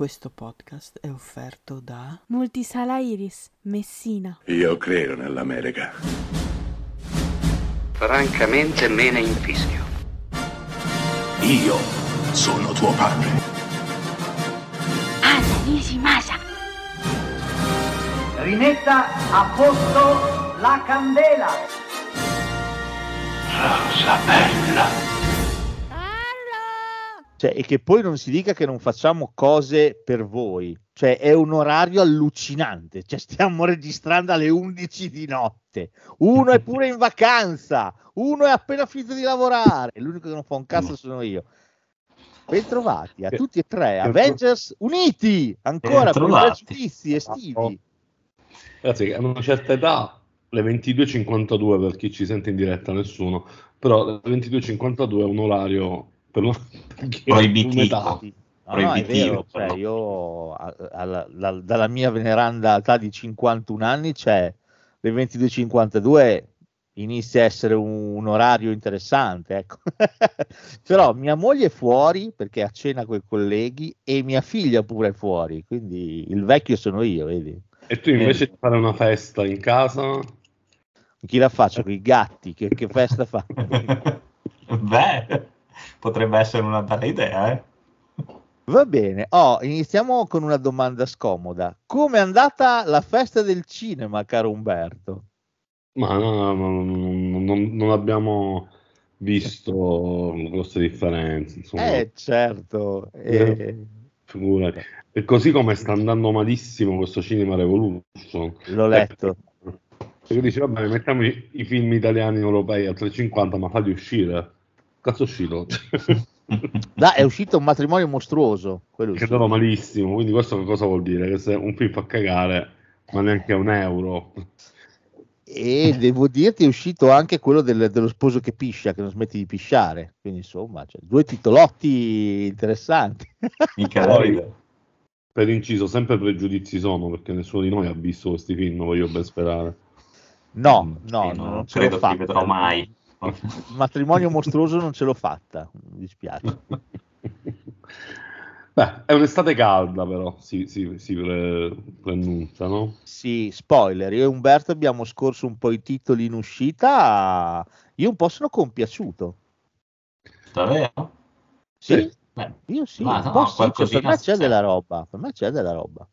Questo podcast è offerto da Multisala Iris, Messina. Io credo nell'America. Francamente me ne infischio. Io sono tuo padre. Anna Nishimasa. Rimetta a posto la candela. Rosa bella. Cioè, e che poi non si dica che non facciamo cose per voi. Cioè, è un orario allucinante. Cioè, stiamo registrando alle 11 di notte. Uno è pure in vacanza. Uno è appena finito di lavorare. L'unico che non fa un cazzo sono io. Bentrovati a tutti e tre. Avengers uniti ancora per pregiudizi estivi. Ragazzi, a una certa età, le 22.52 per chi ci sente in diretta, nessuno, però le 22.52 è un orario proibitivo. No, no, è vero, cioè, io a, a, a, dalla mia veneranda età di 51 anni, cioè le 22.52 inizia a essere un, un orario interessante, ecco. però mia moglie è fuori perché a cena con i colleghi e mia figlia pure è fuori, quindi il vecchio sono io, vedi. E tu invece eh. di fare una festa in casa? Chi la faccio con i gatti? Che, che festa fa? Beh potrebbe essere una bella idea, eh? Va bene, oh, iniziamo con una domanda scomoda. Come è andata la festa del cinema, caro Umberto? Ma no, no, no, non, non, abbiamo visto grosse differenze. Insomma. Eh, certo. Eh, figurati. E così come sta andando malissimo questo Cinema Revolution. L'ho letto. Perché dice, va bene, mettiamo i, i film italiani europei a 3,50, ma falli uscire cazzo uscito? Da, è uscito un matrimonio mostruoso. Quello che andava malissimo, quindi questo cosa vuol dire? Che se un film fa cagare, ma neanche un euro. E devo dirti è uscito anche quello del, dello sposo che piscia, che non smette di pisciare. Quindi insomma, cioè, due titolotti interessanti. Poi, per inciso, sempre pregiudizi sono, perché nessuno di noi ha visto questi film, voglio ben sperare. No, no, sì, no non credo che li vedrò mai matrimonio mostruoso non ce l'ho fatta, mi dispiace. Beh, è un'estate calda però, si, si, si pre- preannuncia, no? Sì, spoiler, io e Umberto abbiamo scorso un po' i titoli in uscita, io un po' sono compiaciuto. Davvero? Sì, sì. io sì, no, un po' sì, cioè, per me c'è, c'è della roba, per me c'è della roba.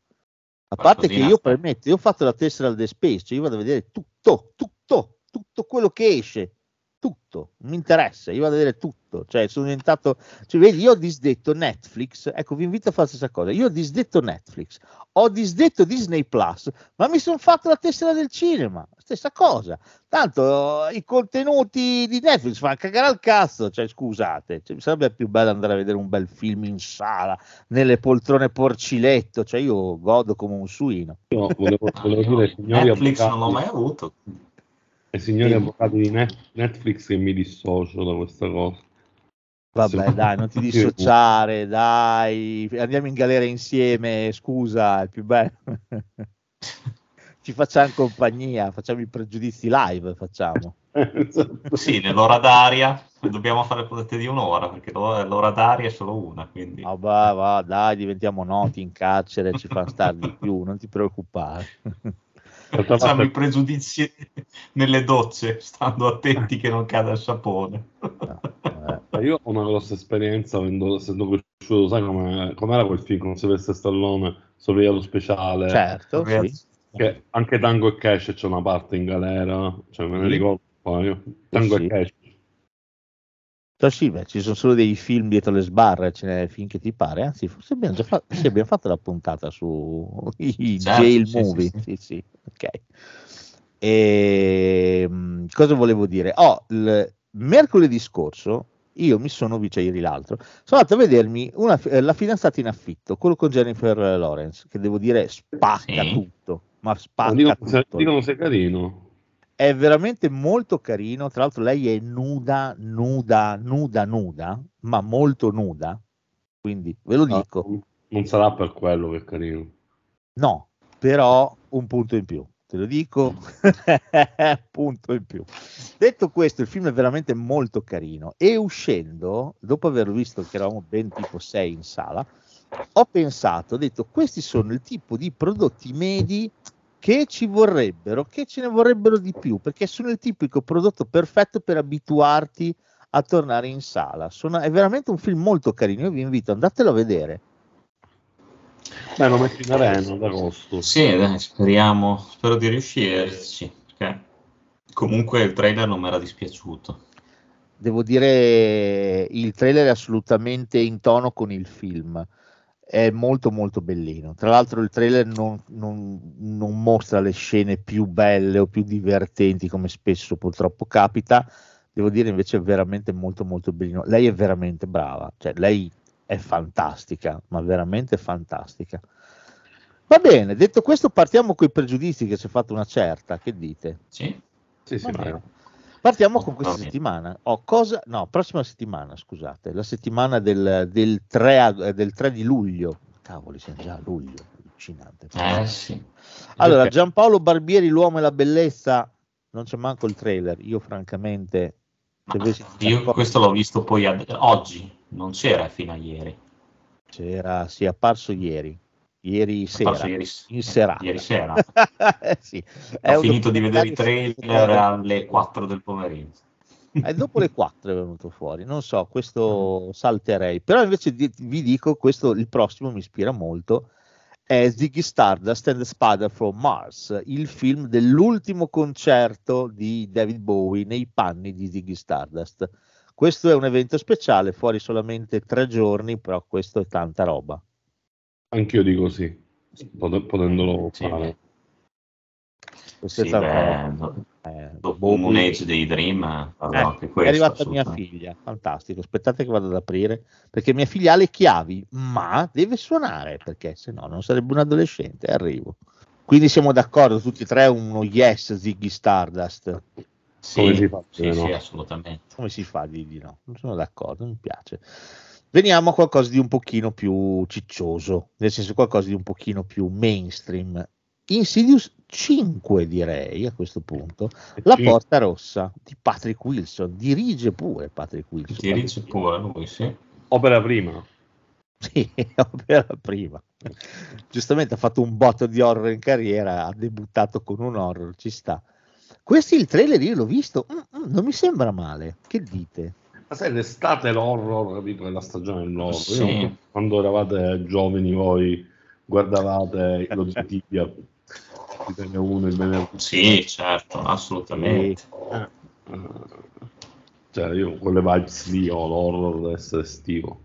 A parte che io permetto, io ho fatto la tessera al The Space, cioè io vado a vedere tutto, tutto, tutto quello che esce tutto, mi interessa, io vado a vedere tutto, cioè sono diventato, cioè, vedi, io ho disdetto Netflix, ecco vi invito a fare la stessa cosa, io ho disdetto Netflix, ho disdetto Disney Plus, ma mi sono fatto la tessera del cinema, stessa cosa, tanto i contenuti di Netflix fanno cagare al cazzo, cioè scusate, cioè, mi sarebbe più bello andare a vedere un bel film in sala, nelle poltrone porciletto, cioè io godo come un suino. No, volevo, volevo dire, Netflix non l'ho mai avuto. E signori avvocati di Netflix che mi dissocio da questa cosa. Vabbè, dai, non ti dissociare, dai, andiamo in galera insieme, scusa, è più bello. Ci facciamo compagnia, facciamo i pregiudizi live, facciamo. sì, nell'ora d'aria, dobbiamo fare potete di un'ora, perché l'ora d'aria è solo una, quindi... Ah, va, va, dai, diventiamo noti in carcere, ci fanno stare di più, non ti preoccupare. Facciamo i pregiudizi nelle docce, stando attenti che non cada il sapone. Eh, io ho una grossa esperienza avendo, essendo cresciuto, sai come, com'era quel film con Silvestre Stallone, Sorvegliato Speciale? Certo, sì. Che anche Tango e Cash c'è una parte in galera, cioè me ne ricordo poi. Tango sì. e Cash cioè, sì, beh, ci sono solo dei film dietro le sbarre, ce n'è finché ti pare. Anzi, forse abbiamo già fatto, sì, abbiamo fatto la puntata su i certo, jail sì, movie. Sì, sì. sì, ok. E, ehm, cosa volevo dire? Oh, il mercoledì scorso io mi sono, visto ieri l'altro, sono andato a vedermi una, eh, La fidanzata in affitto, quello con Jennifer Lawrence, che devo dire spacca tutto, ma spacca dicono, tutto. Dicono sei carino è veramente molto carino. Tra l'altro, lei è nuda, nuda, nuda, nuda, ma molto nuda. Quindi ve lo ah, dico. Non sarà per quello che è carino. No, però un punto in più. Te lo dico, punto in più. Detto questo, il film è veramente molto carino. E uscendo, dopo aver visto che eravamo ben tipo 6 in sala, ho pensato, ho detto, questi sono il tipo di prodotti medi che ci vorrebbero, che ce ne vorrebbero di più, perché sono il tipico prodotto perfetto per abituarti a tornare in sala. Sono, è veramente un film molto carino, io vi invito, andatelo a vedere. Beh, lo metto in arena ad agosto. Sì, dai, speriamo, spero di riuscirci, perché comunque il trailer non mi era dispiaciuto. Devo dire, il trailer è assolutamente in tono con il film è molto molto bellino. Tra l'altro il trailer non, non, non, mostra le scene più belle o più divertenti come spesso purtroppo capita, devo dire invece è veramente molto molto bellino. Lei è veramente brava, cioè lei è fantastica, ma veramente fantastica. Va bene, detto questo partiamo con i pregiudizi che si è fatto una certa, che dite? Sì, sì, sì. Partiamo con questa settimana. Oh, cosa, no, prossima settimana, scusate, la settimana del, del, 3, del 3 di luglio. Cavoli, siamo già a luglio, allucinante. Eh, sì. Allora, okay. Giampaolo Barbieri, L'uomo e la bellezza, non c'è manco il trailer. Io, francamente, io questo l'ho visto poi ad, oggi, non c'era fino a ieri. C'era, sì, è apparso ieri ieri sera, ieri, in serata. Ieri sera. sì. Ho finito di vedere i trailer alle 4 del pomeriggio. E dopo le 4 è venuto fuori, non so, questo salterei, però invece vi dico, questo il prossimo mi ispira molto, è Ziggy Stardust and the Spider from Mars, il film dell'ultimo concerto di David Bowie nei panni di Ziggy Stardust. Questo è un evento speciale, fuori solamente tre giorni, però questo è tanta roba. Anch'io dico sì, pot- potendolo sì, fare. Sì, beh, eh, dopo un Age dei Dream eh, anche questo, è arrivata mia figlia fantastico aspettate che vado ad aprire perché mia figlia ha le chiavi ma deve suonare perché se no non sarebbe un adolescente arrivo. Quindi siamo d'accordo tutti e tre uno yes Ziggy Stardust. Sì, come si fa, sì, no? sì assolutamente. Come si fa di, di no? Non sono d'accordo mi piace Veniamo a qualcosa di un pochino più ciccioso, nel senso qualcosa di un pochino più mainstream. Insidious 5 direi a questo punto, La Porta Rossa di Patrick Wilson, dirige pure Patrick Wilson. Dirige pure lui, sì. Opera prima. Sì, opera prima. Giustamente ha fatto un botto di horror in carriera, ha debuttato con un horror, ci sta. Questo il trailer io l'ho visto, mm, mm, non mi sembra male, che dite? Ma sai, l'estate l'horror, capito? È la stagione dell'horror. Sì. Io, quando eravate giovani voi guardavate lo Tibia, il bene 1, il bene Sì, certo, assolutamente. Eh. Cioè, io con le vibes lì ho l'horror da essere estivo.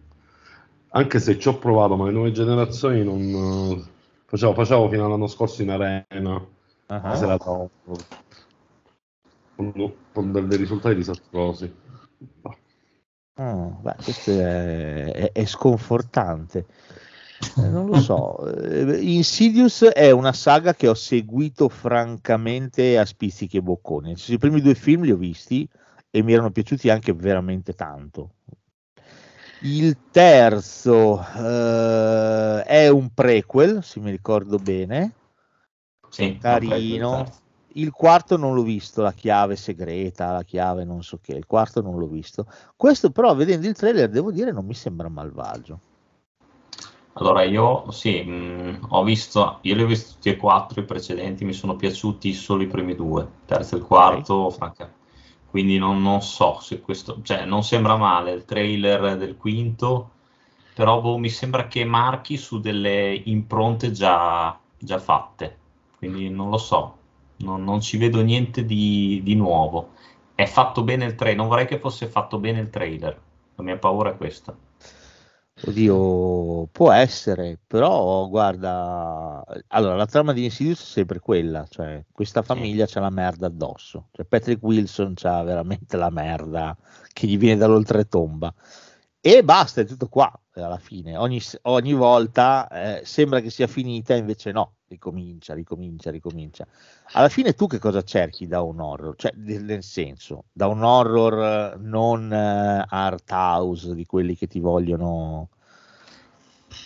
Anche se ci ho provato, ma le nuove generazioni non... Facevo, facevo fino all'anno scorso in arena, uh-huh. la serata horror, con, con dei risultati disastrosi. Oh, beh, questo è, è, è sconfortante. Eh, non lo so. Eh, Insidious è una saga che ho seguito francamente a spizzichi e bocconi. I primi due film li ho visti e mi erano piaciuti anche veramente tanto. Il terzo uh, è un prequel, se mi ricordo bene. Sì, carino. Il quarto non l'ho visto, la chiave segreta, la chiave non so che, il quarto non l'ho visto. Questo però vedendo il trailer devo dire non mi sembra malvagio. Allora io sì, mh, mm, ho visto, io li ho visti tutti e quattro i precedenti, mi sono piaciuti solo i primi due, terzo e il quarto, okay. franca. Quindi non, non, so se questo, cioè non sembra male il trailer del quinto, però boh, mi sembra che marchi su delle impronte già, già fatte, quindi non lo so, non, non ci vedo niente di, di, nuovo. È fatto bene il trailer, non vorrei che fosse fatto bene il trailer, la mia paura è questa. Oddio, può essere, però guarda, allora la trama di Insidious è sempre quella, cioè questa famiglia sì. c'ha la merda addosso, cioè Patrick Wilson c'ha veramente la merda che gli viene dall'oltretomba e basta, è tutto qua alla fine, ogni, ogni volta eh, sembra che sia finita, invece no, ricomincia, ricomincia, ricomincia. Alla fine tu che cosa cerchi da un horror? Cioè, nel senso, da un horror non uh, art house di quelli che ti vogliono...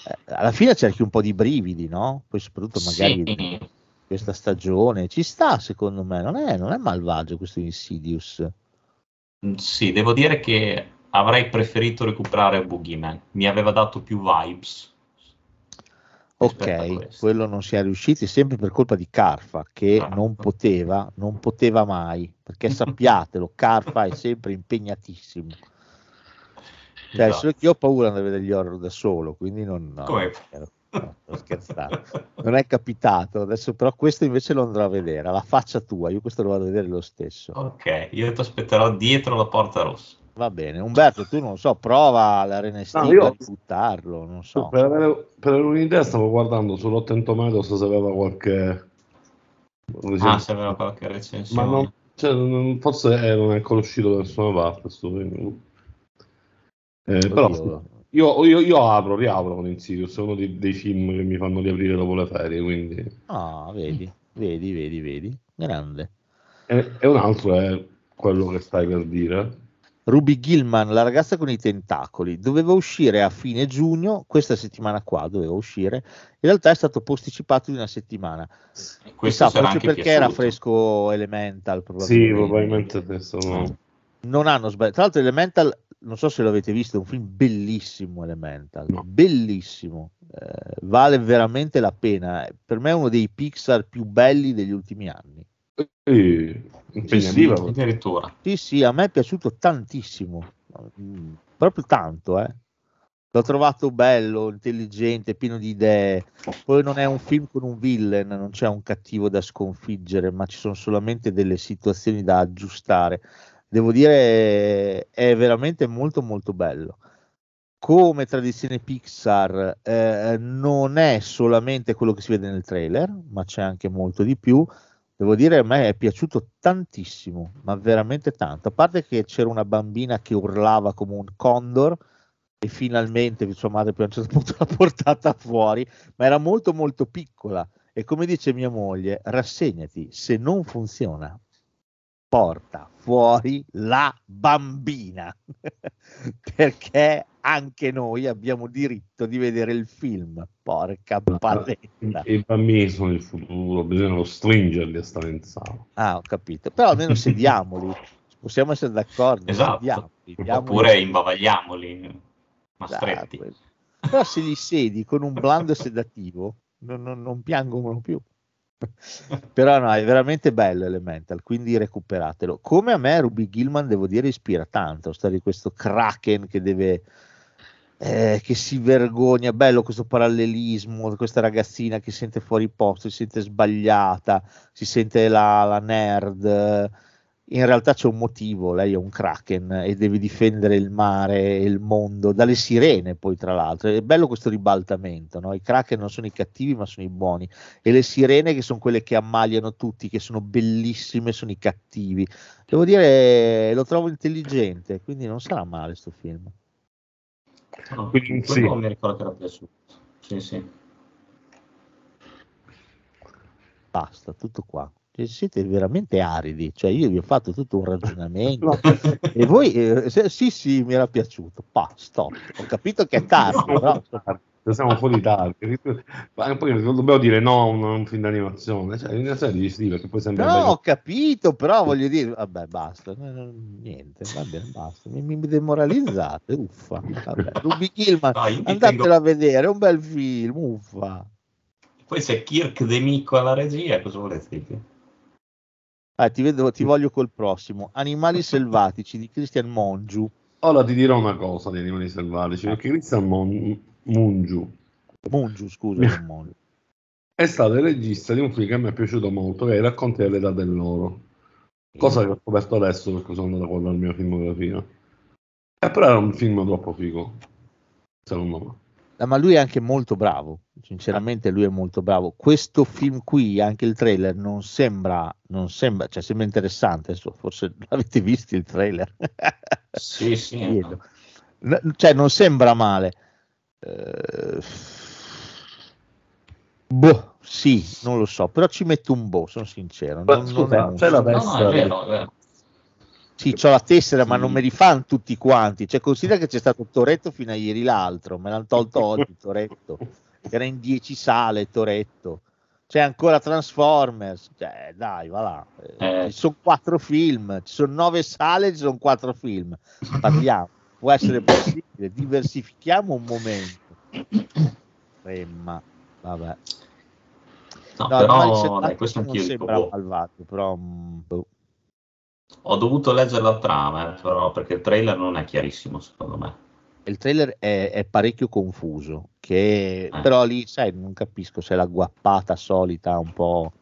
Eh, alla fine cerchi un po' di brividi, no? Poi soprattutto magari sì. questa stagione ci sta, secondo me, non è, non è malvagio questo Insidious. Sì, devo dire che avrei preferito recuperare Boogeyman, mi aveva dato più vibes Ok, quello non si è riusciti sempre per colpa di Carfa che no. non poteva, non poteva mai, perché sappiatelo, Carfa è sempre impegnatissimo. Cioè, esatto. io ho paura di vedere gli horror da solo, quindi non... No, Come? No, non è capitato adesso però questo invece lo andrò a vedere alla faccia tua io questo lo vado a vedere lo stesso ok io ti aspetterò dietro la porta rossa Va bene, Umberto, tu non so, prova l'Arena Estiva no, a buttarlo, non so. Per avere, per avere, un'idea stavo guardando su Rotten Tomatoes se aveva qualche... Ah, se aveva qualche recensione. Ma non, cioè, forse eh, non è ancora uscito da nessuna parte sto film. Eh, però io, io, io, apro, riapro con Insidious, è uno dei, dei, film che mi fanno riaprire dopo le ferie, quindi... Ah, vedi, vedi, vedi, vedi, grande. E, e un altro è quello che stai per dire, Ruby Gilman, la ragazza con i tentacoli, doveva uscire a fine giugno, questa settimana qua doveva uscire, in realtà è stato posticipato di una settimana. Questo Chissà, forse perché piaciuto. era fresco Elemental. Probabilmente. Sì, probabilmente adesso no. Non hanno sbagliato. Tra l'altro Elemental, non so se l'avete visto, è un film bellissimo Elemental, no. bellissimo, eh, vale veramente la pena. Per me è uno dei Pixar più belli degli ultimi anni. Eh, Sì, addirittura. Sì, sì, a me è piaciuto tantissimo, proprio tanto, eh. L'ho trovato bello, intelligente, pieno di idee. Poi non è un film con un villain, non c'è un cattivo da sconfiggere, ma ci sono solamente delle situazioni da aggiustare. Devo dire, è veramente molto molto bello. Come tradizione Pixar, eh, non è solamente quello che si vede nel trailer, ma c'è anche molto di più devo dire a me è piaciuto tantissimo, ma veramente tanto. A parte che c'era una bambina che urlava come un condor e finalmente sua madre per un certo punto l'ha portata fuori, ma era molto molto piccola e come dice mia moglie, rassegnati, se non funziona porta fuori la bambina perché anche noi abbiamo diritto di vedere il film. Porca paletta. i bambini sono il futuro bisogna stringerli a stare in sala. Ah ho capito. Però almeno sediamoli. Possiamo essere d'accordo esatto. sediamoli, oppure imbavagliamoli ma stretti. esatto. però se li sedi con un blando sedativo non, non, non piangono più. Però no, è veramente bello Elemental, quindi recuperatelo. Come a me Ruby Gilman, devo dire, ispira tanto, stare questo Kraken che deve... Eh, che si vergogna, bello questo parallelismo, questa ragazzina che si sente fuori posto, si sente sbagliata, si sente la, la nerd, in realtà c'è un motivo, lei è un kraken e deve difendere il mare e il mondo dalle sirene poi tra l'altro, è bello questo ribaltamento, no? i kraken non sono i cattivi ma sono i buoni e le sirene che sono quelle che ammaliano tutti, che sono bellissime, sono i cattivi, devo dire lo trovo intelligente, quindi non sarà male questo film. No, quindi, sì. non mi ricordo che era piaciuto, sì sì. Basta, tutto qua. Siete veramente aridi, cioè io vi ho fatto tutto un ragionamento. No. e voi, eh, se, sì sì mi era piaciuto, pa, stop, ho capito che è tardi, no, però... siamo fuori tardi, ma poi dobbiamo dire no un, un film d'animazione, cioè l'animazione devi sì, perché poi sembra... No, ho capito, però voglio dire, vabbè basta, niente, va bene, basta, mi, mi demoralizzate, uffa, vabbè, Ruby Gilman, no, andatelo tengo... a vedere, è un bel film, uffa. Poi se Kirk De Micco alla regia, cosa volete dire? Ah, ti, vedo, ti voglio col prossimo. Animali selvatici di Christian Mongiu. Ora ti dirò una cosa di Animali selvatici, perché Christian Mon- Mungiu. Mungiu, scusa. È stato il regista di un film che mi è piaciuto molto, che è I racconti dell'età dell'oro. Cosa che ho scoperto adesso perché sono andato a guardare il mio filmografia. E però era un film troppo figo, secondo me. Ah, ma lui è anche molto bravo, sinceramente lui è molto bravo. Questo film qui, anche il trailer, non sembra, non sembra, cioè sembra interessante, forse l'avete visto il trailer? Sì, sì. cioè non sembra male. Uh, boh, sì, non lo so, però ci metto un boh, sono sincero. Non, Scusa, non un... c'è la destra. No, è vero, è vero. Sì, ho la tessera, sì. ma non me li fanno tutti quanti. Cioè, considera che c'è stato Toretto fino a ieri l'altro, me l'hanno tolto oggi Toretto. Era in 10 sale Toretto. C'è ancora Transformers. Cioè, dai, va là. Eh. Ci sono quattro film, ci sono nove sale, ci sono quattro film. Parliamo, può essere possibile, diversifichiamo un momento. Remma. Vabbè. No, no però dai, questo non sembra boh. malvagio, però mm, boh. Ho dovuto leggere la trama, eh, però, perché il trailer non è chiarissimo, secondo me. Il trailer è, è parecchio confuso, che, eh. però lì, sai, non capisco se è la guappata solita un po'...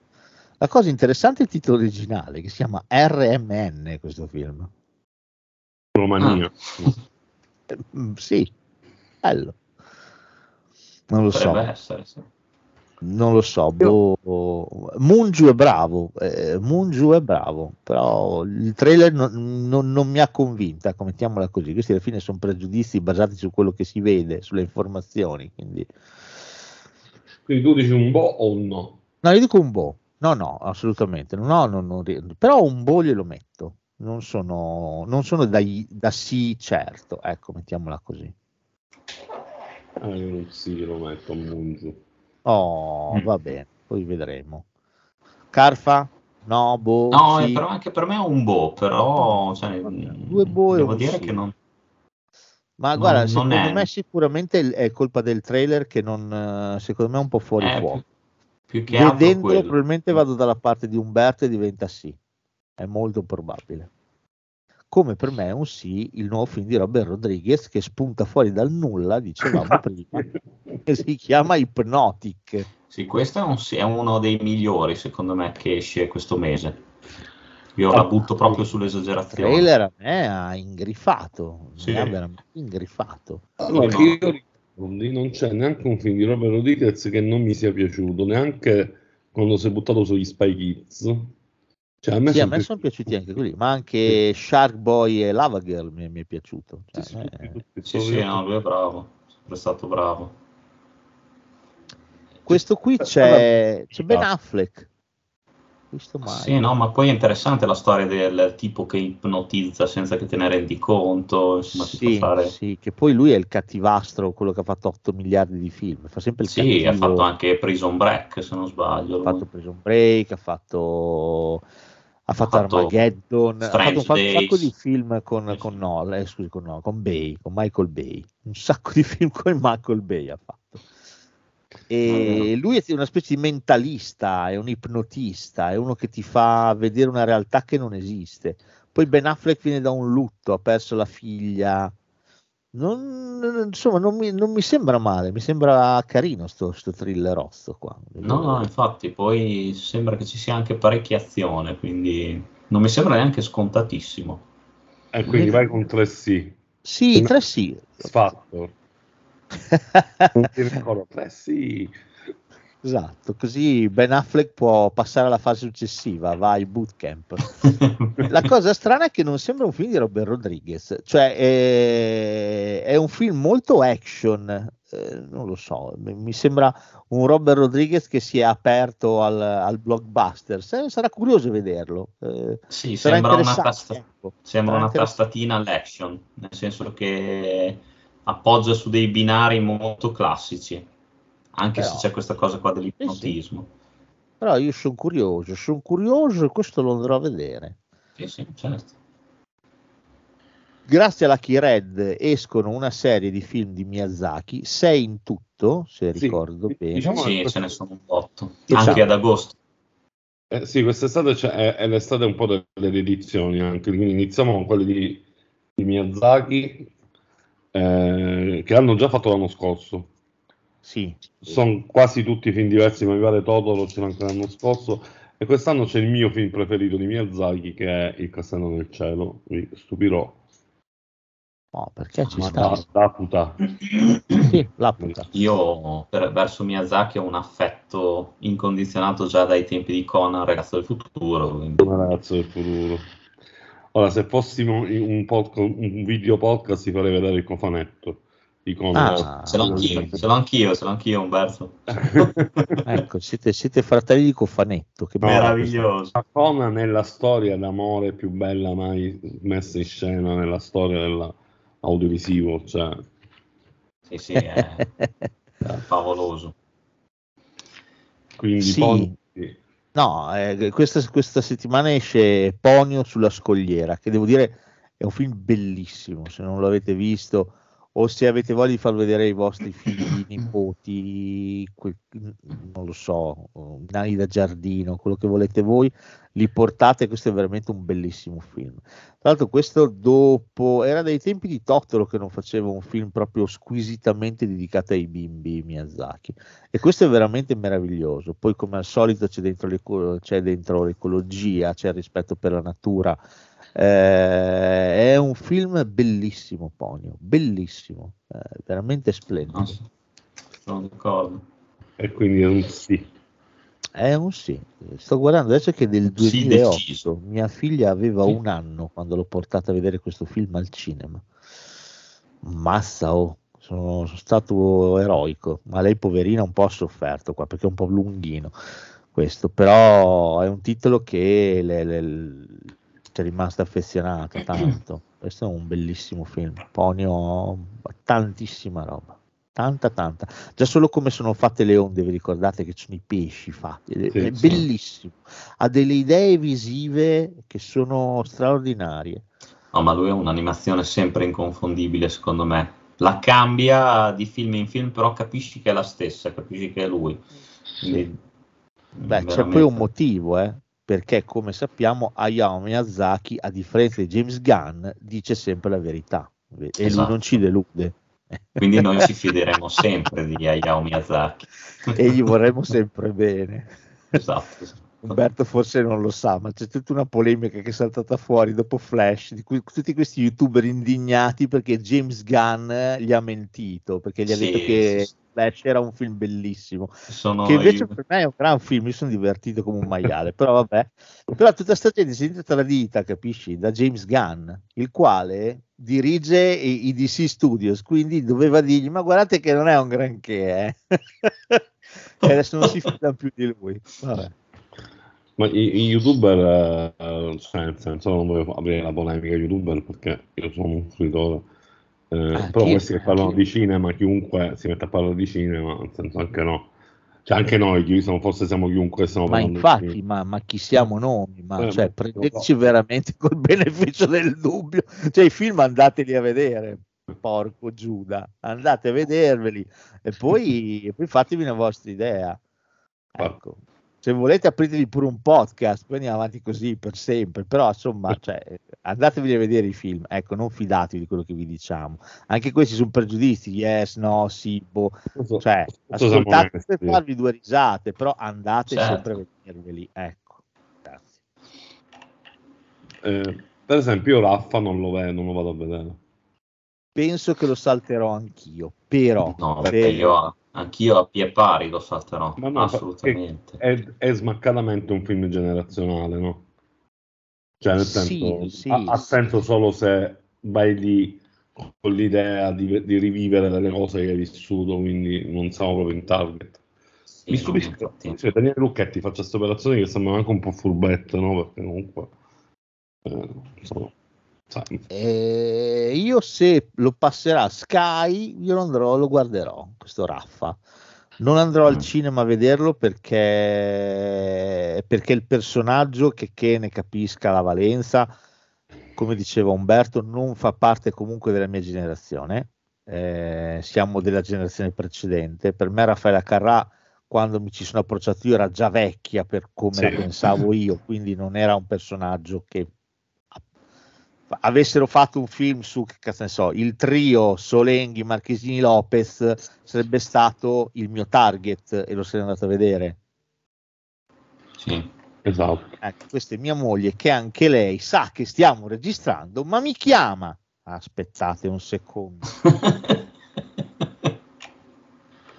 La cosa interessante è il titolo originale, che si chiama RMN, questo film. Romania. Ah. sì, bello. Non lo Potrebbe so. Essere, sì non lo so, boh, Mungiu è bravo, eh, Mungiu è bravo, però il trailer non, non, non, mi ha convinta, mettiamola così, questi alla fine sono pregiudizi basati su quello che si vede, sulle informazioni, quindi... Quindi tu dici un boh o un no? No, io dico un boh, no, no, assolutamente, no, no, no, però un boh glielo metto, non sono, non sono da, da sì certo, ecco, mettiamola così. Ah, io non sì lo metto a Mungiu. Oh, mm. va bene, poi vedremo. Carfa? No, boh. No, sì. però anche per me è un boh, però cioè, due boh devo dire sì. che non. Ma non, guarda, secondo è... me sicuramente è colpa del trailer che non, secondo me è un po' fuori eh, fuoco. Più, più che Vedendolo probabilmente vado dalla parte di Umberto e diventa sì. È molto probabile come per me è un sì il nuovo film di Robert Rodriguez che spunta fuori dal nulla, dicevamo prima, che si chiama Hypnotic. Sì, questo è, un, è, uno dei migliori secondo me che esce questo mese. Io la butto proprio sull'esagerazione. Il trailer a me ha ingrifato, sì. mi ha veramente ingrifato. Allora, io non c'è neanche un film di Robert Rodriguez che non mi sia piaciuto, neanche quando si è buttato sugli Spy Kids cioè, a me, sì, sono, a me sono piaciuti anche quelli, ma anche sì. Shark Boy e Lava Girl mi, mi è piaciuto. Cioè, sì, eh... sì, sì, no, lui è bravo, è stato bravo. Questo qui c'è, c'è Ben Affleck. Sì, no, ma poi è interessante la storia del tipo che ipnotizza senza che te ne rendi conto. Insomma, sì, fare... sì, che poi lui è il cattivastro, quello che ha fatto 8 miliardi di film. Fa sempre il sì, cattivo. ha fatto anche Prison Break, se non sbaglio. Ha fatto Prison Break, ha fatto ha fatto, fatto Armageddon, ha fatto un, un, sacco di film con, con, no, eh, scusi, con, no, con Bay, con Michael Bay, un sacco di film con Michael Bay ha fatto. E lui è una specie di mentalista, è un ipnotista, è uno che ti fa vedere una realtà che non esiste. Poi Ben Affleck viene da un lutto, ha perso la figlia, non, insomma, non mi, non mi, sembra male, mi sembra carino sto, sto thrillerozzo qua. No, no, infatti, poi sembra che ci sia anche parecchia azione, quindi non mi sembra neanche scontatissimo. E eh, quindi vai con 3 sì. Sì, 3 sì. Sfatto. non ti ricordo, 3 sì. Esatto, così Ben Affleck può passare alla fase successiva, va al bootcamp. La cosa strana è che non sembra un film di Robert Rodriguez, cioè è, è un film molto action, eh, non lo so, mi sembra un Robert Rodriguez che si è aperto al, al blockbuster, sarà curioso vederlo. Eh, sì, sembra, una, tasta- ecco. sembra una tastatina all'action, nel senso che appoggia su dei binari molto classici anche Però, se c'è questa cosa qua dell'ipnotismo. Sì, sì. Però io sono curioso, sono curioso e questo lo andrò a vedere. Sì, sì, certo. Grazie alla Red escono una serie di film di Miyazaki, sei in tutto, se sì, ricordo bene. Diciamo sì, ce ne sono un botto, diciamo. anche ad agosto. Eh, sì, quest'estate cioè, è, è, l'estate un po' delle edizioni anche, quindi iniziamo con quelle di, di Miyazaki eh, che hanno già fatto l'anno scorso. Sì. Sono quasi tutti film diversi, ma mi pare Totoro c'era anche l'anno scorso. E quest'anno c'è il mio film preferito di Miyazaki, che è Il Castello nel Cielo. Mi stupirò. No, perché ci ma sta? Da, da puta. sì, la puta. Io per, verso Miyazaki ho un affetto incondizionato già dai tempi di Conan, Ragazzo del Futuro. Quindi... Ragazzo del Futuro. Ora, se fossimo un, podcast, un video podcast, ti farei vedere il cofanetto. Ah, ce l'ho anch'io, ce l'ho anch'io, ce l'ho anch'io Umberto. ecco, siete, siete, fratelli di Cofanetto, che meraviglioso. La Conan è la storia d'amore più bella mai messa in scena nella storia dell'audiovisivo. Cioè. Sì, sì, è, è favoloso. Quindi sì. poi... No, eh, questa, questa settimana esce Ponio sulla scogliera, che devo dire è un film bellissimo, se non l'avete visto o se avete voglia di far vedere ai vostri figli, nipoti, que- non lo so, nani da giardino, quello che volete voi, li portate, questo è veramente un bellissimo film. Tra l'altro questo dopo, era dai tempi di Totoro che non faceva un film proprio squisitamente dedicato ai bimbi Miyazaki. E questo è veramente meraviglioso, poi come al solito c'è dentro, c'è dentro l'ecologia, c'è il rispetto per la natura, eh, è un film bellissimo, Ponio, bellissimo, eh, veramente splendido. Sono d'accordo. E quindi è un sì. È un sì. Sto guardando adesso che del 2008 sì, mia figlia aveva sì. un anno quando l'ho portata a vedere questo film al cinema. Massa, oh, sono, sono stato eroico, ma lei poverina un po' ha sofferto qua perché è un po' lunghino questo, però è un titolo che le, le, è rimasta affezionata tanto. Questo è un bellissimo film. Ponio tantissima roba. Tanta, tanta. Già solo come sono fatte le onde, vi ricordate che sono i pesci fatti. Sì, è sì. bellissimo. Ha delle idee visive che sono straordinarie. No, ma lui è un'animazione sempre inconfondibile, secondo me. La cambia di film in film, però capisci che è la stessa, capisci che è lui. Quindi, Beh, veramente... c'è poi un motivo, eh? Perché come sappiamo Hayao Miyazaki a differenza di James Gunn dice sempre la verità. E esatto. lui non ci delude. Quindi noi ci fideremo sempre di Hayao Miyazaki. E gli vorremmo sempre bene. Esatto Umberto forse non lo sa, ma c'è tutta una polemica che è saltata fuori dopo Flash, di cui tutti questi youtuber indignati perché James Gunn gli ha mentito, perché gli ha sì, detto che sì, Flash era un film bellissimo, sono che invece io. per me è un gran film, mi sono divertito come un maiale, però vabbè, però tutta questa gente si è tradita, capisci, da James Gunn, il quale dirige i, i, DC Studios, quindi doveva dirgli, ma guardate che non è un granché, eh? e adesso non si fida più di lui, vabbè. Ma i, i youtuber, eh, cioè nel senso non voglio aprire la polemica youtuber perché io sono un fruitore, eh, ah, però questi che parlano di cinema, chiunque si mette a parlare di cinema, nel senso anche no. Cioè anche noi, siamo, forse siamo chiunque stiamo ma infatti, ma, ma, chi siamo noi? Ma, eh, cioè, prendeteci no. veramente col beneficio del dubbio. Cioè, i film andateli a vedere, porco Giuda, andate a vederveli e poi, e poi fatevi una vostra idea. Ecco se volete apritevi pure un podcast, poi andiamo avanti così per sempre, però insomma cioè, andatevi a vedere i film, ecco, non fidatevi di quello che vi diciamo, anche questi sono pregiudizi, yes, no, sì, boh, cioè, ascoltate per farvi due risate, però andate certo. sempre a vederveli, ecco, grazie. Eh, per esempio io Raffa non lo, vedo, non lo vado a vedere. Penso che lo salterò anch'io, però... No, perché per... io Anch'io a pie pari lo salterò, no, no, assolutamente. È, è, smaccatamente un film generazionale, no? Cioè, nel senso, sì, ha, ha, senso solo se vai lì con l'idea di, di, rivivere delle cose che hai vissuto, quindi non siamo proprio in target. Sì, Mi stupisce che cioè, Daniele Lucchetti faccia queste operazioni che sembrano anche un po' furbette, no? Perché comunque... Eh, insomma, eh, io se lo passerà Sky, io lo andrò, lo guarderò, questo Raffa. Non andrò al mm. cinema a vederlo perché, perché il personaggio che, che ne capisca la valenza, come diceva Umberto, non fa parte comunque della mia generazione. Eh, siamo della generazione precedente. Per me Raffaella Carrà, quando mi ci sono approcciato io, era già vecchia per come sì. la pensavo io, quindi non era un personaggio che avessero fatto un film su che cazzo ne so, il trio Solenghi, Marchesini, Lopez sarebbe stato il mio target e lo sarei andato a vedere. Sì, esatto. Ecco, questa è mia moglie che anche lei sa che stiamo registrando, ma mi chiama. Aspettate un secondo.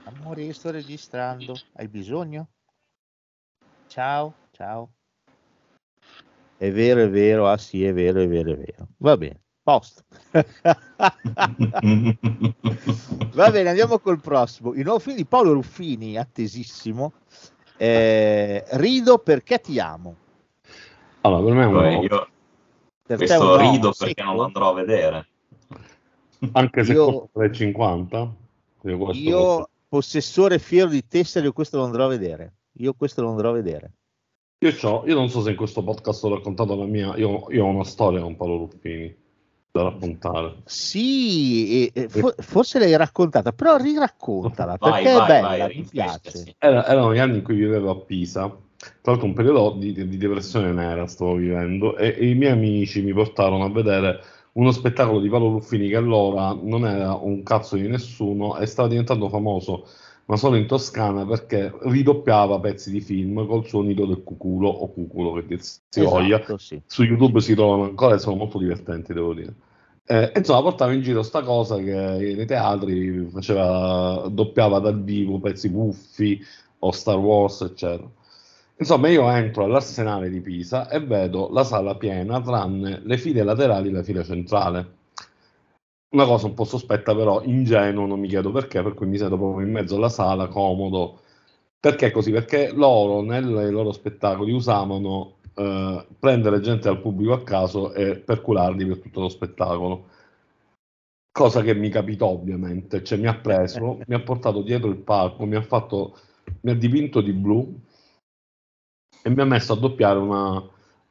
Amore, sto registrando. Hai bisogno? Ciao, ciao. È vero, è vero, ah sì, è vero, è vero, è vero. Va bene, posto. Va bene, andiamo col prossimo. Il nuovo film di Paolo Ruffini, attesissimo. Eh, rido perché ti amo. Allora, per me è un Poi io per questo rido perché secco. non lo andrò a vedere. Anche se io, costa 3,50. Io, io possessore fiero di tessere, questo lo andrò a vedere. Io questo lo andrò a vedere. Io, io, non so se in questo podcast ho raccontato la mia. Io, io, ho una storia con Paolo Ruffini. da raccontare. Sì, e, for- forse l'hai raccontata, però riraccontala vai, perché vai, è bella, vai, mi piace. Era, erano gli anni in cui vivevo a Pisa, tra l'altro un periodo di, di depressione nera stavo vivendo e, e, i miei amici mi portarono a vedere uno spettacolo di Paolo Ruffini che allora non era un cazzo di nessuno e stava diventando famoso ma solo in Toscana perché ridoppiava pezzi di film col suo nido del cuculo o cuculo che dir si esatto, voglia. Sì. Su YouTube si trovano ancora e sono molto divertenti, devo dire. Eh, insomma, portava in giro sta cosa che nei teatri faceva, doppiava dal vivo pezzi buffi o Star Wars, eccetera. Insomma, io entro all'Arsenale di Pisa e vedo la sala piena tranne le file laterali e la fila centrale una cosa un po' sospetta, però ingenuo, non mi chiedo perché, per cui mi sento proprio in mezzo alla sala, comodo. Perché così? Perché loro nei loro spettacoli usavano eh, prendere gente dal pubblico a caso e percularli per tutto lo spettacolo. Cosa che mi capitò ovviamente, cioè mi ha preso, mi ha portato dietro il palco, mi ha fatto, mi ha dipinto di blu e mi ha messo a doppiare una,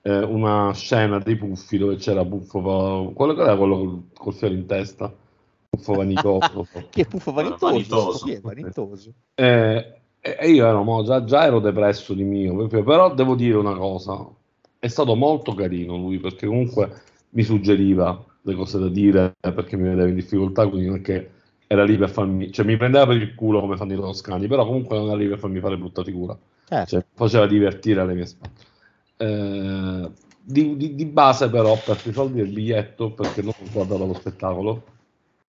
eh, una scena dei puffi dove c'era Puffo, quello che era quello col, col fiore in testa, Puffo Vanitoso. che è Puffo Vanitoso? vanitoso. Sì, vanitoso. Eh, e io ero, mo, già, già, ero depresso di mio, però devo dire una cosa, è stato molto carino lui perché comunque mi suggeriva le cose da dire perché mi vedeva in difficoltà, quindi non è che era lì per farmi, cioè mi prendeva per il culo come fanno i toscani, però comunque non era lì per farmi fare brutta figura, certo. cioè, faceva divertire alle mie spalle. Eh, di, di, di, base però per soldi il biglietto perché non ho guardato lo spettacolo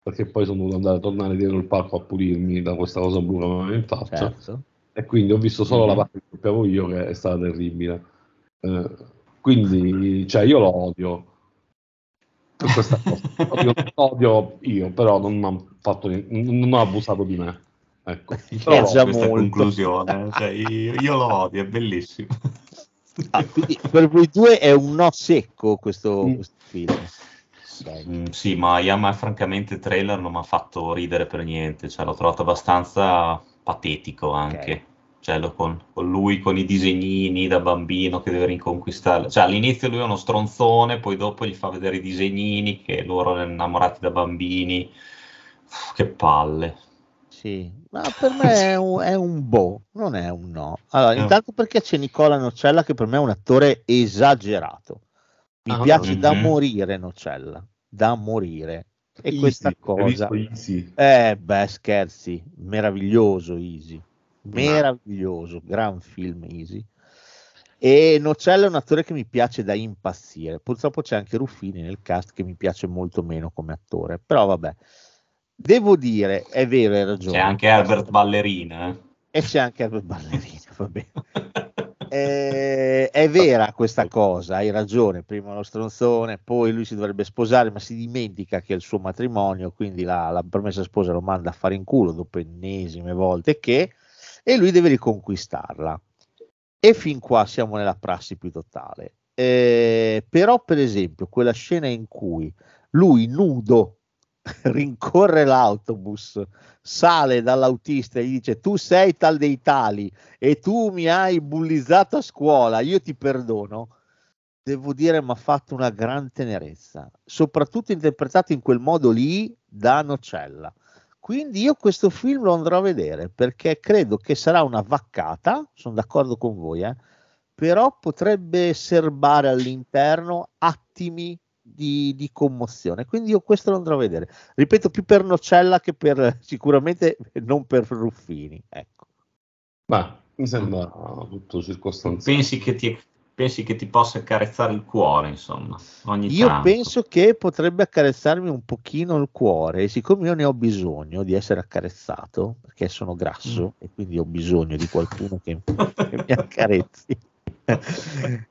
perché poi sono dovuto andare a tornare dietro il palco a pulirmi da questa cosa blu che mi in faccia certo. e quindi ho visto solo mm-hmm. la parte che sappiamo io che è stata terribile eh, quindi cioè io lo odio per questa cosa odio, odio io però non ha fatto non ha abusato di me ecco però, è già questa molto. conclusione cioè, io, io lo odio è bellissimo Ah, quindi per voi due è un no secco questo, mm. questo film. Mm, sì, ma Yama francamente il trailer non mi ha fatto ridere per niente, cioè, l'ho trovato abbastanza patetico anche. Okay. Cioè, con, con, lui con i disegnini da bambino che deve riconquistare. Cioè, all'inizio lui è uno stronzone, poi dopo gli fa vedere i disegnini che loro erano innamorati da bambini. Uff, che palle. Sì, ma per me è un, è un boh, non è un no. Allora, no. intanto perché c'è Nicola Nocella che per me è un attore esagerato. Mi ah, piace da morire Nocella, da morire. E easy, questa cosa... Eh, beh, scherzi, meraviglioso Easy. Meraviglioso, gran film Easy. E Nocella è un attore che mi piace da impazzire. Purtroppo c'è anche Ruffini nel cast che mi piace molto meno come attore, però vabbè. Devo dire, è vero, hai ragione. C'è anche Herbert Ballerina. Eh? E c'è anche Herbert Ballerina, va bene. Eh, è vera questa cosa, hai ragione, prima lo stronzone, poi lui si dovrebbe sposare, ma si dimentica che è il suo matrimonio, quindi la, la promessa sposa lo manda a fare in culo dopo ennesime volte che, e lui deve riconquistarla. E fin qua siamo nella prassi più totale. Eh, però, per esempio, quella scena in cui lui nudo rincorre l'autobus, sale dall'autista e gli dice tu sei tal dei tali e tu mi hai bullizzato a scuola, io ti perdono, devo dire mi ha fatto una gran tenerezza, soprattutto interpretato in quel modo lì da Nocella. Quindi io questo film lo andrò a vedere perché credo che sarà una vaccata, sono d'accordo con voi, eh, però potrebbe serbare all'interno attimi di, di, commozione. Quindi io questo lo andrò a vedere. Ripeto, più per Nocella che per sicuramente non per Ruffini. Ecco. Ma mi sembra tutto circostanziato. Pensi che ti, pensi che ti possa accarezzare il cuore, insomma, ogni Io tanto. penso che potrebbe accarezzarmi un pochino il cuore, e siccome io ne ho bisogno di essere accarezzato, perché sono grasso mm. e quindi ho bisogno di qualcuno che, che mi accarezzi.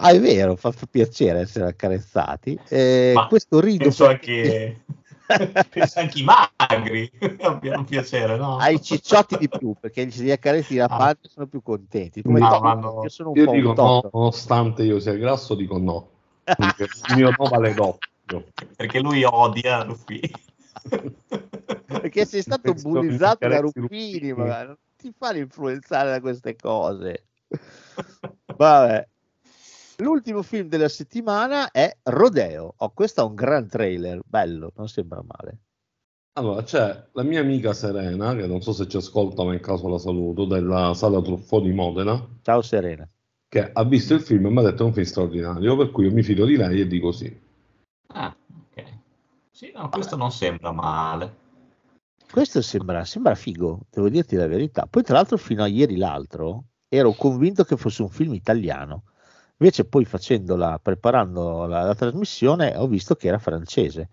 Ah, è vero, fa, fa piacere essere accarezzati. Eh, questo rido. Penso anche, penso anche i magri abbiano piacere, no? Ai cicciotti di più, perché se li accarezzi la ah. pancia sono più contenti. Come no, no, no. Io, sono un io dico no, nonostante io sia grasso, dico no. il mio no vale doppio. Perché lui odia Ruffini. perché sei stato bullizzato da Ruffini, ma non ti fare influenzare da queste cose. Vabbè, L'ultimo film della settimana è Rodeo. Oh, questo è un gran trailer, bello, non sembra male. Allora, c'è la mia amica Serena, che non so se ci ascolta, ma in caso la saluto, della sala Truffo di Modena. Ciao Serena. Che ha visto il film e mi ha detto è un film straordinario, per cui io mi fido di lei e dico sì. Ah, ok. Sì, no, questo non sembra male. Questo sembra, sembra figo, devo dirti la verità. Poi tra l'altro fino a ieri l'altro ero convinto che fosse un film italiano. Invece poi facendola, preparando la, la trasmissione, ho visto che era francese.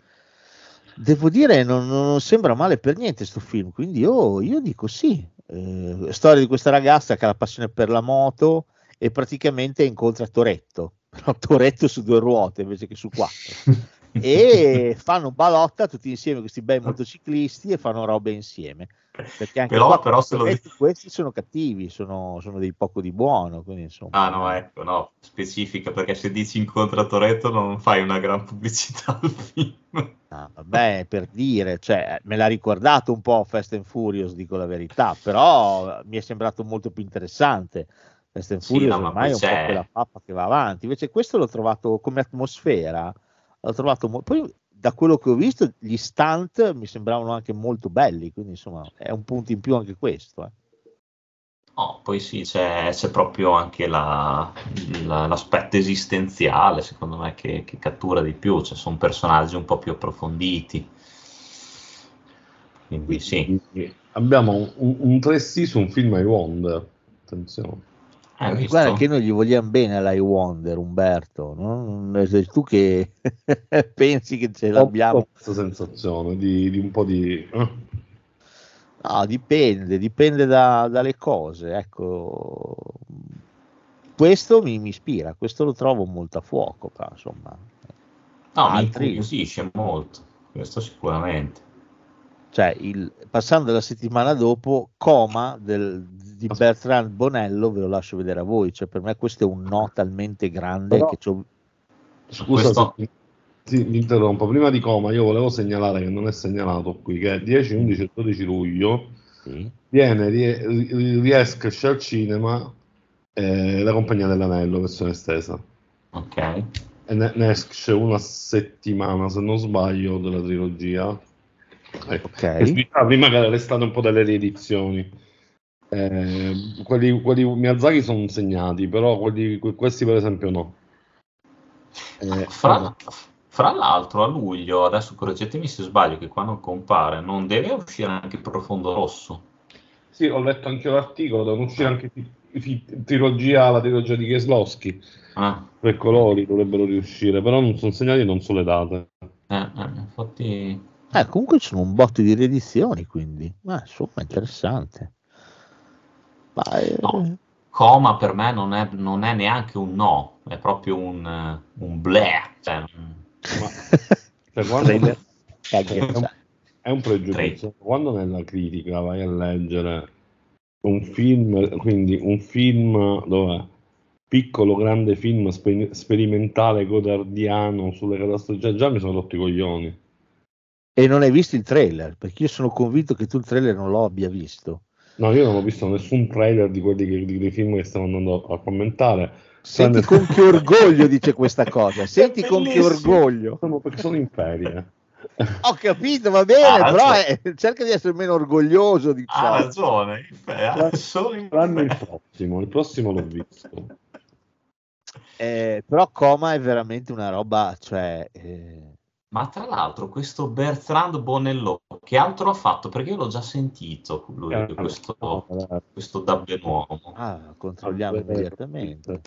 Devo dire non, non, sembra male per niente questo film quindi io, io dico sì. Eh, storia di questa ragazza che ha la passione per la moto e praticamente incontra Toretto. Però Toretto su due ruote invece che su quattro. E fanno balotta tutti insieme questi bei motociclisti e fanno robe insieme perché anche però, però se lo... questi sono cattivi sono, sono, dei poco di buono quindi insomma. Ah no ecco no specifica perché se dici incontra Toretto non fai una gran pubblicità al film. Ah, vabbè per dire cioè, me l'ha ricordato un po' Fast and Furious dico la verità però mi è sembrato molto più interessante. Fast and Furious sì, no, ormai è un c'è... po' quella pappa che va avanti. Invece questo l'ho trovato come atmosfera l'ho trovato mo- poi da quello che ho visto gli stunt mi sembravano anche molto belli quindi insomma è un punto in più anche questo eh. Oh, poi sì, c'è, c'è proprio anche la, la, l'aspetto esistenziale, secondo me, che, che, cattura di più, cioè sono personaggi un po' più approfonditi. Quindi sì. Abbiamo un, un 3C su un film I Wonder, attenzione. Eh, guarda che noi gli vogliamo bene all'I Wonder, Umberto. No? Sei tu che pensi che ce l'abbiamo. Ho questa sensazione di, di un po' di. Eh? No, dipende, dipende da, dalle cose. Ecco, questo mi, mi, ispira, questo lo trovo molto a fuoco. Però, insomma, no, Altri... mi incuriosisce molto, questo sicuramente. Cioè, il, passando la settimana dopo, Coma del, di Bertrand Bonello ve lo lascio vedere a voi. Cioè, per me questo è un no talmente grande Però, che c'ho... Scusa questo... ti, ti interrompo. Prima di Coma io volevo segnalare che non è segnalato qui che 10, 11 e 12 luglio sì. viene, riesce al cinema eh, La Compagnia dell'Anello, versione estesa. Ok. E ne, ne esce una settimana, se non sbaglio, della trilogia. Ecco. Okay. Prima che era stato un po' delle riedizioni. Eh, quelli, quelli Miyazaki sono segnati, però quelli, questi per esempio no. Eh, fra, no. fra, l'altro a luglio, adesso correggetemi se sbaglio, che qua non compare, non deve uscire anche Profondo Rosso? Sì, ho letto anche l'articolo, devono uscire anche t- trilogia, la trilogia di Kieslowski. Ah. Tre colori dovrebbero riuscire, però non sono segnati non so le date. Eh, eh, infatti... Eh, comunque ci sono un botto di riedizioni, quindi, ma insomma, interessante. Eh... no, coma per me non è, non è, neanche un no, è proprio un, un bleh. Cioè, ma, cioè, quando, è, un, è un pregiudizio. Quando nella critica vai a leggere un film, quindi un film dove piccolo grande film sper- sperimentale godardiano sulle catastrofi, cioè, già mi sono rotto i coglioni. E non hai visto il trailer? Perché io sono convinto che tu il trailer non lo abbia visto. No, io non ho visto nessun trailer di quelli che, di, dei film che stiamo andando a commentare. Senti con che orgoglio dice questa cosa. Senti con che orgoglio. Sono, perché sono in ferie. Ho capito, va bene, ah, però è, cerca di essere meno orgoglioso. Diciamo. Ha ragione, L'anno il prossimo, il prossimo l'ho visto. Eh, però Coma è veramente una roba, cioè... Eh ma tra l'altro questo Bertrand Bonello, che altro ha fatto? Perché io l'ho già sentito, lui, ah, questo, ah, questo Dabbenuomo. Ah, controlliamo immediatamente.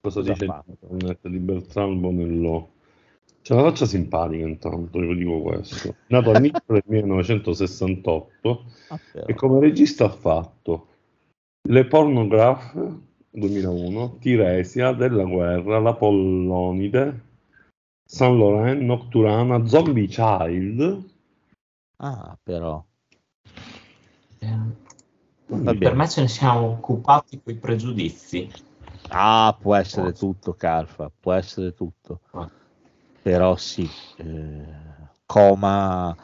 Cosa, Cosa dice di Bertrand Bonello? C'è una faccia simpatica intanto, io dico questo. Nato all'inizio del 1968 ah, e come regista ha fatto Le Pornograph 2001, Tiresia, Della Guerra, La Pollonide, Saint Laurent, Nocturana, Zombie Child. Ah, però. Eh, per me ce ne siamo occupati con i pregiudizi. Ah, può essere tutto, Carfa, può essere tutto. Ah. Però sì, eh, coma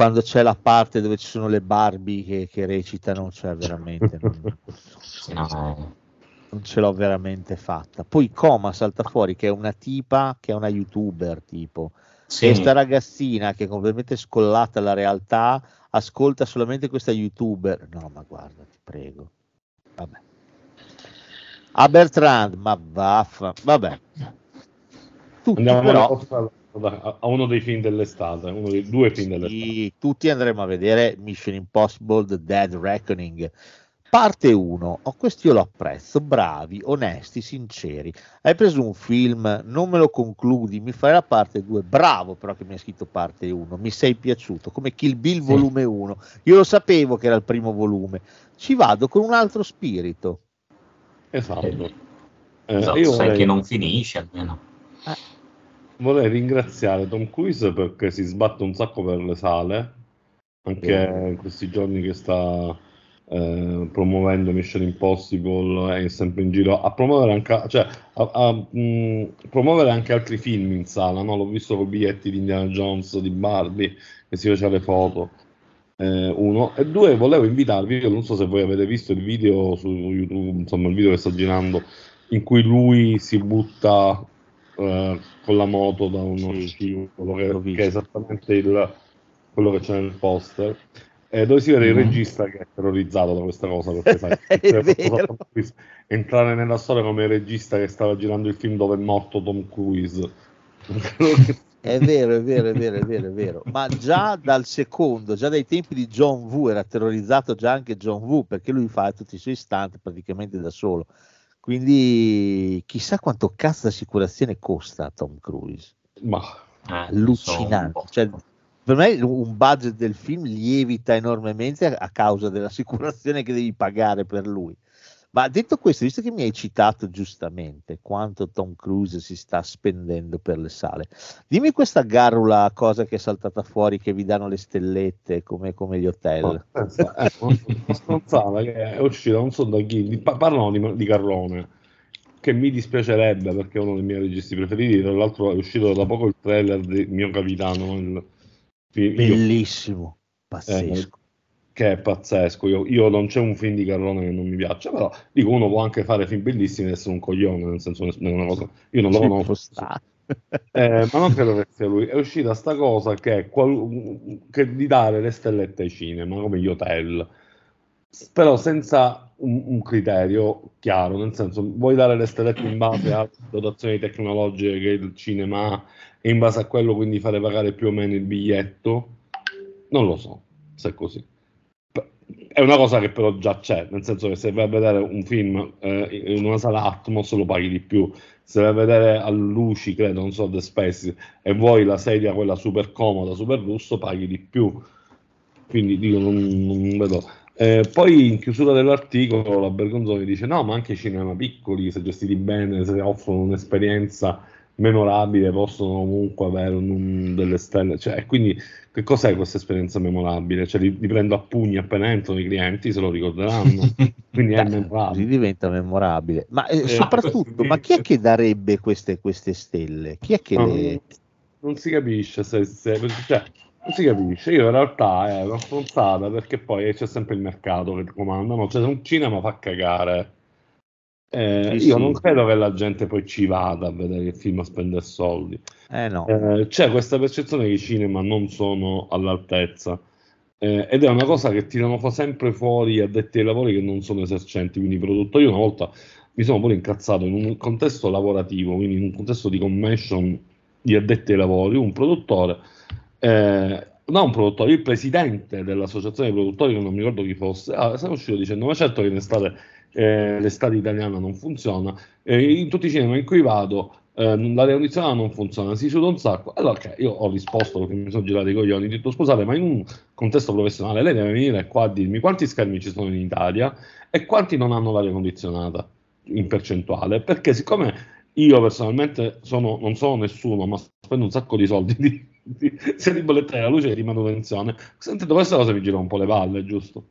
quando c'è la parte dove ci sono le Barbie che, che recitano, cioè veramente. Non... no, non ce l'ho veramente fatta. Poi Coma salta fuori che è una tipa, che è una youtuber tipo. Sì. Questa ragazzina che è completamente scollata alla realtà ascolta solamente questa youtuber. No, ma guarda, ti prego. Vabbè. A Bertrand, ma vaffa, vabbè. Tutti Andiamo però... a uno dei film dell'estate, uno dei due film dell'estate. Tutti andremo a vedere Mission Impossible The Dead Reckoning Parte 1, oh, questo io lo apprezzo, bravi, onesti, sinceri. Hai preso un film, non me lo concludi, mi fai la parte 2, bravo però che mi hai scritto parte 1, mi sei piaciuto, come Kill Bill sì. volume 1. Io lo sapevo che era il primo volume, ci vado con un altro spirito. Esatto. Eh, esatto io sai vorrei... che non finisce almeno. Eh. Vorrei ringraziare Tom Cruise perché si sbatte un sacco per le sale, anche eh. in questi giorni che sta eh, promuovendo Mission Impossible è sempre in giro a promuovere anche, cioè, a, a, mh, promuovere anche altri film in sala no? l'ho visto con biglietti di Indiana Jones di Barbie che si faceva le foto eh, uno. E due volevo invitarvi io non so se voi avete visto il video su YouTube insomma il video che sto girando in cui lui si butta eh, con la moto da uno sì, scivolo che, che, è esattamente il, quello che c'è nel poster eh, dove si vede il mm. regista che è terrorizzato da questa cosa perché sai, entrare nella storia come il regista che stava girando il film dove è morto Tom Cruise è vero, è vero, è vero, è vero, è vero. Ma già dal secondo, già dai tempi di John Woo, era terrorizzato già anche John Woo perché lui fa tutti i suoi stunt praticamente da solo. Quindi chissà quanto cazzo d'assicurazione costa a Tom Cruise. Ma eh, allucinante. Cioè, per me un budget del film lievita enormemente a causa dell'assicurazione che devi pagare per lui. Ma detto questo, visto che mi hai citato giustamente quanto Tom Cruise si sta spendendo per le sale, dimmi questa garrula cosa che è saltata fuori che vi danno le stellette come, come gli hotel. Ecco, stronzata che è uscita, non so da chi, parlano di, di Carlone, che mi dispiacerebbe perché è uno dei miei registi preferiti, tra l'altro è uscito da poco il trailer di Mio Capitano, il, Bellissimo, pazzesco. Eh, che è pazzesco. Io, io, non c'è un film di Carlone che non mi piace, però dico uno può anche fare film bellissimi e essere un coglione, nel senso una cosa. Io non lo conosco. Eh, ma non credo che sia lui. È uscita sta cosa che, qual- che di dare le stellette ai cinema, come gli hotel, però senza un, un, criterio chiaro, nel senso vuoi dare le stellette in base a dotazioni tecnologiche che il cinema ha e in base a quello quindi fare pagare più o meno il biglietto? Non lo so se è così. È una cosa che però già c'è, nel senso che se vai a vedere un film eh, in una sala Atmos lo paghi di più, se vai a vedere a luci, credo, non so, The Space, e vuoi la sedia quella super comoda, super lusso, paghi di più. Quindi dico, non, non vedo. Eh, poi in chiusura dell'articolo la Bergonzoni dice no, ma anche i cinema piccoli, se gestiti bene, se offrono un'esperienza memorabile possono comunque avere un, delle stelle. Cioè, quindi che cos'è questa esperienza memorabile? Cioè, li, li, prendo a pugni appena entrano i clienti, se lo ricorderanno. quindi è memorabile. diventa memorabile. Ma eh, eh, soprattutto, ma chi è che darebbe queste, queste stelle? Chi è che no, le... Non si capisce se, se cioè, non si capisce. Io in realtà è una stronzata perché poi c'è sempre il mercato che comanda. No, cioè, un cinema fa cagare eh, sì, io sì. non credo che la gente poi ci vada a vedere il film a spendere soldi. Eh no. eh, c'è questa percezione che i cinema non sono all'altezza. Eh, ed è una cosa che tirano sempre fuori addetti ai lavori che non sono esercenti, quindi i produttori. Io una volta mi sono pure incazzato in un contesto lavorativo, quindi in un contesto di commission di addetti ai lavori, un produttore, eh, no un produttore, il presidente dell'associazione dei produttori, che non mi ricordo chi fosse, ah, è uscito dicendo, ma certo che in estate eh, l'estate italiana non funziona, eh, in tutti i cinema in cui vado eh, l'aria condizionata non funziona, si suda un sacco. Allora okay, io ho risposto perché mi sono girato i coglioni, ho detto scusate, ma in un contesto professionale lei deve venire qua a dirmi quanti schermi ci sono in Italia e quanti non hanno l'aria condizionata in percentuale, perché siccome io personalmente sono, non sono nessuno, ma spendo un sacco di soldi di, di, sia di bolletta luce di manutenzione, sentendo queste cose mi girano un po' le palle, giusto?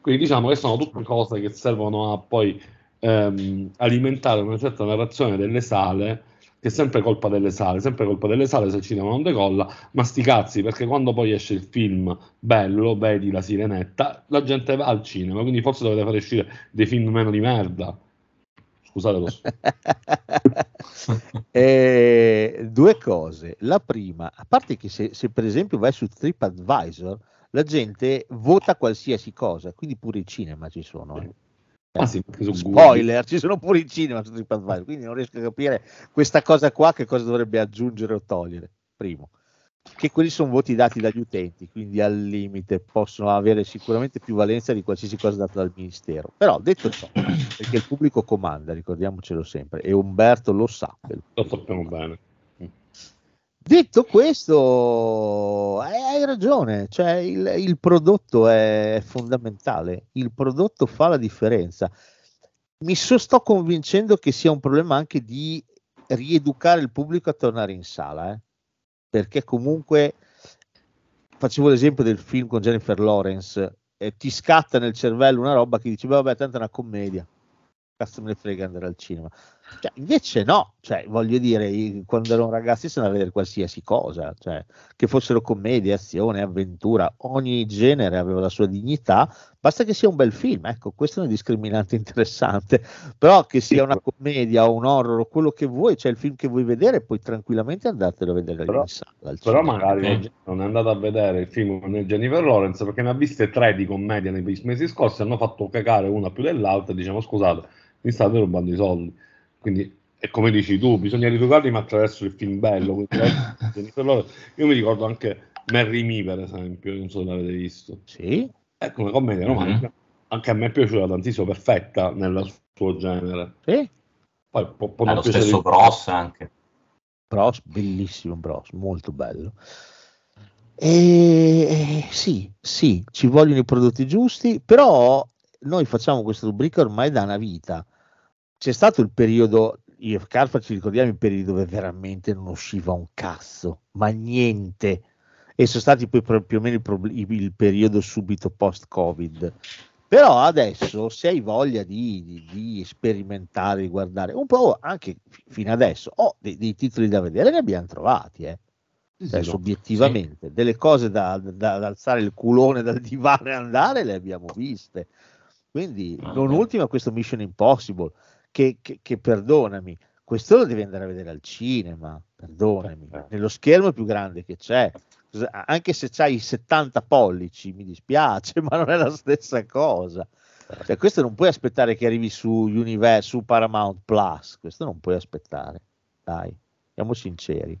Quindi diciamo che sono tutte cose che servono a poi ehm, alimentare una certa narrazione delle sale, che è sempre colpa delle sale, sempre colpa delle sale se il cinema non decolla, ma sti cazzi, perché quando poi esce il film bello, vedi la sirenetta, la gente va al cinema, quindi forse dovete fare uscire dei film meno di merda. scusate lo eh, due cose. La prima, a parte che se, se, per esempio vai su TripAdvisor, la gente vota qualsiasi cosa, quindi pure i cinema ci sono. Eh. Ah, sì, Spoiler, ci sono pure i cinema su TripAdvisor, quindi non riesco a capire questa cosa qua che cosa dovrebbe aggiungere o togliere. Primo che quelli sono voti dati dagli utenti, quindi al limite possono avere sicuramente più valenza di qualsiasi cosa data dal Ministero. Però detto ciò, perché il pubblico comanda, ricordiamocelo sempre, e Umberto lo sa. Lo sappiamo bene. Detto questo, hai, ragione, cioè il, il, prodotto è fondamentale, il prodotto fa la differenza. Mi so, sto convincendo che sia un problema anche di rieducare il pubblico a tornare in sala. Eh perché comunque facevo l'esempio del film con Jennifer Lawrence e ti scatta nel cervello una roba che dici vabbè tanto è una commedia cazzo me ne frega andare al cinema cioè, invece no, cioè, voglio dire, quando ero un ragazzo si andava a vedere qualsiasi cosa, cioè, che fossero commedie, azione, avventura, ogni genere aveva la sua dignità, basta che sia un bel film, ecco, questo è un discriminante interessante, però che sia una commedia o un horror o quello che vuoi, cioè il film che vuoi vedere, puoi tranquillamente andartelo a vedere però, in sala. Però magari eh. non è andato a vedere il film con Jennifer Lawrence perché ne ha viste tre di commedia nei mesi scorsi, hanno fatto cagare una più dell'altra e diciamo scusate, mi state rubando i soldi quindi è come dici tu, bisogna rieducarli ma attraverso il film bello. Io mi ricordo anche Mary Me, per esempio, non so se l'avete visto. Sì. È come commedia mm-hmm. romantica. Anche a me è piaciuta tantissimo, perfetta nel suo genere. Sì. Poi può, può lo stesso. Bros anche. Bros, bellissimo Bros, molto bello. E sì, sì, ci vogliono i prodotti giusti, però noi facciamo questa rubrica ormai da una vita c'è stato il periodo, io Carfa ci ricordiamo il periodo dove veramente non usciva un cazzo, ma niente. E sono stati poi più o meno il, il periodo subito post-Covid. Però adesso, se hai voglia di, di, di, sperimentare, di guardare un po' anche fino adesso, oh, dei, dei titoli da vedere ne abbiamo trovati, eh. Adesso, obiettivamente, sì. delle cose da, da, da, alzare il culone dal divano e andare le abbiamo viste. Quindi, non ultima questo Mission Impossible che, che, che, perdonami, questo lo devi andare a vedere al cinema, perdonami, eh. nello schermo più grande che c'è, anche se c'hai 70 pollici, mi dispiace, ma non è la stessa cosa. Cioè, questo non puoi aspettare che arrivi su Universe, su Paramount Plus, questo non puoi aspettare, dai, siamo sinceri.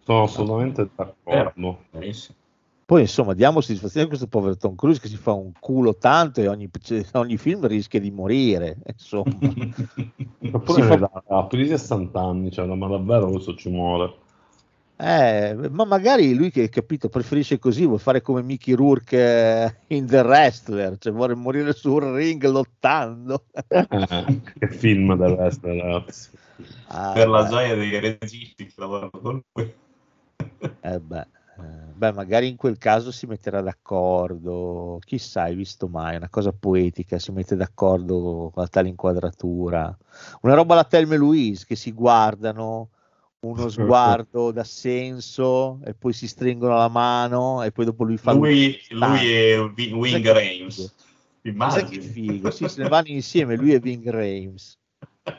Sono assolutamente d'accordo. Benissimo. Poi insomma diamo soddisfazione a questo povero Tom Cruise che si fa un culo tanto e ogni, ogni film rischia di morire. Insomma. si fa... ha più di 60 anni, cioè, ma davvero questo ci muore. Eh, ma magari lui che capito preferisce così, vuole fare come Mickey Rourke eh, in The Wrestler, cioè vuole morire sul ring lottando. Eh, che film The Wrestler, ragazzi. Ah, per beh. la gioia dei registi che lavorano con lui. Eh beh. Eh, beh, magari in quel caso si metterà d'accordo, chissà, hai visto mai, una cosa poetica, si mette d'accordo con la tale inquadratura. Una roba alla Telme Louise che si guardano, uno sguardo da senso e poi si stringono la mano e poi dopo lui fa... Lui, lui è Wing Rames. Immagini. Che figo, sì, se ne vanno insieme lui e Wing Rames.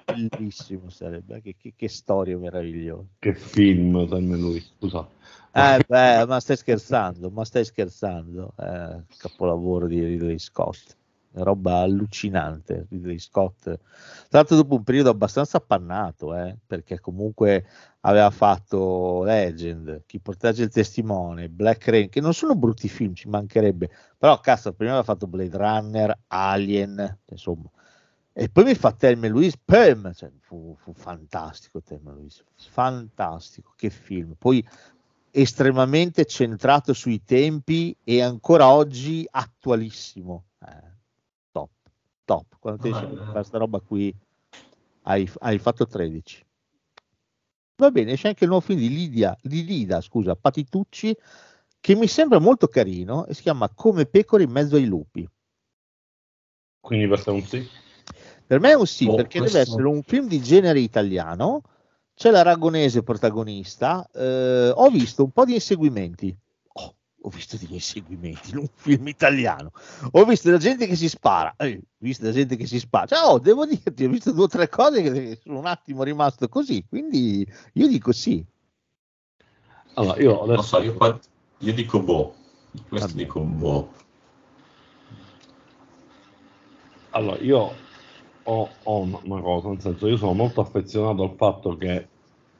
Bellissimo sarebbe, che, che, che storia meravigliosa. Che film, Telme Louise, scusa. Eh beh, ma stai scherzando, ma stai scherzando. Eh, capolavoro di Ridley Scott. Roba allucinante, Ridley Scott. Tra l'altro dopo un periodo abbastanza appannato, eh, perché comunque aveva fatto Legend, Chi portaggia il testimone, Black Rain, che non sono brutti film, ci mancherebbe. Però cazzo, prima aveva fatto Blade Runner, Alien, insomma. E poi mi fa Telme Louise, Pem, cioè, fu, fu, fantastico Telme Louise, fantastico, che film. Poi estremamente centrato sui tempi e ancora oggi attualissimo. Eh, top, top. Quando ti dici questa roba qui hai, hai, fatto 13. Va bene, c'è anche il nuovo film di Lidia, di Lida, scusa, Patitucci, che mi sembra molto carino e si chiama Come pecore in mezzo ai lupi. Quindi per te un sì? Per me è un sì, oh, perché questo... deve essere un film di genere italiano c'è l'aragonese protagonista, eh, ho visto un po' di inseguimenti. Oh, ho visto degli inseguimenti in un film italiano, ho visto la gente che si spara, eh, ho visto la gente che si spara, cioè, oh, devo dirti, ho visto due o tre cose che sono un attimo rimasto così, quindi io dico sì. Allora, io adesso... So, io, qua, io dico boh, questo Vabbè. dico boh. Allora, io ho, ho una cosa, nel senso, io sono molto affezionato al fatto che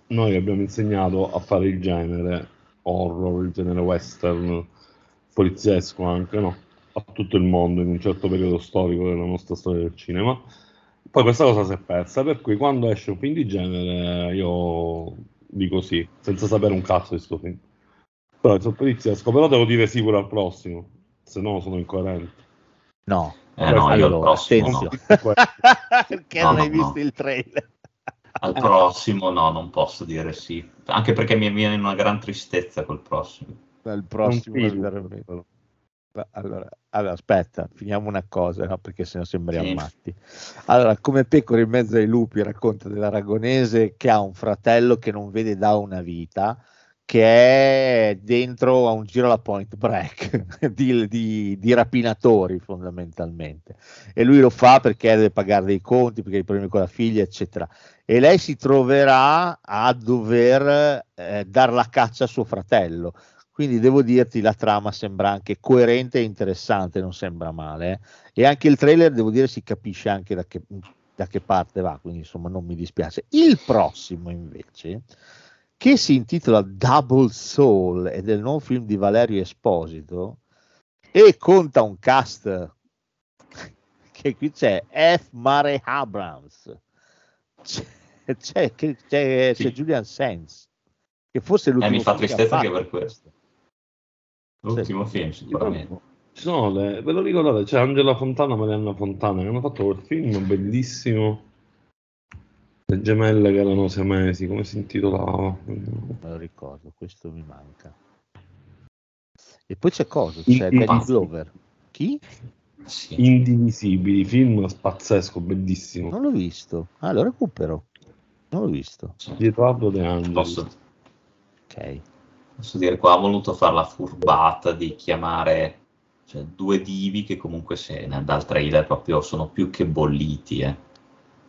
noi abbiamo insegnato a fare il genere horror, il genere western, poliziesco anche, no? A tutto il mondo in un certo periodo storico della nostra storia del cinema. Poi questa cosa si è persa, per cui quando esce un film di genere io dico sì, senza sapere un cazzo di questo film. Però sono poliziesco, però devo dire sì pure al prossimo, se no sono incoerente. No, eh no, io allora, prossimo no. Perché no, non hai no, visto il trailer? Al prossimo no, non posso dire sì, anche perché mi viene una gran tristezza col prossimo. Il prossimo. Allora, allora, aspetta, finiamo una cosa, no? perché se no sembriamo sì. matti. Allora, come Pecore in mezzo ai lupi racconta dell'aragonese che ha un fratello che non vede da una vita, che è dentro a un giro alla point break di, di, di, rapinatori fondamentalmente. E lui lo fa perché deve pagare dei conti perché ha problemi con la figlia eccetera. E lei si troverà a dover eh, dar la caccia a suo fratello. Quindi devo dirti la trama sembra anche coerente e interessante non sembra male eh? e anche il trailer devo dire si capisce anche da che, da che parte va quindi insomma non mi dispiace. Il prossimo invece che si intitola Double Soul ed è il nuovo film di Valerio Esposito e conta un cast che qui c'è F. Mare Abrams c'è, c'è, c'è, c'è sì. Julian Sands che forse l'ultimo eh, mi fa tristezza anche per questo l'ultimo sì. film sicuramente sono le, ve lo ricordate c'è Angela Fontana e Marianna Fontana che hanno fatto quel film bellissimo le gemelle che erano siamesi, come si intitolava? Non me lo ricordo, questo mi manca. E poi c'è cosa? C'è Danny Glover. Chi? Sì. Indivisibili, film pazzesco, bellissimo. Non l'ho visto. Ah, lo recupero. Non l'ho visto. Di Edoardo De Angeli. Posso... Ok. Posso dire, qua ha voluto fare la furbata di chiamare cioè, due divi che comunque se dal trailer proprio sono più che bolliti, eh.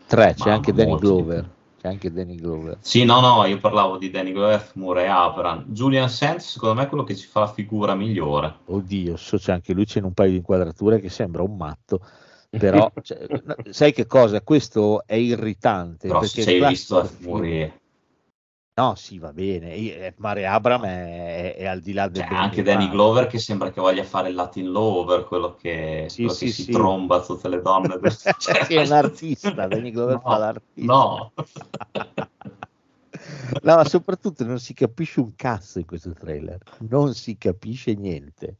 Tre, c'è anche Danny Glover. C'è anche Danny Glover. Sì, no, no, io parlavo di Danny Glover, Moore e Abram. Julian Sands, secondo me, è quello che ci fa la figura migliore. Oddio, so, c'è anche lui, c'è in un paio di inquadrature che sembra un matto. Però, cioè, sai che cosa? Questo è irritante. Però perché se hai visto Moore No, sì, va bene. Eh, Mare Abram è, è, è al di là del. C'è anche Danny Glover che sembra che voglia fare il Latin Lover, quello che, sì, quello sì, che sì. si tromba tutte le donne. cioè, è un artista. Danny Glover no, fa l'artista. No. no, ma soprattutto non si capisce un cazzo in questo trailer. Non si capisce niente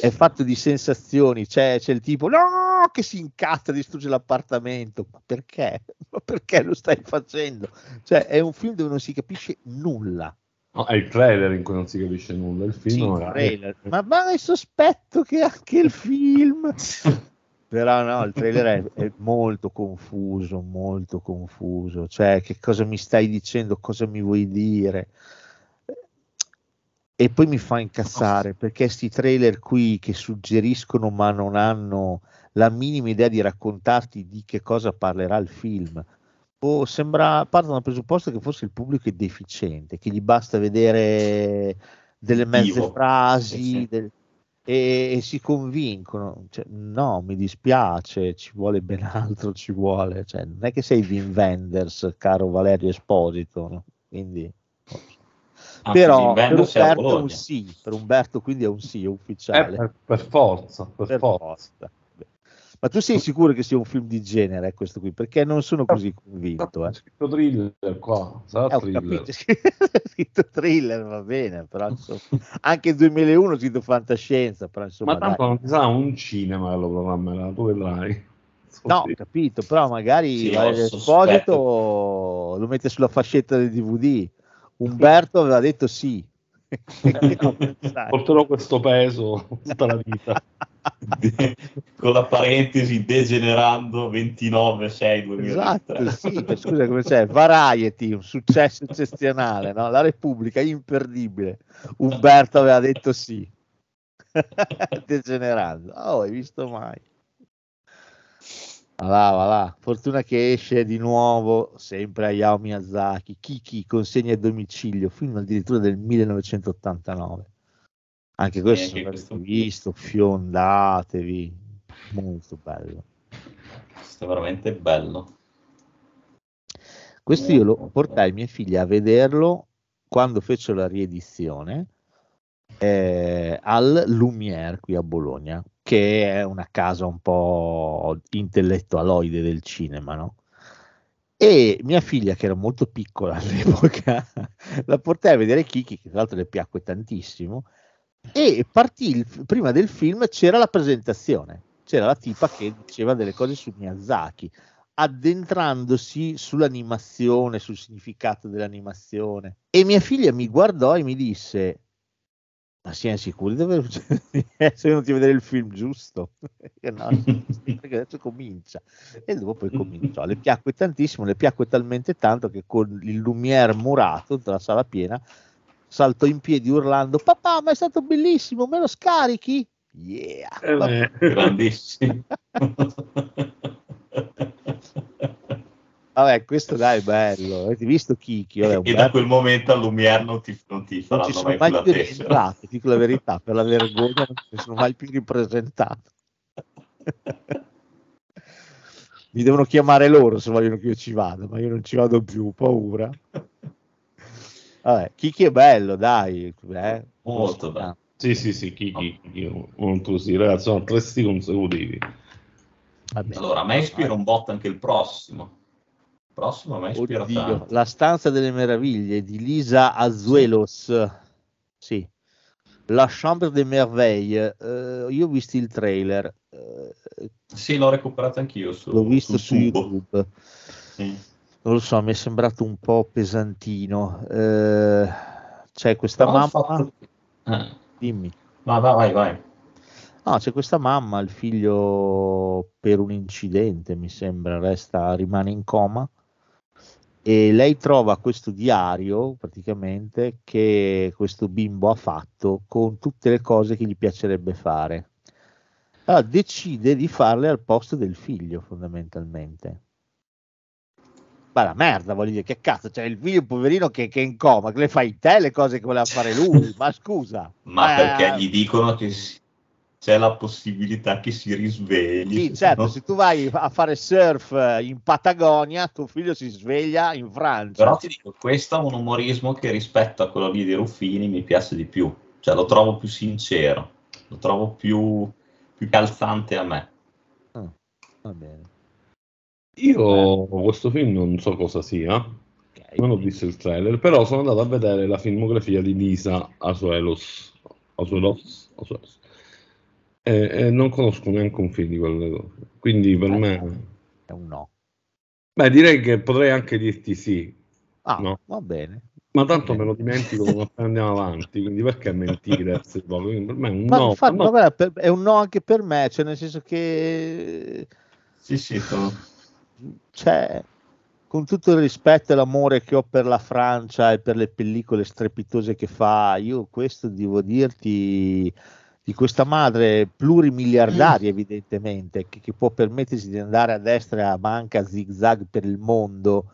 è fatto di sensazioni, c'è, c'è il tipo no, che si incazza, distrugge l'appartamento, ma perché? Ma perché lo stai facendo? Cioè è un film dove non si capisce nulla. No, è il trailer in cui non si capisce nulla, il film sì, è... ma, ma è sospetto che anche il film... Però no, il trailer è, è, molto confuso, molto confuso. Cioè, che cosa mi stai dicendo? Cosa mi vuoi dire? e poi mi fa incazzare perché questi trailer qui che suggeriscono ma non hanno la minima idea di raccontarti di che cosa parlerà il film o sembra partono dal presupposto che forse il pubblico è deficiente che gli basta vedere delle mezze Vivo. frasi sì. del, e, e, si convincono cioè, no mi dispiace ci vuole ben altro ci vuole cioè, non è che sei Vin Wenders caro Valerio Esposito no? quindi Ah, però per Umberto è un sì, per Umberto quindi è un sì, è ufficiale. Eh, per, per, forza, per, per forza. forza. Ma tu sei sicuro che sia un film di genere questo qui? Perché non sono così convinto. Eh. scritto thriller qua, eh, thriller. scritto thriller, va bene, però insomma, anche nel 2001 scritto fantascienza, però insomma... Ma tanto dai. non sarà un cinema che lo programmerà, tu vedrai. No, ho capito, però magari sì, Esposito lo mette sulla fascetta del DVD Umberto aveva detto sì. Porterò questo peso tutta la vita. Con la parentesi degenerando 29 6 2003. Esatto, sì, scusa come c'è Variety, un successo eccezionale, no? La Repubblica imperdibile. Umberto aveva detto sì. degenerando. Oh, hai visto mai? Va là, va là. Fortuna che esce di nuovo, sempre a Yao Miyazaki. Kiki consegna a domicilio, film addirittura del 1989. Anche questo eh, questo... visto, fiondatevi. Molto bello. Questo è veramente bello. Questo io lo portai ai miei figli a vederlo quando fecero la riedizione eh, al Lumière qui a Bologna, che è una casa un po' intellettualoide del cinema, no? E mia figlia, che era molto piccola all'epoca, la portai a vedere Kiki, che tra l'altro le piacque tantissimo, e partì il, prima del film c'era la presentazione, c'era la tipa che diceva delle cose su Miyazaki, addentrandosi sull'animazione, sul significato dell'animazione. E mia figlia mi guardò e mi disse: ma siamo sicuri di essere venuti a vedere il film giusto? no, perché adesso comincia. E dopo poi cominciò. Le piacque tantissimo, le piacque talmente tanto che con il Lumière murato, tutta la sala piena, saltò in piedi urlando: Papà, ma è stato bellissimo, me lo scarichi? Yeah! Eh, grandissimo. Vabbè, questo dai è bello. Avete visto Kiki? Vabbè, e da quel momento a Lumière non ti, non ti non ci sono mai, mai più rientrato, dico la verità, per la vergogna non ci sono mai più ripresentato. Mi devono chiamare loro se vogliono che io ci vada, ma io non ci vado più, ho paura. Vabbè, Kiki è bello, dai. Eh? Molto bello. Sì, sì, sì, Kiki, io, molto sì, ragazzi, sono tre sti consecutivi. Vabbè. Allora, a me ispira un botto anche il prossimo prossimo a ispira Oddio, La stanza delle meraviglie di Lisa Azuelos. Sì. La Chambre des Merveilles. Uh, io ho visto il trailer. Uh, sì, l'ho recuperato anch'io. Su, l'ho visto su YouTube. Sì. Non lo so, mi è sembrato un po' pesantino. Uh, c'è questa Però mamma. Fatto... Eh. Dimmi. No, vai, vai. No, c'è questa mamma, il figlio per un incidente, mi sembra, resta, rimane in coma e lei trova questo diario praticamente che questo bimbo ha fatto con tutte le cose che gli piacerebbe fare. Allora decide di farle al posto del figlio fondamentalmente. Ma la merda, voglio dire, che cazzo, c'è cioè il figlio poverino che, che, è in coma, che le fai te le cose che voleva fare lui, ma scusa. Ma eh, perché gli dicono che c'è la possibilità che si risvegli. Sì, certo, no? se tu vai a fare surf in Patagonia, tuo figlio si sveglia in Francia. Però ti dico, questo è un umorismo che rispetto a quello lì di Ruffini mi piace di più, cioè lo trovo più sincero, lo trovo più, più calzante a me. Ah, va bene. Io Beh. questo film non so cosa sia, okay. non ho visto il trailer, però sono andato a vedere la filmografia di Lisa Asuelos. Asuelos? Asuelos e, e non conosco neanche un film di quelle cose. Quindi per eh, me è un no. Beh, direi che potrei anche dirti sì. Ah, no. va bene. Ma tanto me lo dimentico quando andiamo avanti, quindi perché mentire? per me è un Ma no. Infatti, no. Vabbè, è un no anche per me, cioè nel senso che... Sì, sì, sono... Cioè, con tutto il rispetto e l'amore che ho per la Francia e per le pellicole strepitose che fa, io questo devo dirti di questa madre plurimiliardaria evidentemente che, che, può permettersi di andare a destra e a manca zig zag per il mondo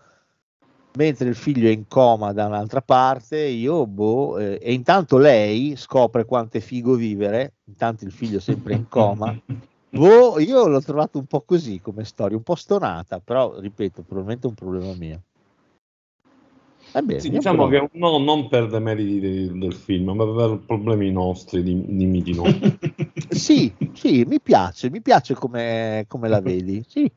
mentre il figlio è in coma da un'altra parte io boh eh, e intanto lei scopre quanto è figo vivere intanto il figlio sempre in coma boh io l'ho trovato un po' così come storia un po' stonata però ripeto probabilmente è un problema mio Bene, sì, diciamo però... che no, non per demeriti del, del film, ma per problemi nostri, di, dimmi di no. sì, sì, mi piace, mi piace come, come la vedi. Sì.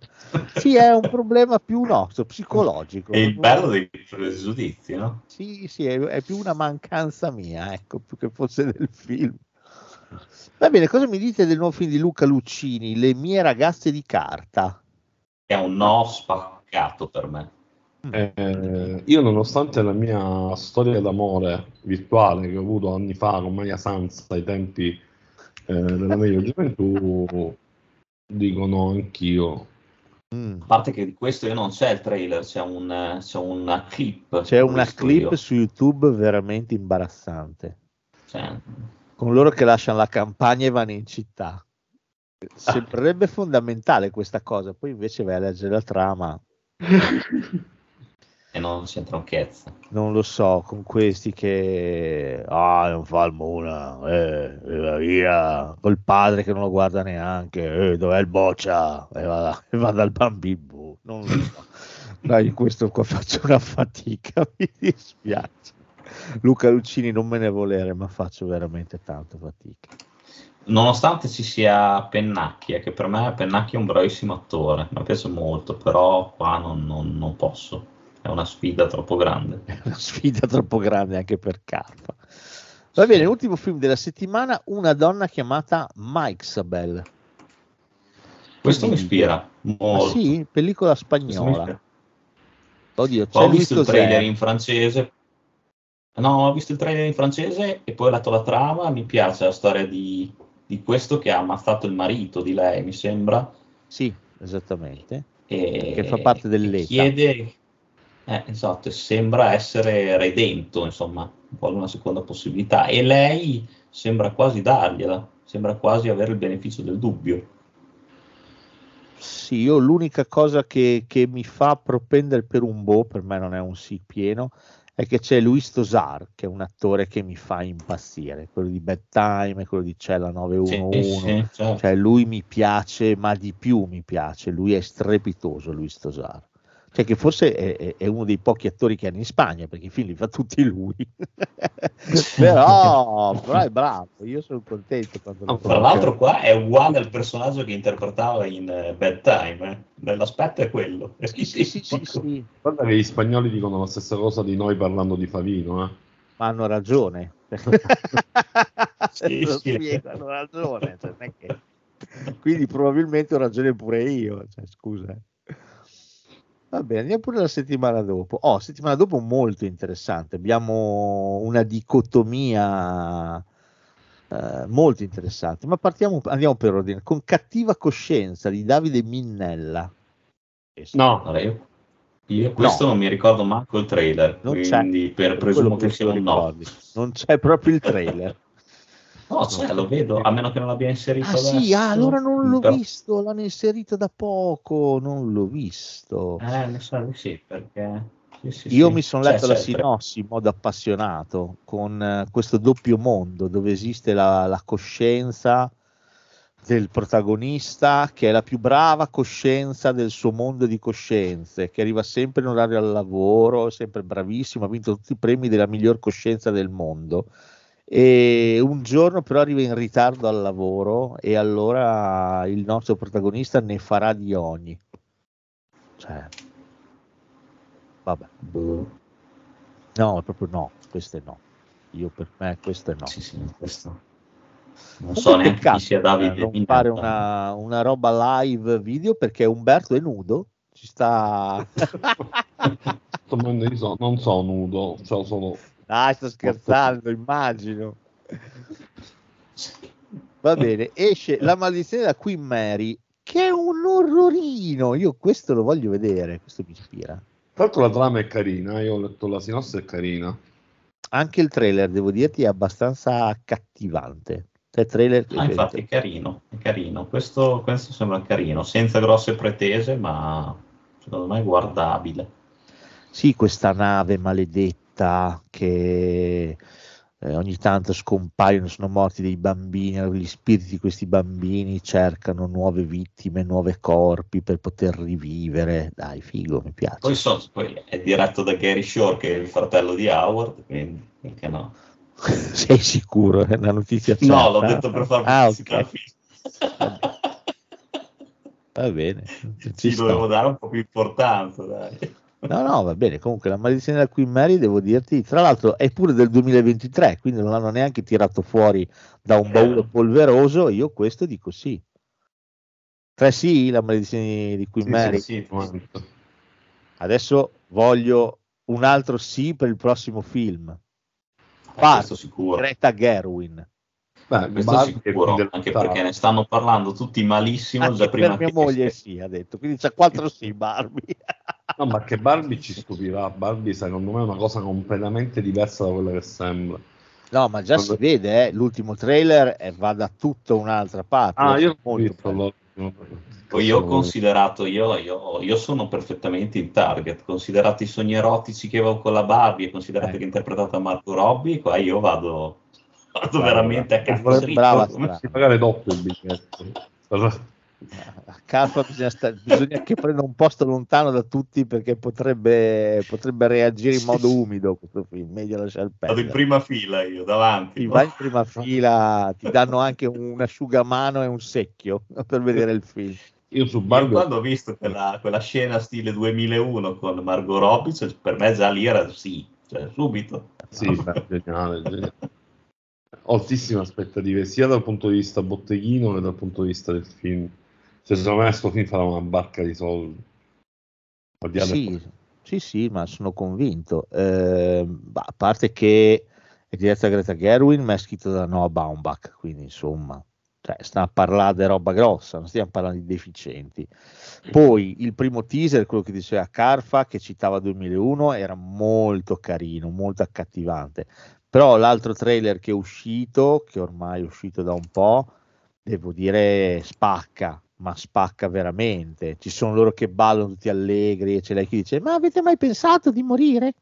sì, è un problema più nostro, psicologico. È il bello dei pregiudizi, no? Sì, sì, è, è, più una mancanza mia, ecco, più che fosse del film. Va bene, cosa mi dite del nuovo film di Luca Luccini, Le mie ragazze di carta? È un no spaccato per me. Eh, io nonostante la mia storia d'amore virtuale che ho avuto anni fa con Maria Sanz ai tempi eh, della meglio gioventù, dico no anch'io. Mm. A parte che di questo io non c'è il trailer, c'è, un, c'è una clip. C'è una clip io. su YouTube veramente imbarazzante. Cioè, con loro che lasciano la campagna e vanno in città. Sembrerebbe fondamentale questa cosa, poi invece vai a leggere la trama. e non c'entra un cazzo. Non lo so, con questi che ah, non fa il muna, eh, via, via, col padre che non lo guarda neanche, eh, dov'è il boccia? E va, e va dal bambino, non lo so. Dai, questo qua faccio una fatica, mi dispiace. Luca Lucini non me ne volere, ma faccio veramente tanto fatica. Nonostante ci sia Pennacchi, che per me Pennacchi è un bravissimo attore, mi piace molto, però qua non, non, non posso, è una sfida troppo grande. È una sfida troppo grande anche per Carpa. Va bene, l'ultimo film della settimana, una donna chiamata Mike Sabel. Questo mi ispira molto. Ah, sì, pellicola spagnola. Oddio, ho visto il trailer in francese, No, ho visto il trailer in francese e poi ho letto la trama. Mi piace la storia di, di questo che ha ammazzato il marito di lei, mi sembra. Sì, esattamente. E, che fa parte dell'ETA. Chiede, eh, esatto, sembra essere redento, insomma, vuole una seconda possibilità. E lei sembra quasi dargliela, sembra quasi avere il beneficio del dubbio. Sì, io l'unica cosa che, che mi fa propendere per un boh, per me non è un sì pieno, è che c'è Luis Tosar, che è un attore che mi fa impazzire, quello di Bad Time, quello di Cella 911, sì, sì, certo. cioè lui mi piace, ma di più mi piace, lui è strepitoso Luis Tosar cioè che forse è, è, uno dei pochi attori che hanno in Spagna, perché i film li fa tutti lui. però, però, è bravo, io sono contento. No, tra l'altro qua è uguale al personaggio che interpretava in uh, Bad Time, eh. l'aspetto è quello. Sì, sì, sì, sì, sì. Guarda che gli spagnoli dicono la stessa cosa di noi parlando di Favino. Eh. Ma hanno ragione. sì, Lo sì. Spiego, hanno ragione. Cioè, che... Quindi probabilmente ho ragione pure io, cioè, scusa. Va bene, andiamo pure la settimana dopo. Oh, settimana dopo molto interessante. Abbiamo una dicotomia eh, molto interessante. Ma partiamo, andiamo per ordine. Con cattiva coscienza di Davide Minnella. No, io, io questo no. non mi ricordo manco il trailer, non quindi per presumo che sia un no. Non c'è proprio il trailer. No, cioè, lo vedo, a meno che non l'abbia inserito. Ah, sì, ah, allora non l'ho Però... visto, l'hanno inserito da poco, non l'ho visto. Eh, sa di sì, perché... Sì, sì, Io sì. mi sono letto la sinossi in modo appassionato, con uh, questo doppio mondo dove esiste la, la coscienza del protagonista che è la più brava coscienza del suo mondo di coscienze, che arriva sempre in orario al lavoro, sempre bravissimo, ha vinto tutti i premi della miglior coscienza del mondo e un giorno però arriva in ritardo al lavoro e allora il nostro protagonista ne farà di ogni. Cioè, vabbè. No, proprio no, questo è no. Io per me questo è no. Sì, sì, questo. Non so neanche chi sia Davide. Non fare una, una roba live video perché Umberto è nudo. Ci sta. non so nudo, so solo Ah, sto scherzando, immagino. Va bene, esce La maledizione da Queen Mary, che è un orrorino. Io questo lo voglio vedere, questo mi ispira. Tra l'altro la trama è carina, io ho letto la sinossi, è carina. Anche il trailer, devo dirti, è abbastanza accattivante. Cioè, trailer ah, infatti è carino, è carino. Questo, questo sembra carino, senza grosse pretese, ma secondo me è guardabile. Sì, questa nave maledetta città che eh, ogni tanto scompaiono, sono morti dei bambini, gli spiriti di questi bambini cercano nuove vittime, nuovi corpi per poter rivivere. Dai, figo, mi piace. Poi, so, poi è diretto da Gary Shore, che è il fratello di Howard, quindi perché no? Sei sicuro? È una notizia certa? No, l'ho detto per farmi ah, okay. Va bene. Ci dovevo dare un po' più importanza, dai. No, no, va bene. Comunque, la maledizione della Queen Mary, devo dirti, tra l'altro è pure del 2023, quindi non l'hanno neanche tirato fuori da un baule eh. polveroso. Io questo dico sì. Tre sì, la maledizione di Queen sì, Mary. Sì, sì, Adesso voglio un altro sì per il prossimo film. Parto, sicuro. Greta Gerwin. Beh, questo sicuro, anche perché ne stanno parlando tutti malissimo anche già prima per mia moglie sì, ha detto, quindi c'è quattro sì Barbie. no, ma che Barbie ci stupirà, Barbie secondo me è una cosa completamente diversa da quella che sembra. No, ma già Quando... si vede, eh, l'ultimo trailer eh, va da tutta un'altra parte. Ah, io ho visto poi io ho considerato, io, io, io, sono perfettamente in target, considerati i sogni erotici che avevo con la Barbie e considerate eh. che ho interpretato a Marco Robbie, qua io vado, vado veramente a cazzo dritto. Brava, brava. pagare doppio il biglietto. A Carpa bisogna, sta- bisogna, che prenda un posto lontano da tutti perché potrebbe, potrebbe reagire in modo umido questo film, meglio lasciare il pezzo. Vado in prima fila io, davanti. Ti vai in prima fila, ti danno anche un asciugamano e un secchio per vedere il film. Io su Barbie... Io quando ho visto quella, quella, scena stile 2001 con Margot Robbie, cioè, per me già lì era sì, cioè, subito. Sì, beh, geniale, geniale. Altissime aspettative, sia dal punto di vista botteghino che dal punto di vista del film. Secondo me questo film farà una barca di soldi. Sì, sì, sì, ma sono convinto. Eh, a parte che è diretta da Greta Gerwin, ma è scritto da Noah Baumbach, quindi insomma cioè, stiamo a parlare di roba grossa, non stiamo parlando di deficienti. Poi il primo teaser, quello che diceva Carfa, che citava 2001, era molto carino, molto accattivante. Però l'altro trailer che è uscito, che ormai è uscito da un po', devo dire spacca, ma spacca veramente. Ci sono loro che ballano tutti allegri e c'è lei che dice: Ma avete mai pensato di morire?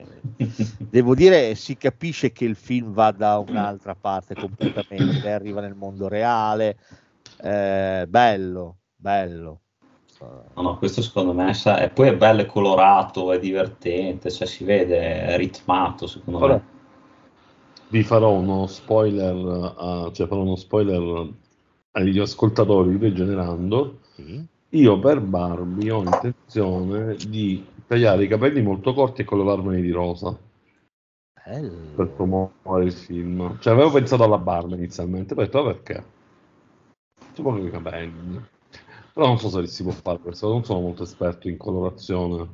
Devo dire, si capisce che il film va da un'altra parte completamente, arriva nel mondo reale, eh, bello, bello. No, no, questo secondo me e poi è bello, è colorato, è divertente, cioè si vede, è ritmato secondo Ora, me. Vi farò uno spoiler, uh, cioè farò uno spoiler agli ascoltatori degenerando. Sì. Io per Barbie ho intenzione di tagliare i capelli molto corti e colorarmeli di rosa. Bello. Per promuovere il film. Cioè, avevo pensato alla barba inizialmente, poi ho detto, perché? Ci voglio i capelli. Però non so se si può fare questo, non sono molto esperto in colorazione.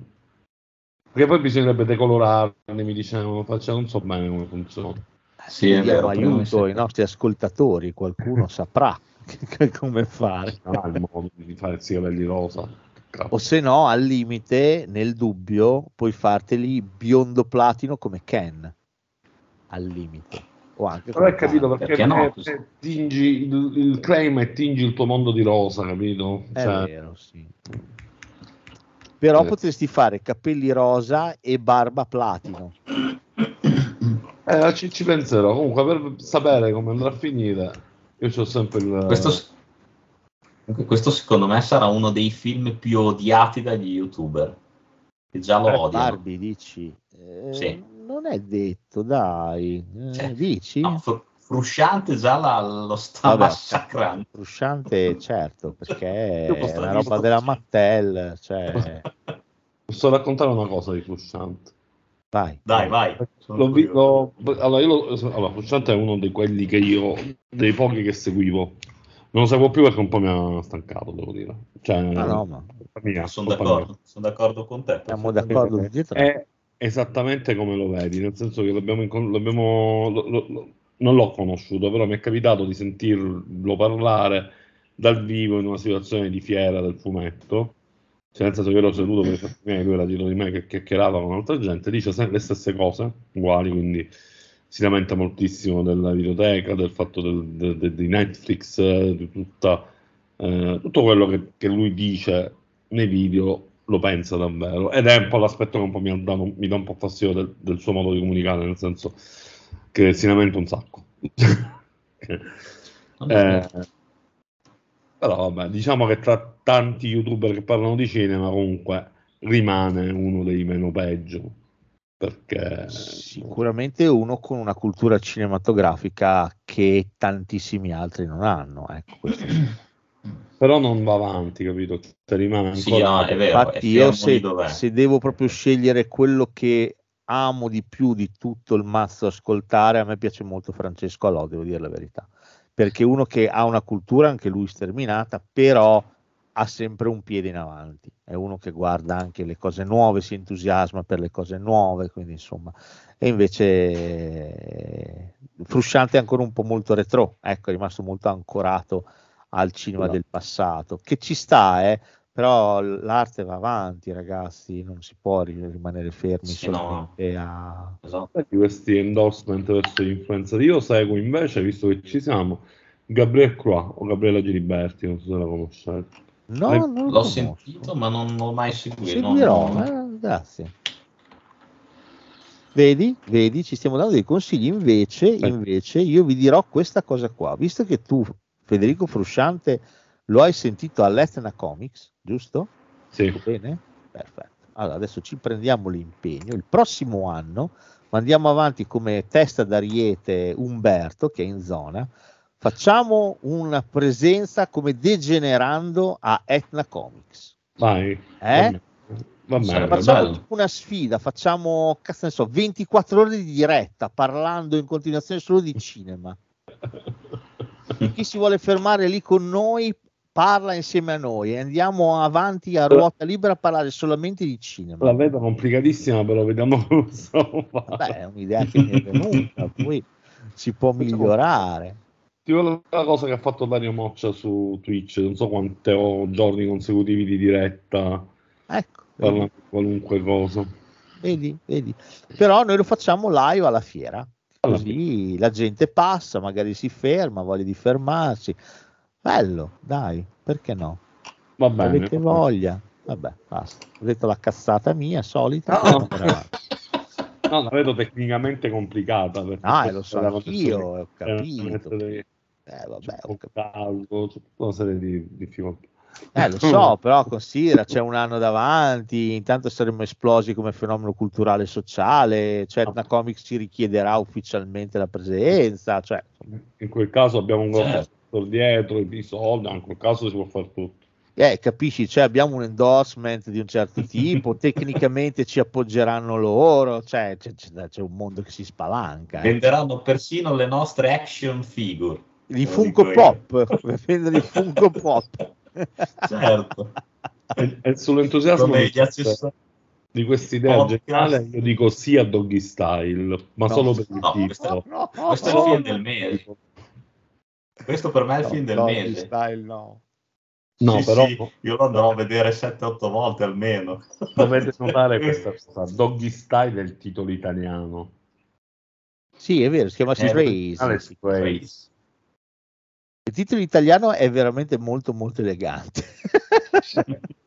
Perché poi bisognerebbe decolorarli, mi dicevano, cioè, non so bene come funziona. Sì, è vero, aiuto ai nostri ascoltatori, qualcuno saprà come fare. Non ha il modo di fare i capelli rosa. O se no, al limite, nel dubbio, puoi farteli biondo platino come Ken. Al limite. O anche non hai capito perché, perché no? tingi il, il, claim e tingi il tuo mondo di rosa, capito? È cioè... vero, sì. Però eh. potresti fare capelli rosa e barba platino. Eh, ci, ci penserò. Comunque, per sapere come andrà a finire, io ho sempre il. Questo, questo secondo me sarà uno dei film più odiati dagli youtuber. Che già lo eh, odiano. Barbie, dici? Eh, sì. Non è detto, dai. Eh, cioè, dici? No, fr- Frusciante già la, lo sta Vabbè, massacrando. Frusciante, certo, perché è una roba della Mattel. Cioè... Posso raccontare una cosa di Frusciante? Vai. Dai, vai. Lo, lo, allora, io lo, allora, Frusciante è uno di quelli che io, dei pochi che seguivo non lo seguo più perché un po' mi ha stancato, devo dire. Cioè, ah, no, ma... mia, sono, d'accordo, sono d'accordo con te. Siamo d'accordo È esattamente come lo vedi, nel senso che l'abbiamo, l'abbiamo lo, lo, non l'ho conosciuto, però mi è capitato di sentirlo parlare dal vivo in una situazione di fiera del fumetto. Nel senso che ero seduto per i miei, lui era dietro di me che chiacchierava con altra gente, dice le stesse cose, uguali, quindi si lamenta moltissimo della videoteca, del fatto del, del, di Netflix, di tutta, eh, tutto quello che, che, lui dice nei video lo pensa davvero ed è un po' l'aspetto che un po' mi, dà, mi dà un po' fastidio del, del, suo modo di comunicare, nel senso che si lamenta un sacco. eh, però vabbè, diciamo che tra tanti youtuber che parlano di cinema comunque rimane uno dei meno peggio perché sicuramente uno con una cultura cinematografica che tantissimi altri non hanno ecco, però non va avanti capito? Cioè, rimane ancora sì, no, è vero, infatti io se, se, devo proprio scegliere quello che amo di più di tutto il mazzo ascoltare a me piace molto Francesco Alò devo dire la verità perché uno che ha una cultura anche lui sterminata però ha sempre un piede in avanti, è uno che guarda anche le cose nuove, si entusiasma per le cose nuove, quindi insomma, e invece eh, Frusciante è ancora un po' molto retro, ecco, è rimasto molto ancorato al cinema no. del passato, che ci sta, eh, però l'arte va avanti, ragazzi, non si può rimanere fermi Sì, solamente no. a... Esatto. Di questi endorsement verso gli influencer. Io seguo invece, visto che ci siamo, Gabriele Croix o Gabriela Giliberti, non so se la conoscete. No, Eh, non L'ho conosco. sentito, ma non l'ho mai seguito. Seguirò, non- eh, grazie. Vedi, vedi, ci stiamo dando dei consigli. Invece, invece, io vi dirò questa cosa qua. Visto che tu, Federico Frusciante, lo hai sentito all'Etna Comics, giusto? Sì. Bene? Perfetto. Allora, adesso ci prendiamo l'impegno. Il prossimo anno andiamo avanti come testa d'ariete Umberto, che è in zona. Facciamo una presenza come degenerando a Etna Comics. Vai. Eh? Va bene. Facciamo una sfida, facciamo cazzo ne so, 24 ore di diretta parlando in continuazione solo di cinema. Chi si vuole fermare lì con noi parla insieme a noi e andiamo avanti a ruota libera a parlare solamente di cinema. La vedo complicatissima, però vediamo come. Beh, è un'idea che mi è venuta, poi si può migliorare. Ti dire una cosa che ha fatto Dario Moccia su Twitch, non so quanti ho giorni consecutivi di diretta Ecco, parlando di qualunque cosa. vedi, vedi. Però noi lo facciamo live alla fiera, Alla così la gente passa, magari si ferma, voglia di fermarsi. Bello, dai, perché no? Va bene. Avete voglia? Vabbè, basta. Ho detto la cazzata mia, solita. No. No, la vedo tecnicamente complicata. Ah, lo so anch'io, connessione ho capito. Eh, vabbè, ho capito. una serie di difficoltà. Eh, lo so, però considera, c'è un anno davanti, intanto saremo esplosi come fenomeno culturale e sociale, cioè una comics ci richiederà ufficialmente la presenza, cioè, In quel caso abbiamo un Certo. Sponsor dietro, i soldi, in quel caso si può fare tutto. eh, capisci, cioè abbiamo un endorsement di un certo tipo, tecnicamente ci appoggeranno loro, cioè c'è, c'è- un mondo che si spalanca. eh. Venderanno persino le nostre action figure. I Lo Funko. Pop, vendono i Funko Pop. Certo. E, e sull'entusiasmo Come di, gli accessori. di questa idea geniale, io dico sì a Doggy Style, ma No, solo per il no, titolo. questo- No, questo è il no, film del mese. Questo per me è il no, film del Doggy mese. Style, no. No, Sì, però sì, io lo andrò a vedere 7-8 volte almeno. dovete notare questa cosa. Doggy Style è il titolo italiano. Sì, è vero, si chiama Eh, Race. Alex Grace. Il titolo italiano è veramente molto molto elegante.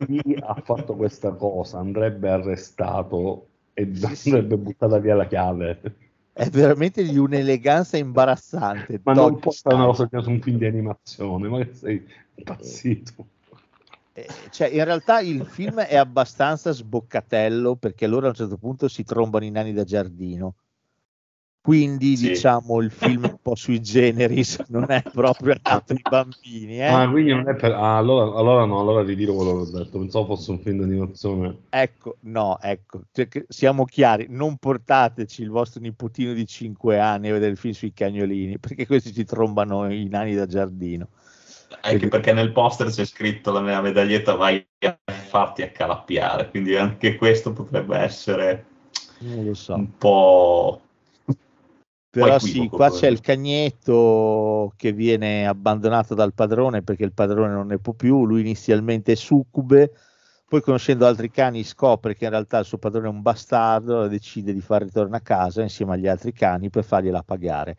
Chi ha fatto questa cosa andrebbe arrestato e andrebbe buttata via la chiave. È veramente di un'eleganza imbarazzante. Ma non fare una Style. cosa su un film di animazione, ma che sei impazzito. Eh, cioè, in realtà il film è abbastanza sboccatello perché loro a un certo punto si trombano i nani da giardino. Quindi Sì. diciamo il film è un po' sui generis, non è proprio adatto ai bambini. eh. Ah, quindi non è per... ah, allora, allora no, allora ritiro quello che ho detto. Pensavo fosse un film di animazione. Ecco, no, ecco, cioè siamo chiari, non portateci il vostro nipotino di 5 anni a vedere il film sui cagnolini, perché questi ci trombano i nani da giardino. Anche perché nel poster c'è scritto la mia medaglietta vai a farti accalappiare, quindi anche questo potrebbe essere Non lo so. un po'... Però sì, qua c'è il cagnetto che viene abbandonato dal padrone perché il padrone non ne può più, lui inizialmente è succube, poi conoscendo altri cani scopre che in realtà il suo padrone è un bastardo e decide di far ritorno a casa insieme agli altri cani per fargliela pagare.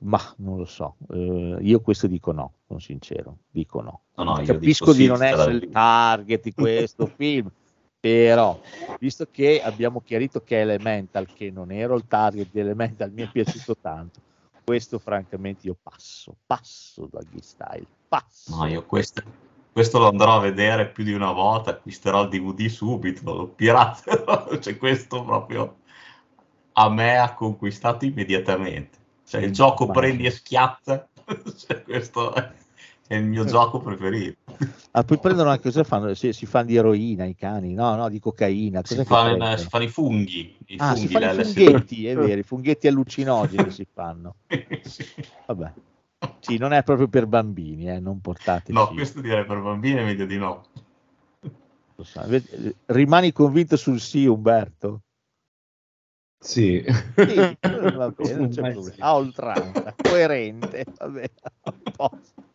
Ma non lo so, eh, io questo dico no, sono sincero, dico no. No, no, Capisco di sì, non essere il target di questo film, però visto che abbiamo chiarito che è Elemental, che non ero il target di Elemental, mi è piaciuto tanto. Questo francamente io passo, passo Doggy Style, passo. No, io questo, questo lo andrò a vedere più di una volta, acquisterò il DVD subito, lo piraterò, cioè questo proprio a me ha conquistato immediatamente. Cioè il gioco immagino. prendi e schiatta, cioè, questo è, è il mio gioco preferito. Ah, poi prendono anche cosa fanno? Si, si fanno di eroina i cani, no, no, di cocaina. Si fanno, si fanno i funghi, i Ah, si funghi, fanno i funghetti, è vero, i funghetti allucinogeni si fanno. Sì. Vabbè. Sì, non è proprio per bambini, eh, non portateci. No, questo direi per bambini è meglio di no. Lo so. Rimani convinto sul sì, Umberto? Sì. Sì, va bene, non c'è problema. sì. A oltranza, coerente, va bene, a posto.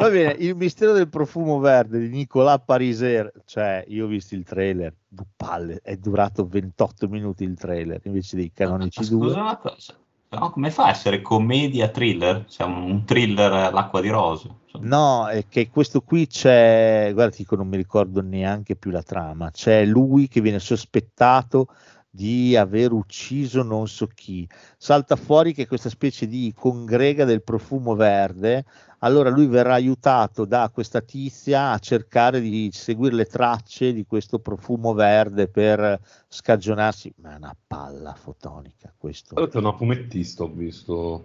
Va bene, il mistero del profumo verde di Nicolas Pariser, cioè io ho visto il trailer, palle, è durato 28 minuti il trailer invece dei canonici due. Scusa una cosa, no, come fa a essere commedia thriller? Cioè un thriller all'acqua di rose? No, è che questo qui c'è, guarda, dico, non mi ricordo neanche più la trama, c'è lui che viene sospettato di aver ucciso non so chi. Salta fuori che questa specie di congrega del profumo verde, allora lui verrà aiutato da questa tizia a cercare di seguire le tracce di questo profumo verde per scagionarsi. Ma è una palla fotonica questo. È una fumettista, ho visto.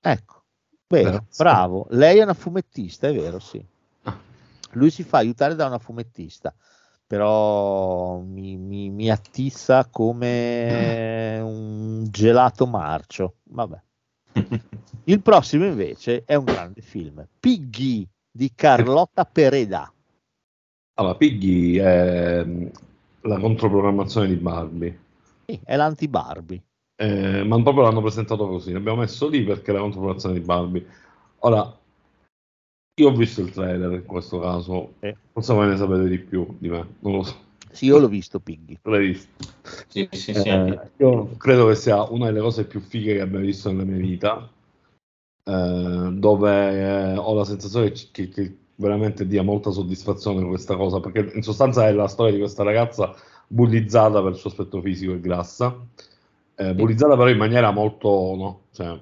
Ecco, bene, bravo. Lei è una fumettista, è vero, sì. Ah. Lui si fa aiutare da una fumettista però mi, mi, mi attizza come un gelato marcio. Vabbè. Il prossimo invece è un grande film, Piggy di Carlotta Pereda. Allora, Piggy è mm, la controprogrammazione di Barbie. Sì, è l'anti-Barbie. Eh, ma proprio l'hanno presentato così, l'abbiamo messo lì perché è la controprogrammazione di Barbie. Ora, io ho visto il trailer in questo caso, eh. forse voi ne sapete di più di me, non lo so. Sì, io l'ho visto Piggy. L'hai visto? Sì, sì, sì. Eh, io credo che sia una delle cose più fighe che abbia visto nella mia vita, eh, dove eh, ho la sensazione che, che, veramente dia molta soddisfazione questa cosa, perché in sostanza è la storia di questa ragazza bullizzata per il suo aspetto fisico e grassa, eh, bullizzata però in maniera molto, no, cioè,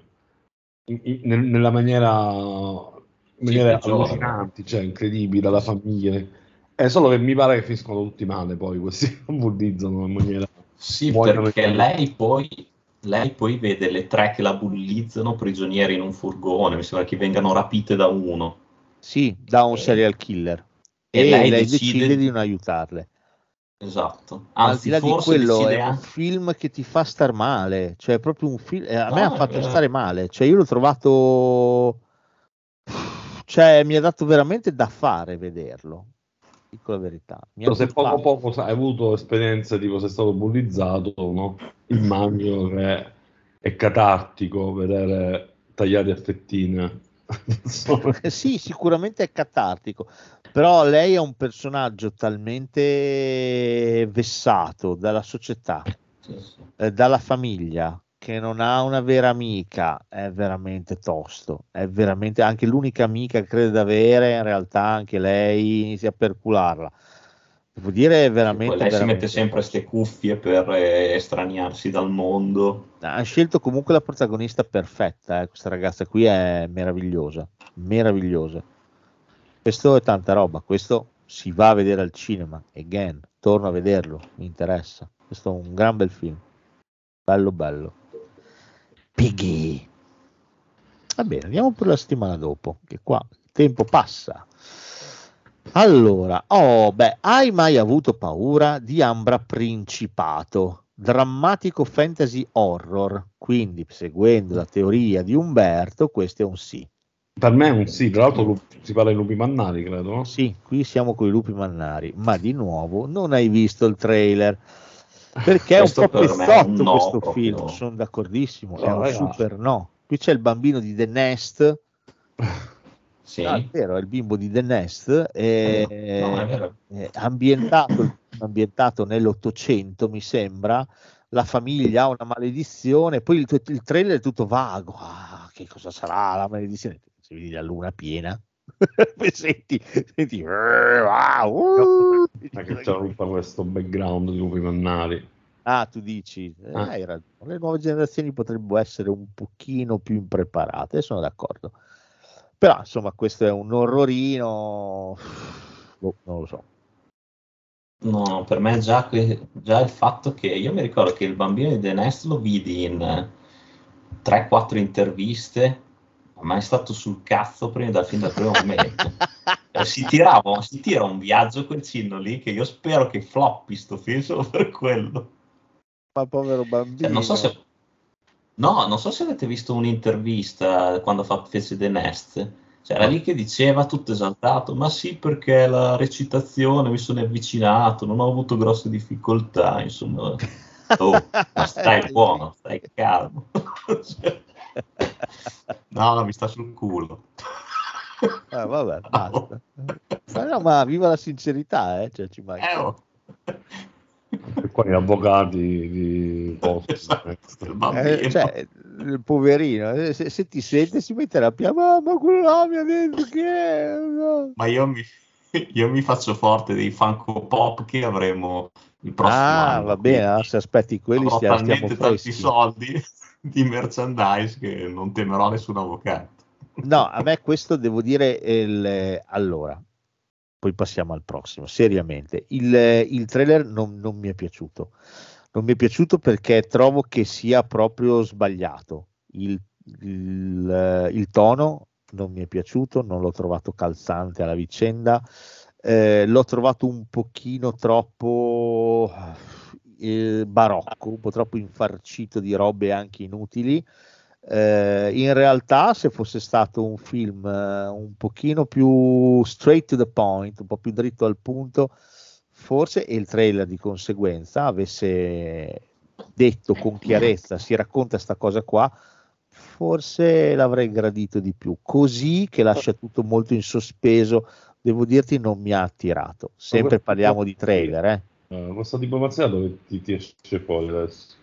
in, in, nella maniera maniere sì, allucinanti, cioè incredibili dalla famiglia. È solo che mi pare che finiscono tutti male poi questi bullizzano in maniera... Sì, perché lei poi, lei poi vede le tre che la bullizzano prigioniere in un furgone, mi sembra che vengano rapite da uno. Sì, da un serial killer. E, e lei, lei, decide, decide di non aiutarle. Esatto. Anzi, Al di là di quello, è un film che ti fa star male, cioè proprio un film... Eh, a no, me ha fatto eh. stare male, cioè io l'ho trovato cioè, mi ha dato veramente da fare vederlo. Dico la verità. Mi se poco poco hai avuto esperienze tipo sei stato bullizzato, no? immagino che è catartico vedere tagliati a fettine. sì, sicuramente è catartico, però lei è un personaggio talmente vessato dalla società, sì, sì. Eh, dalla famiglia, che non ha una vera amica è veramente tosto, è veramente anche l'unica amica che crede di avere, in realtà anche lei inizia a percularla. Devo dire è veramente... Poi lei veramente si mette sempre queste cuffie per eh, estraniarsi dal mondo. Ha scelto comunque la protagonista perfetta, eh. questa ragazza qui è meravigliosa, meravigliosa. Questo è tanta roba, questo si va a vedere al cinema, again, torno a vederlo, mi interessa. Questo è un gran bel film, bello bello. Piggy. Va bene, andiamo per la settimana dopo, che qua il tempo passa. Allora, oh, beh, hai mai avuto paura di Ambra Principato? Drammatico fantasy horror, quindi seguendo la teoria di Umberto, questo è un sì. Per me è un sì, tra l'altro si parla di lupi mannari, credo. Sì, qui siamo con i lupi mannari, ma di nuovo non hai visto il trailer perché è un po' pezzotto no, questo proprio. film, sono d'accordissimo, no, è un ragazzi. super no. Qui c'è il bambino di The Nest. Sì. Ah, è vero, è il bimbo di The Nest, è, no, è è ambientato, ambientato nell'Ottocento, mi sembra. La famiglia ha una maledizione, poi il, il trailer è tutto vago. Ah, che cosa sarà la maledizione? Se vedi la luna piena, senti, senti, wow, uh, ma che c'è tutta questo background di lupi mannari. Ah, tu dici, eh, ah. hai ragione. Le nuove generazioni potrebbero essere un pochino più impreparate, sono d'accordo. Però, insomma, questo è un orrorino, boh, non lo so. No, per me già, già, il fatto che io mi ricordo che il bambino di The Nest lo vidi in 3-4 interviste ma è stato sul cazzo prima dal fin dal primo momento. eh, si, tirava, si tira un viaggio quel cinno lì che io spero che floppi sto film solo per quello. Ma povero bambino. Cioè, non so se... No, non so se avete visto un'intervista quando fa, fece The Nest. Cioè, era lì che diceva tutto esaltato, ma sì perché la recitazione mi sono avvicinato, non ho avuto grosse difficoltà, insomma. Oh, ma stai buono, stai calmo. cioè, No, no, mi sta sul culo. Eh, vabbè, basta. Ma no, ma viva la sincerità, eh? Cioè, ci manca. Eh, oh. E qua gli avvocati di posto. Eh, cioè, il poverino, eh, se, se, ti sente si metterà a piangere, ma quello là mi ha detto che. No. Ma io mi, io mi faccio forte dei Funko Pop che avremo il prossimo ah, anno. va bene, se aspetti quelli stiamo, stiamo tanti soldi di merchandise che non temerò nessun avvocato. No, a me questo devo dire il, allora, poi passiamo al prossimo, seriamente. Il, il trailer non, non, mi è piaciuto. Non mi è piaciuto perché trovo che sia proprio sbagliato. Il, il, il tono non mi è piaciuto, non l'ho trovato calzante alla vicenda. Eh, l'ho trovato un pochino troppo eh, barocco, un po' troppo infarcito di robe anche inutili. Eh, in realtà, se fosse stato un film eh, un pochino più straight to the point, un po' più dritto al punto, forse e il trailer di conseguenza avesse detto con chiarezza, si racconta questa cosa qua, forse l'avrei gradito di più. Così che lascia tutto molto in sospeso, devo dirti, non mi ha attirato. Sempre parliamo di trailer, eh. Uh, questa diplomazia dove ti, ti esce fuori adesso?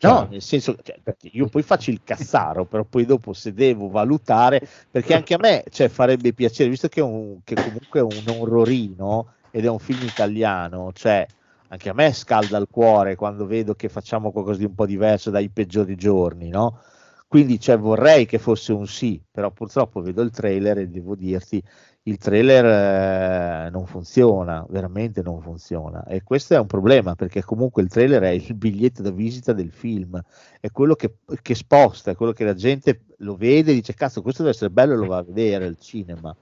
No, cioè, nel senso, cioè, io poi faccio il cazzaro, però poi dopo se devo valutare, perché anche a me cioè, farebbe piacere, visto che, è un, che comunque è un orrorino ed è un film italiano, cioè anche a me scalda il cuore quando vedo che facciamo qualcosa di un po' diverso dai peggiori giorni, no? Quindi cioè, vorrei che fosse un sì, però purtroppo vedo il trailer e devo dirti il trailer eh, non funziona, veramente non funziona. E questo è un problema perché comunque il trailer è il biglietto da visita del film, è quello che, che sposta, è quello che la gente lo vede e dice cazzo questo deve essere bello e lo va a vedere al cinema.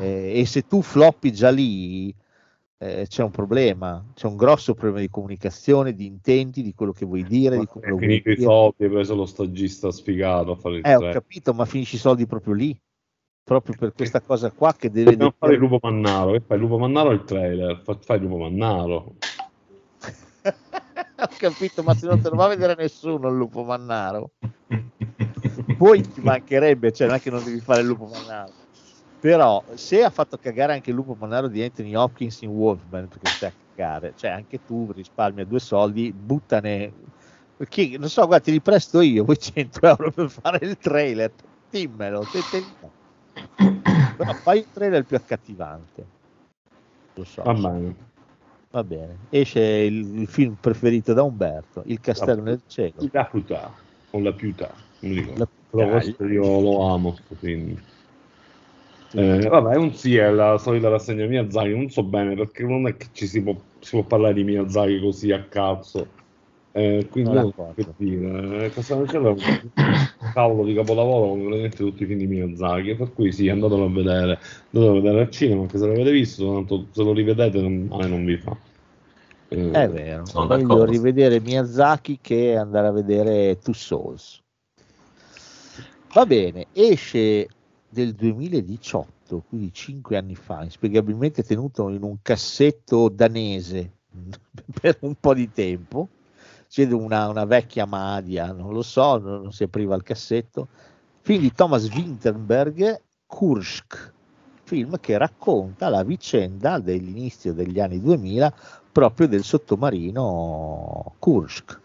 Eh, e se tu floppi già lì eh, c'è un problema, c'è un grosso problema di comunicazione, di intenti, di quello che vuoi dire. Ma di come è finito i soldi, hai preso lo stagista sfigato a fare il Eh, ho capito, ma finisci i soldi proprio lì proprio per questa cosa qua che deve... Dobbiamo fare il lupo mannaro, che fai il lupo mannaro il trailer? Fai il lupo mannaro. Ho capito, ma se non te lo va a vedere nessuno il lupo mannaro. Poi ti mancherebbe, cioè non è che non devi fare il lupo mannaro. Però se ha fatto cagare anche il lupo mannaro di Anthony Hopkins in Wolfman, perché stai a cagare, cioè anche tu risparmia due soldi, buttane... Perché, non so, guarda, ti ripresto io, vuoi 100 euro per fare il trailer? Dimmelo, te, te, però fai il trailer più accattivante. Lo so. Va bene. Va bene. Esce il, il film preferito da Umberto, Il castello la, nel cielo. La puta, con la piuta. La, Però io lo amo questo film. Eh, vabbè, un sì, è la solita rassegna Miyazaki, non so bene perché non è che ci si può, si può parlare di Miyazaki così a cazzo eh, quindi non che dire, eh, Castellano è un cavolo di capolavoro come praticamente tutti i film di Miyazaki, per cui sì, andatelo a vedere, andatelo a vedere al cinema, anche se l'avete visto, tanto se lo rivedete non, a me non vi fa. Eh, è vero, è meglio rivedere Miyazaki che andare a vedere Two Souls. Va bene, esce del 2018, quindi 5 anni fa, inspiegabilmente tenuto in un cassetto danese per un po' di tempo c'è una, una, vecchia Madia, non lo so, non, non si apriva il cassetto. Film di Thomas Winterberg, Kursk, film che racconta la vicenda dell'inizio degli anni 2000 proprio del sottomarino Kursk.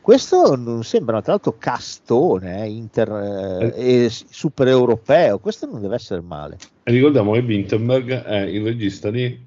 Questo non sembra tra l'altro castone eh, inter, eh, super europeo, questo non deve essere male. E ricordiamo che Winterberg è il regista di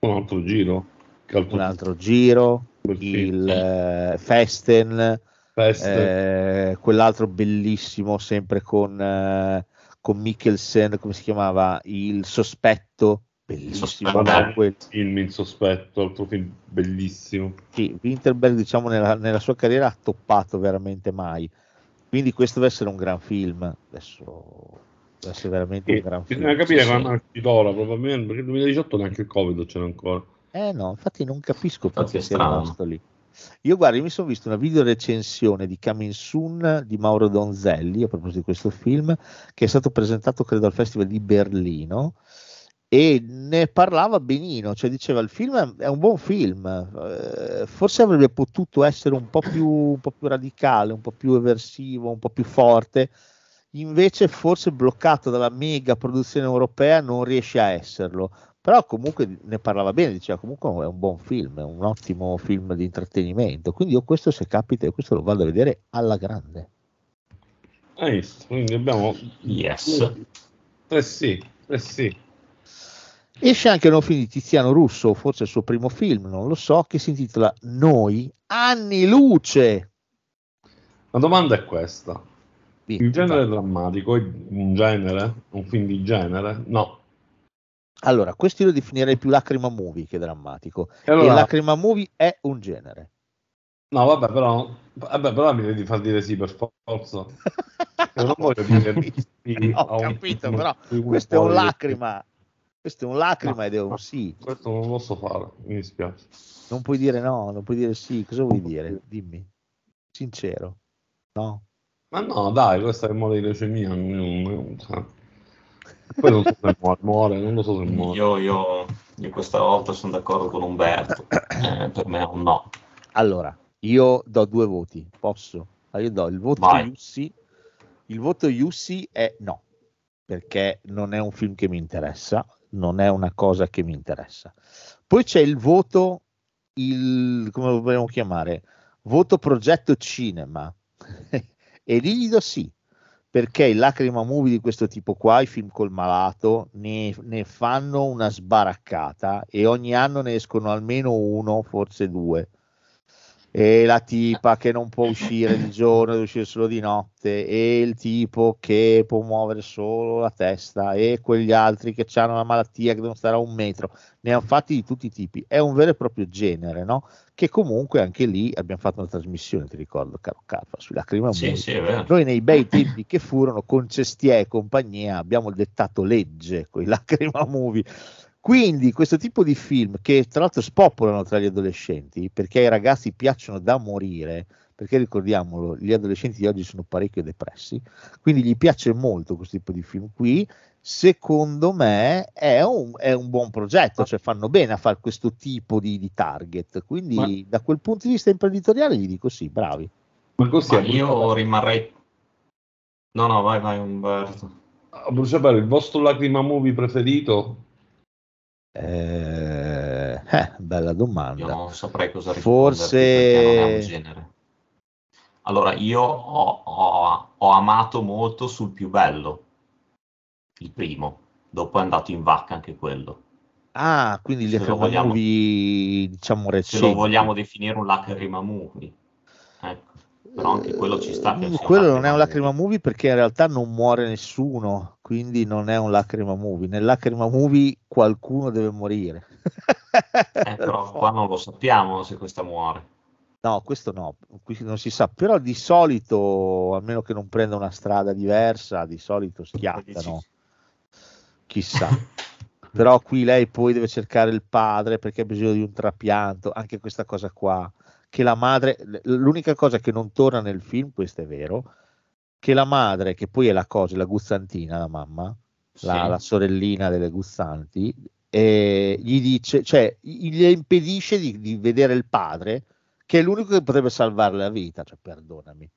un altro giro. Un altro giro, il eh, Festen, Festen. Eh, quell'altro bellissimo sempre con, eh, con Mikkelsen, come si chiamava? Il sospetto. Bellissimo, quel... film in sospetto, altro film bellissimo. Sì, Winterberg diciamo nella, nella sua carriera ha toppato veramente mai. Quindi questo deve essere un gran film. Adesso deve essere veramente sì, un gran film. Bisogna capire sì, quando sì. il probabilmente perché nel 2018 neanche il Covid c'era ancora. Eh no, infatti non capisco perché sia rimasto lì. Io guarda, io mi sono visto una video recensione di Coming Soon di Mauro Donzelli a proposito di questo film, che è stato presentato credo al Festival di Berlino e ne parlava benino, cioè diceva il film è un buon film, eh, forse avrebbe potuto essere un po, più, un po' più radicale, un po' più eversivo, un po' più forte, invece forse bloccato dalla mega produzione europea non riesce a esserlo però comunque ne parlava bene, diceva comunque è un buon film, è un ottimo film di intrattenimento, quindi io questo se capita, io questo lo vado a vedere alla grande. Hai quindi abbiamo... Yes. Eh sì, eh sì. Esce anche un film di Tiziano Russo, forse il suo primo film, non lo so, che si intitola Noi, anni luce. La domanda è questa. Il genere drammatico è un genere? Un film di genere? No. Allora, questo io lo definirei più lacrima movie che drammatico. E, allora... e lacrima movie è un genere. No, vabbè, però, vabbè, però mi devi far dire sì per forza. non voglio dire sì, Ho capito, però questo è un lacrima. Questo è un lacrima no, ed è un sì. Questo non lo posso fare, mi dispiace. Non puoi dire no, non puoi dire sì. Cosa vuoi dire? Dimmi. Sincero. No? Ma no, dai, questa è il modo di leucemia. Cioè. Poi non so se muore, muore, non lo so se muore. Io, io, io questa volta sono d'accordo con Umberto, eh, per me è un no. Allora, io do due voti, posso? Io do il voto Yussi, il voto Yussi è no, perché non è un film che mi interessa, non è una cosa che mi interessa. Poi c'è il voto, il, come lo vogliamo chiamare? Voto progetto cinema. e lì gli do sì, perché i lacrima movie di questo tipo qua, i film col malato, ne, ne, fanno una sbaraccata e ogni anno ne escono almeno uno, forse due e la tipa che non può uscire di giorno, deve uscire solo di notte, e il tipo che può muovere solo la testa, e quegli altri che hanno una malattia che devono stare a un metro, ne hanno fatti di tutti i tipi. È un vero e proprio genere, no? Che comunque anche lì abbiamo fatto una trasmissione, ti ricordo, caro Carfa, sui lacrima sì, sì, Noi nei bei tempi che furono con Cestier e compagnia abbiamo dettato legge con i lacrima movie quindi questo tipo di film che tra l'altro spopolano tra gli adolescenti perché ai ragazzi piacciono da morire, perché ricordiamolo, gli adolescenti di oggi sono parecchio depressi, quindi gli piace molto questo tipo di film qui, secondo me è un, è un buon progetto, cioè fanno bene a fare questo tipo di, di target, quindi Ma... da quel punto di vista imprenditoriale gli dico sì, bravi. Ma, Ma io rimarrei... No, no, vai, vai Umberto. A bruciapelo, il vostro lacrima movie preferito? Eh, eh, bella domanda. Io non saprei cosa rispondere. Forse. Allora, io ho, ho, ho, amato molto sul più bello, il primo, dopo è andato in vacca anche quello. Ah, quindi le vogliamo, movie, diciamo recenti. Se lo vogliamo definire un lacrima movie. Però anche quello ci sta. Uh, quello non è un lacrima movie perché in realtà non muore nessuno, quindi non è un lacrima movie. Nel lacrima movie qualcuno deve morire. eh, però qua non lo sappiamo se questa muore. No, questo no, qui non si sa, però di solito, a meno che non prenda una strada diversa, di solito schiattano. Chissà. però qui lei poi deve cercare il padre perché ha bisogno di un trapianto, anche questa cosa qua che la madre, l'unica cosa che non torna nel film, questo è vero, che la madre, che poi è la cosa, la guzzantina, la mamma, sì. la, la, sorellina delle guzzanti, eh, gli dice, cioè, gli impedisce di, di, vedere il padre, che è l'unico che potrebbe salvare la vita, cioè, perdonami.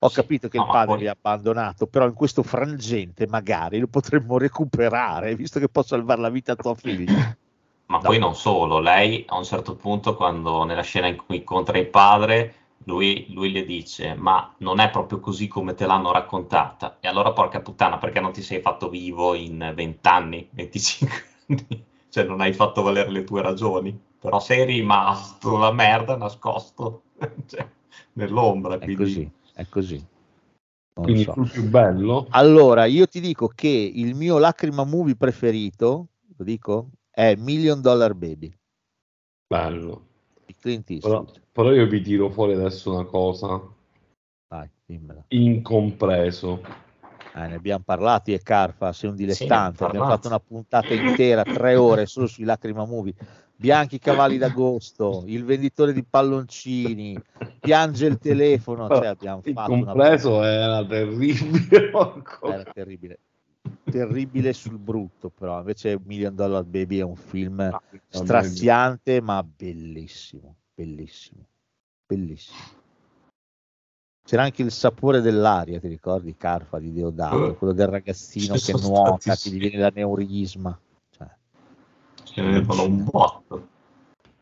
Ho sì, capito che no, il padre poi... vi ha abbandonato, però in questo frangente magari lo potremmo recuperare, visto che può salvare la vita a tua figlia. Ma poi non solo, lei a un certo punto, quando nella scena in cui incontra il padre, lui, lui, le dice: Ma non è proprio così come te l'hanno raccontata. E allora, porca puttana, perché non ti sei fatto vivo in 20 anni, 25 anni? cioè, non hai fatto valere le tue ragioni. Però sei rimasto la merda nascosto cioè, nell'ombra. È quindi... così, è così. Non quindi so. il più bello. Allora, io ti dico che il mio lacrima movie preferito, lo dico, è Million Dollar Baby. Bello. Di Clint Eastwood. Però, però io vi tiro fuori adesso una cosa. Dai, dimmela. Incompreso. Eh, ne abbiamo parlato, e Carfa, sei un dilettante. Sì, abbiamo fatto una puntata intera, tre ore, solo sui Lacrima Movie. Bianchi cavalli d'agosto, il venditore di palloncini, piange il telefono. Cioè, abbiamo il fatto compreso una... era terribile. Era terribile terribile sul brutto, però invece Million Dollar Baby è un film ah, straziante ma bellissimo, bellissimo, bellissimo. c'era anche il sapore dell'aria, ti ricordi Carfa di Deodato, quello del ragazzino che nuota, che gli viene l'aneurisma. Cioè, ce ne un botto.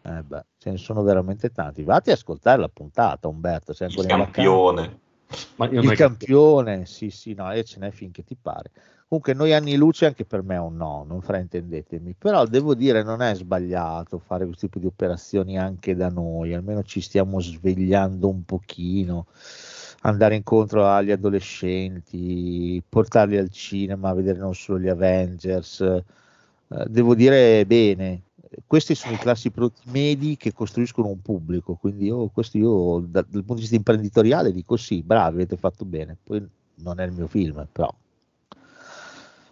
Eh beh, ce ne sono veramente tanti. Vatti a ascoltare la puntata, Umberto. Sei il campione. il campione, sì, sì, no, e ce n'è finché ti pare. Comunque, noi anni luce anche per me è un no, non fraintendetemi. Però devo dire, non è sbagliato fare questo tipo di operazioni anche da noi, almeno ci stiamo svegliando un pochino andare incontro agli adolescenti, portarli al cinema vedere non solo gli Avengers. Eh, devo dire bene, questi sono i classi prodotti medi che costruiscono un pubblico, quindi io, questo io da, dal punto di vista imprenditoriale dico sì, bravi, avete fatto bene, poi non è il mio film, però.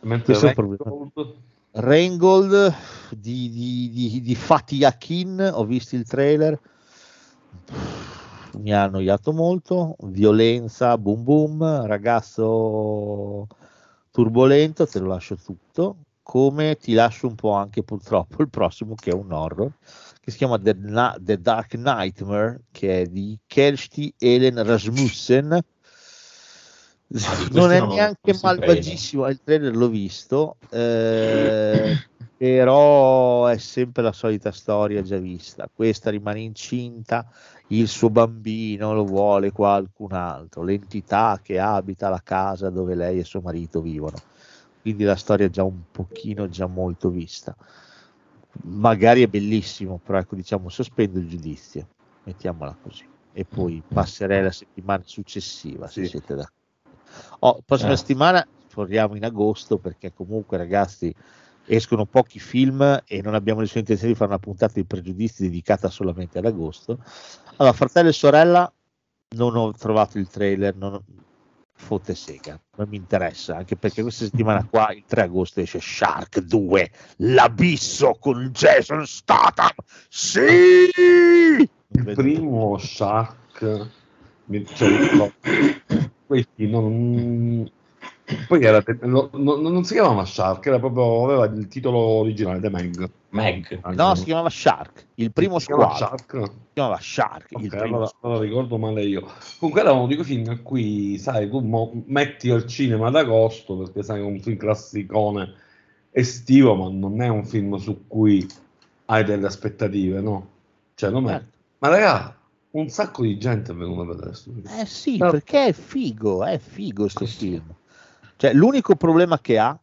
Questo Raingold. Raingold di, di, di, di Fatih Akin, ho visto il trailer. Mi ha annoiato molto, violenza, boom boom, ragazzo turbolento, te lo lascio tutto, come ti lascio un po' anche purtroppo il prossimo che è un horror, che si chiama The, Na- The Dark Nightmare, che è di Kersti Ellen Rasmussen, non è neanche malvagissimo, il trailer l'ho visto, eh, però è sempre la solita storia già vista. Questa rimane incinta, il suo bambino lo vuole qualcun altro, l'entità che abita la casa dove lei e suo marito vivono. Quindi la storia è già un pochino, già molto vista. Magari è bellissimo, però ecco, diciamo, sospendo il giudizio, mettiamola così. E poi passerei la settimana successiva, sì. se siete d'accordo. Oh, prossima eh. settimana torniamo in agosto perché comunque ragazzi escono pochi film e non abbiamo nessuna intenzione di fare una puntata di pregiudizi dedicata solamente ad agosto. Allora, fratello e sorella, non ho trovato il trailer, non ho... fotte sega, non mi interessa, anche perché questa settimana qua, il 3 agosto, esce Shark 2, l'abisso con Jason Statham. Sì! Il primo Shark, cioè, questi non, poi era, no, no, non si chiamava Shark, era proprio, aveva il titolo originale, The Meg. Meg. No, si chiamava Shark, il primo si squadro. Shark? Si chiamava Shark. Okay, il allora, allora, ricordo male io. Comunque era uno di quei film a cui, sai, tu mo- metti al cinema ad agosto, perché sai, è un film classicone estivo, ma non è un film su cui hai delle aspettative, no? Cioè, non è... Certo. Ma raga, un sacco di gente è venuta a vedere questo film. Eh sì, Però... perché è figo, è figo questo film. Cioè, l'unico problema che ha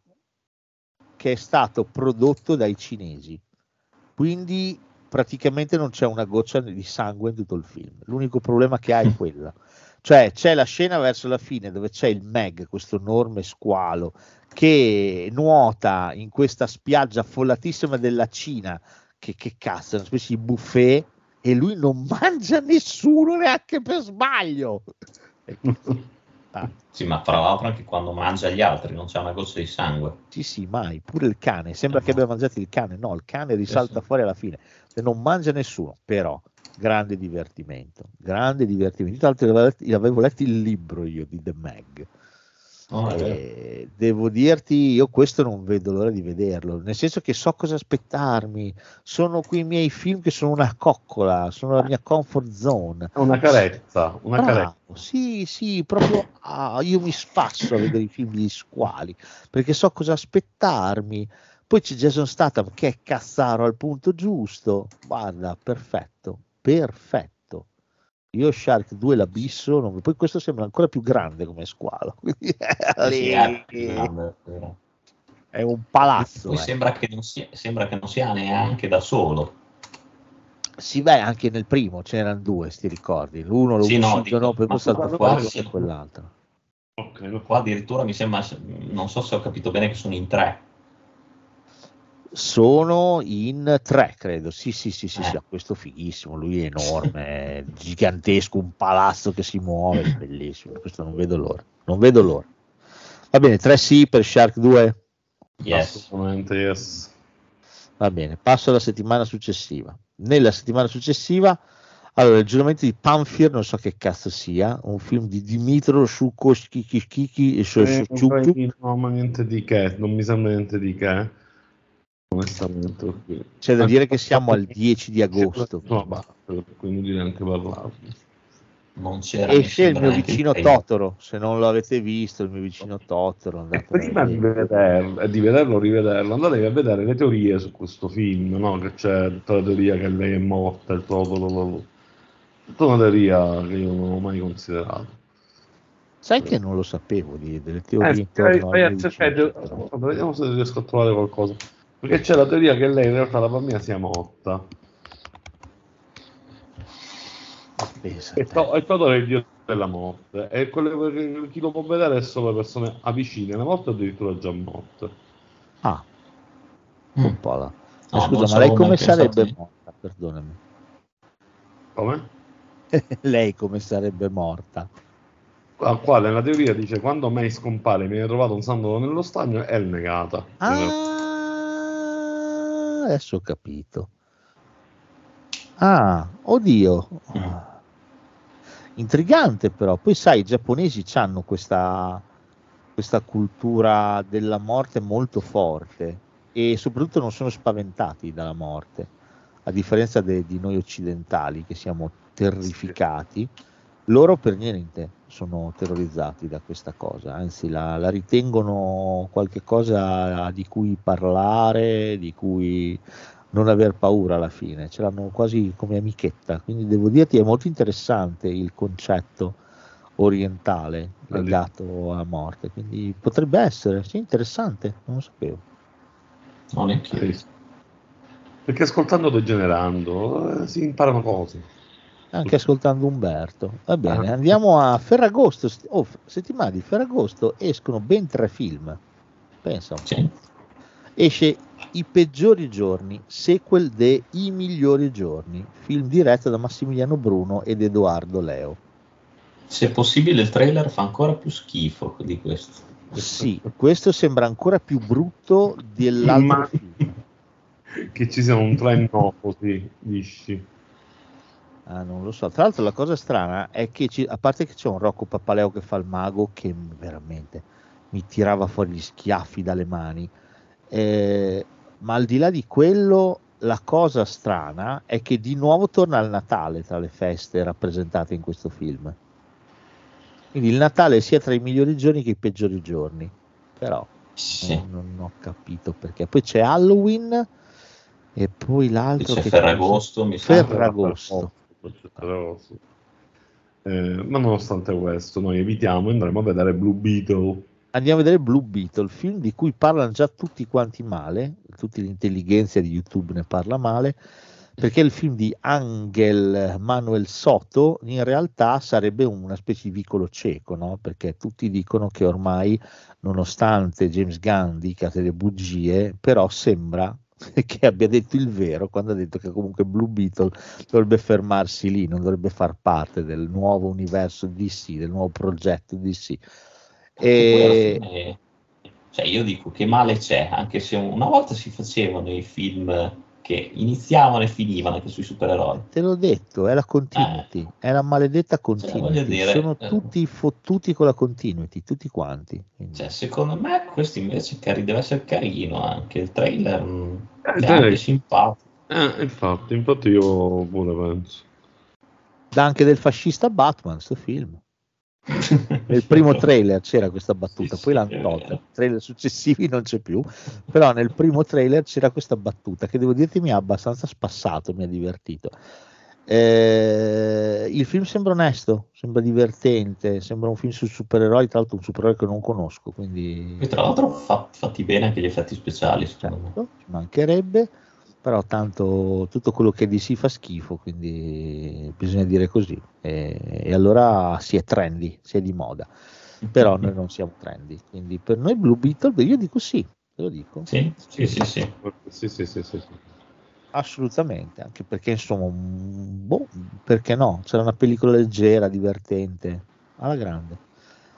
che è stato prodotto dai cinesi. Quindi praticamente non c'è una goccia di sangue in tutto il film. L'unico problema che ha è quella. Cioè c'è la scena verso la fine dove c'è il Meg, questo enorme squalo, che nuota in questa spiaggia affollatissima della Cina, che, che cazzo, è una specie di buffet, e lui non mangia nessuno neanche per sbaglio. Ah. Sì, ma tra l'altro anche quando mangia gli altri non c'è una goccia di sangue. Sì, sì, mai. Pure il cane. Sembra eh, che abbia mangiato il cane. No, il cane risalta sì. fuori alla fine. Se non mangia nessuno, però, grande divertimento. Grande divertimento. Tra l'altro avevo letto il libro io di The Meg Oh, eh, devo dirti, io questo non vedo l'ora di vederlo, nel senso che so cosa aspettarmi. Sono qui i miei film che sono una coccola, sono la mia comfort zone. Una carezza, una Bravo, carezza. Sì, sì, proprio ah, io mi spasso a vedere i film di squali perché so cosa aspettarmi. Poi c'è Jason Statham che è cazzaro al punto giusto. Guarda, perfetto, perfetto. Io Shark 2 l'abisso, non... poi questo sembra ancora più grande come squalo. Lì, è un palazzo. Poi sembra che, sia, sembra, che non sia, neanche da solo. Sì, beh, anche nel primo c'erano due, sti ricordi. L'uno lo sì, uccidono, no, poi poi salta fuori e quell'altro. Qua addirittura mi sembra, non so se ho capito bene che sono in tre sono in tre, credo. Sì, sì, sì, sì, eh. sì, questo fighissimo. Lui è enorme, gigantesco, un palazzo che si muove, bellissimo. Questo non vedo l'ora. Non vedo l'ora. Va bene, 3 sì per Shark 2. Yes. Assolutamente yes. Va bene, passo alla settimana successiva. Nella settimana successiva, allora, il giuramento di Pamfir, non so che cazzo sia, un film di Dimitro Shukoshkikiki e Shoshchuk. Eh, no, ma niente di che, non mi sembra niente di che onestamente. C'è da dire che siamo al 10 di agosto. Quindi dire anche parlarne. non c'era esce il mio vicino Totoro se non lo avete visto il mio vicino Totoro prima di vederlo, di vederlo rivederlo andatevi a vedere le teorie su questo film no? che c'è tutta la teoria che lei è morta il Totoro tutta una teoria che io non ho mai considerato sai che non lo sapevo di, delle teorie eh, intorno vai cercare, vediamo se riesco a trovare qualcosa perché c'è la teoria che lei in realtà la bambina sia morta. E, to- e Totoro è il dio della morte. E quello, chi lo può vedere è solo le persone avvicine. Alla morte o addirittura già morte ah. Mm. un po' là no, scusa ma lei come sarebbe pensato... morta? Perdonami. Come? lei come sarebbe morta? La quale nella teoria dice quando May scompare mi viene trovato un sandalo nello stagno è negata. Ah, adesso ho capito ah oddio intrigante però. Poi sai, i giapponesi hanno questa, questa cultura della morte molto forte e soprattutto non sono spaventati dalla morte, a differenza de, di noi occidentali che siamo terrificati. Loro per niente sono terrorizzati da questa cosa, anzi la, la ritengono qualcosa di cui parlare, di cui non aver paura alla fine, ce l'hanno quasi come amichetta, quindi devo dirti è molto interessante il concetto orientale legato alla morte, quindi potrebbe essere, sì, interessante, non lo sapevo. Non è chiaro. Perché ascoltando Degenerando eh, si imparano cose. Anche ascoltando Umberto. Va bene, ah. andiamo a Ferragosto. Oh, settimana di Ferragosto escono ben tre film. Pensa un sì. Esce i peggiori giorni, sequel de I migliori giorni, film diretto da Massimiliano Bruno ed Edoardo Leo. Se possibile il trailer fa ancora più schifo di questo. Sì, questo sembra ancora più brutto dell'altro Ma... film. Che ci sia un treno così, dici. Ah, non lo so. Tra l'altro la cosa strana è che, ci, a parte che c'è un Rocco Pappaleo che fa il mago, che veramente mi tirava fuori gli schiaffi dalle mani, eh, ma al di là di quello, la cosa strana è che di nuovo torna il Natale tra le feste rappresentate in questo film. Quindi il Natale sia tra i migliori giorni che i peggiori giorni. Però sì. non, non, ho capito perché. Poi c'è Halloween e poi l'altro c'è che Ferragosto, mi Ferragosto. Ferragosto. Eh, ma nonostante questo, noi evitiamo e andremo a vedere Blue Beetle andiamo a vedere Blue Beetle, film di cui parlano già tutti quanti male, tutta l'intelligenza di YouTube ne parla male, perché il film di Angel Manuel Soto in realtà sarebbe una specie di vicolo cieco, no? perché tutti dicono che ormai, nonostante James Gunn dica delle bugie, però sembra che abbia detto il vero quando ha detto che comunque Blue Beetle dovrebbe fermarsi lì, non dovrebbe far parte del nuovo universo DC, del nuovo progetto DC e... Fine, cioè io dico che male c'è, anche se una volta si facevano i film che iniziavano e finivano anche sui supereroi. Te l'ho detto, è la continuity, eh. è la maledetta continuity. Cioè, dire, Sono eh. tutti fottuti con la continuity, tutti quanti. Cioè, secondo me questo invece cari- deve essere carino anche, il trailer mm, eh, è anche simpatico. Eh, infatti, infatti io pure penso. Dà anche del fascista Batman, questo film. Nel primo trailer c'era questa battuta, sì, poi l'hanno tolta, trailer successivi non c'è più, però nel primo trailer c'era questa battuta che devo dirti mi ha abbastanza spassato, mi ha divertito. Eh, il film sembra onesto, sembra divertente, sembra un film su supereroi, tra l'altro un supereroe che non conosco, quindi... E tra l'altro fatti bene anche gli effetti speciali, certo, ci mancherebbe però tanto tutto quello che di si fa schifo, quindi bisogna dire così. E, e, allora si è trendy, si è di moda. Però noi non siamo trendy, quindi per noi Blue Beetle, io dico sì, te lo dico. Sì, sì, sì, sì. sì, sì, sì, sì. Assolutamente, anche perché insomma, boh, perché no? C'era una pellicola leggera, divertente, alla grande.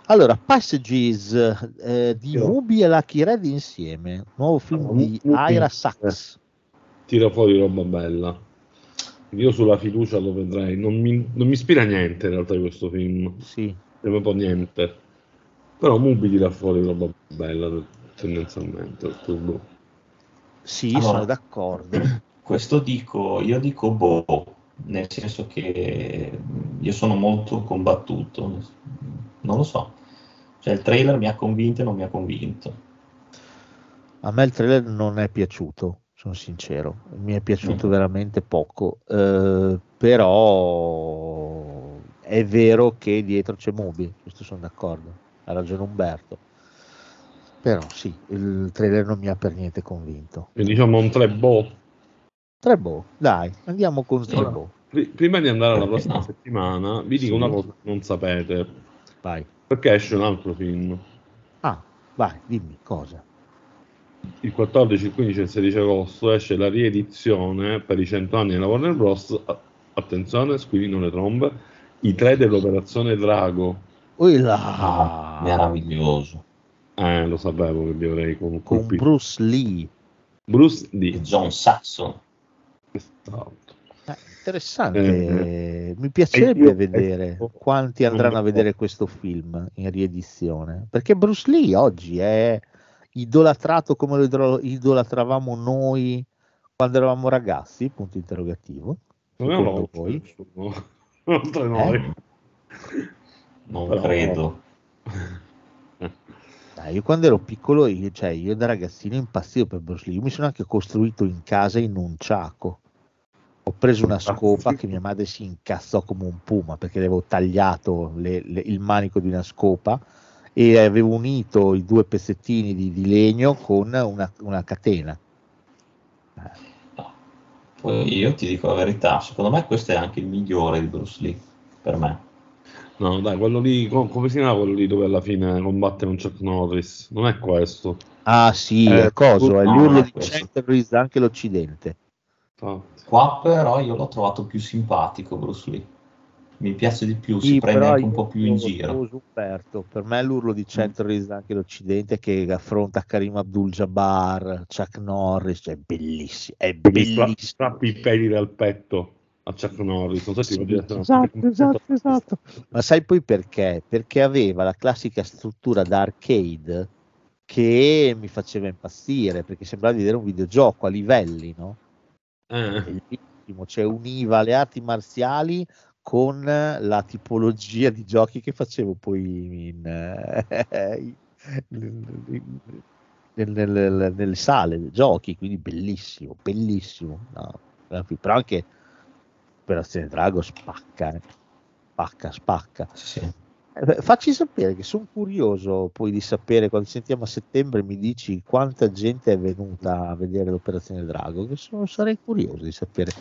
Allora, Passages eh, di Ruby e Lucky Red insieme, nuovo film di Ira Sachs tira fuori roba bella. Io sulla fiducia lo vedrei. Non mi, non mi ispira niente in realtà questo film. Sì. Proprio niente. Però Mubi tira fuori roba bella tendenzialmente. Boh. Sì, allora, sono d'accordo. Questo dico, io dico boh, nel senso che io sono molto combattuto, non lo so. Cioè il trailer mi ha convinto e non mi ha convinto. A me il trailer non è piaciuto, sono sincero, mi è piaciuto mm. veramente poco, eh, però è vero che dietro c'è Moby, questo sono d'accordo, ha ragione Umberto. Però sì, il trailer non mi ha per niente convinto. E diciamo un Trebo. Trebo, dai, andiamo con Trebo. Prima di andare alla prossima settimana, vi dico sì. una cosa che non sapete. Vai. Perché esce un altro film. Ah, vai, dimmi cosa. Il 14, il 15 e il 16 agosto esce la riedizione per i 100 anni della Warner Bros. Attenzione, squillino le trombe. I tre dell'Operazione Drago. Uilla. Ah, meraviglioso. Eh, lo sapevo che vi avrei con, con Bruce Lee. Bruce Lee. John Saxon. Esatto. Eh, interessante, eh, mi piacerebbe io, vedere ecco, quanti andranno a vedere questo film in riedizione, perché Bruce Lee oggi è idolatrato come lo idolatravamo noi quando eravamo ragazzi, punto interrogativo. Non lo voi. Oltre noi. Eh? Non Però, credo. Dai, io quando ero piccolo, io, cioè, io da ragazzino impazzivo per Bruce Lee, io mi sono anche costruito in casa in un ciaco. Ho preso una scopa che mia madre si incazzò come un puma perché avevo tagliato le, le, il manico di una scopa e avevo unito i due pezzettini di, di legno con una, una catena. No. Poi io ti dico la verità, secondo me questo è anche il migliore di Bruce Lee per me. No, dai, quello lì, come si chiama quello lì dove alla fine combatte con Chuck Norris? Non è questo. Ah sì, eh, è coso, è l'urlo di Chuck anche l'Occidente. Qua però io l'ho trovato più simpatico Bruce Lee. Mi piace di più, sì, si prende anche un po' più in giro. Umberto, per me l'urlo di mm. anche l'Occidente che affronta Karim Abdul-Jabbar, Chuck Norris, cioè bellissimo, è bellissimo. Strappi i peli dal petto a Chuck Norris. Non so se sì, esatto, esatto, esatto. Ma sai poi perché? Perché aveva la classica struttura da arcade che mi faceva impazzire, perché sembrava di vedere un videogioco a livelli, no? Eh. Bellissimo, cioè univa le arti marziali con la tipologia di giochi che facevo poi in, eh, nelle, nelle sale giochi, quindi bellissimo, bellissimo. No, però anche Operazione Drago spacca, eh. spacca, spacca. Sì. Eh, facci sapere che sono curioso poi di sapere quando sentiamo a settembre mi dici quanta gente è venuta a vedere l'Operazione Drago, che sono, sarei curioso di sapere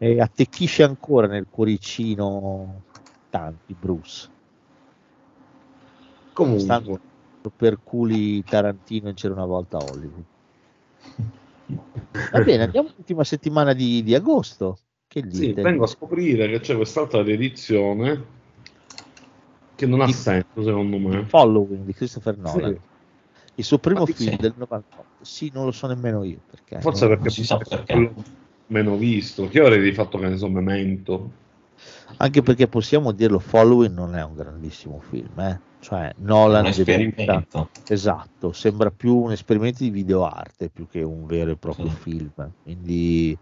se attecchisce ancora nel cuoricino tanti Bruce. Comunque. Stanno per culi Tarantino e c'era una volta Hollywood. Va bene, andiamo all'ultima settimana di, di agosto. Che dite? Sì, vengo a scoprire che c'è quest'altra riedizione che non ha di, senso secondo me. Following di Christopher Nolan. Sì. Il suo primo film del 98. Sì, non lo so nemmeno io. Perché Forse perché, si sa perché. Meno visto. Che io avrei rifatto che ne so Memento. Anche perché possiamo dirlo, Following non è un grandissimo film, eh? cioè Nolan un esperimento. esatto, sembra più un esperimento di videoarte più che un vero e proprio sì. film. Quindi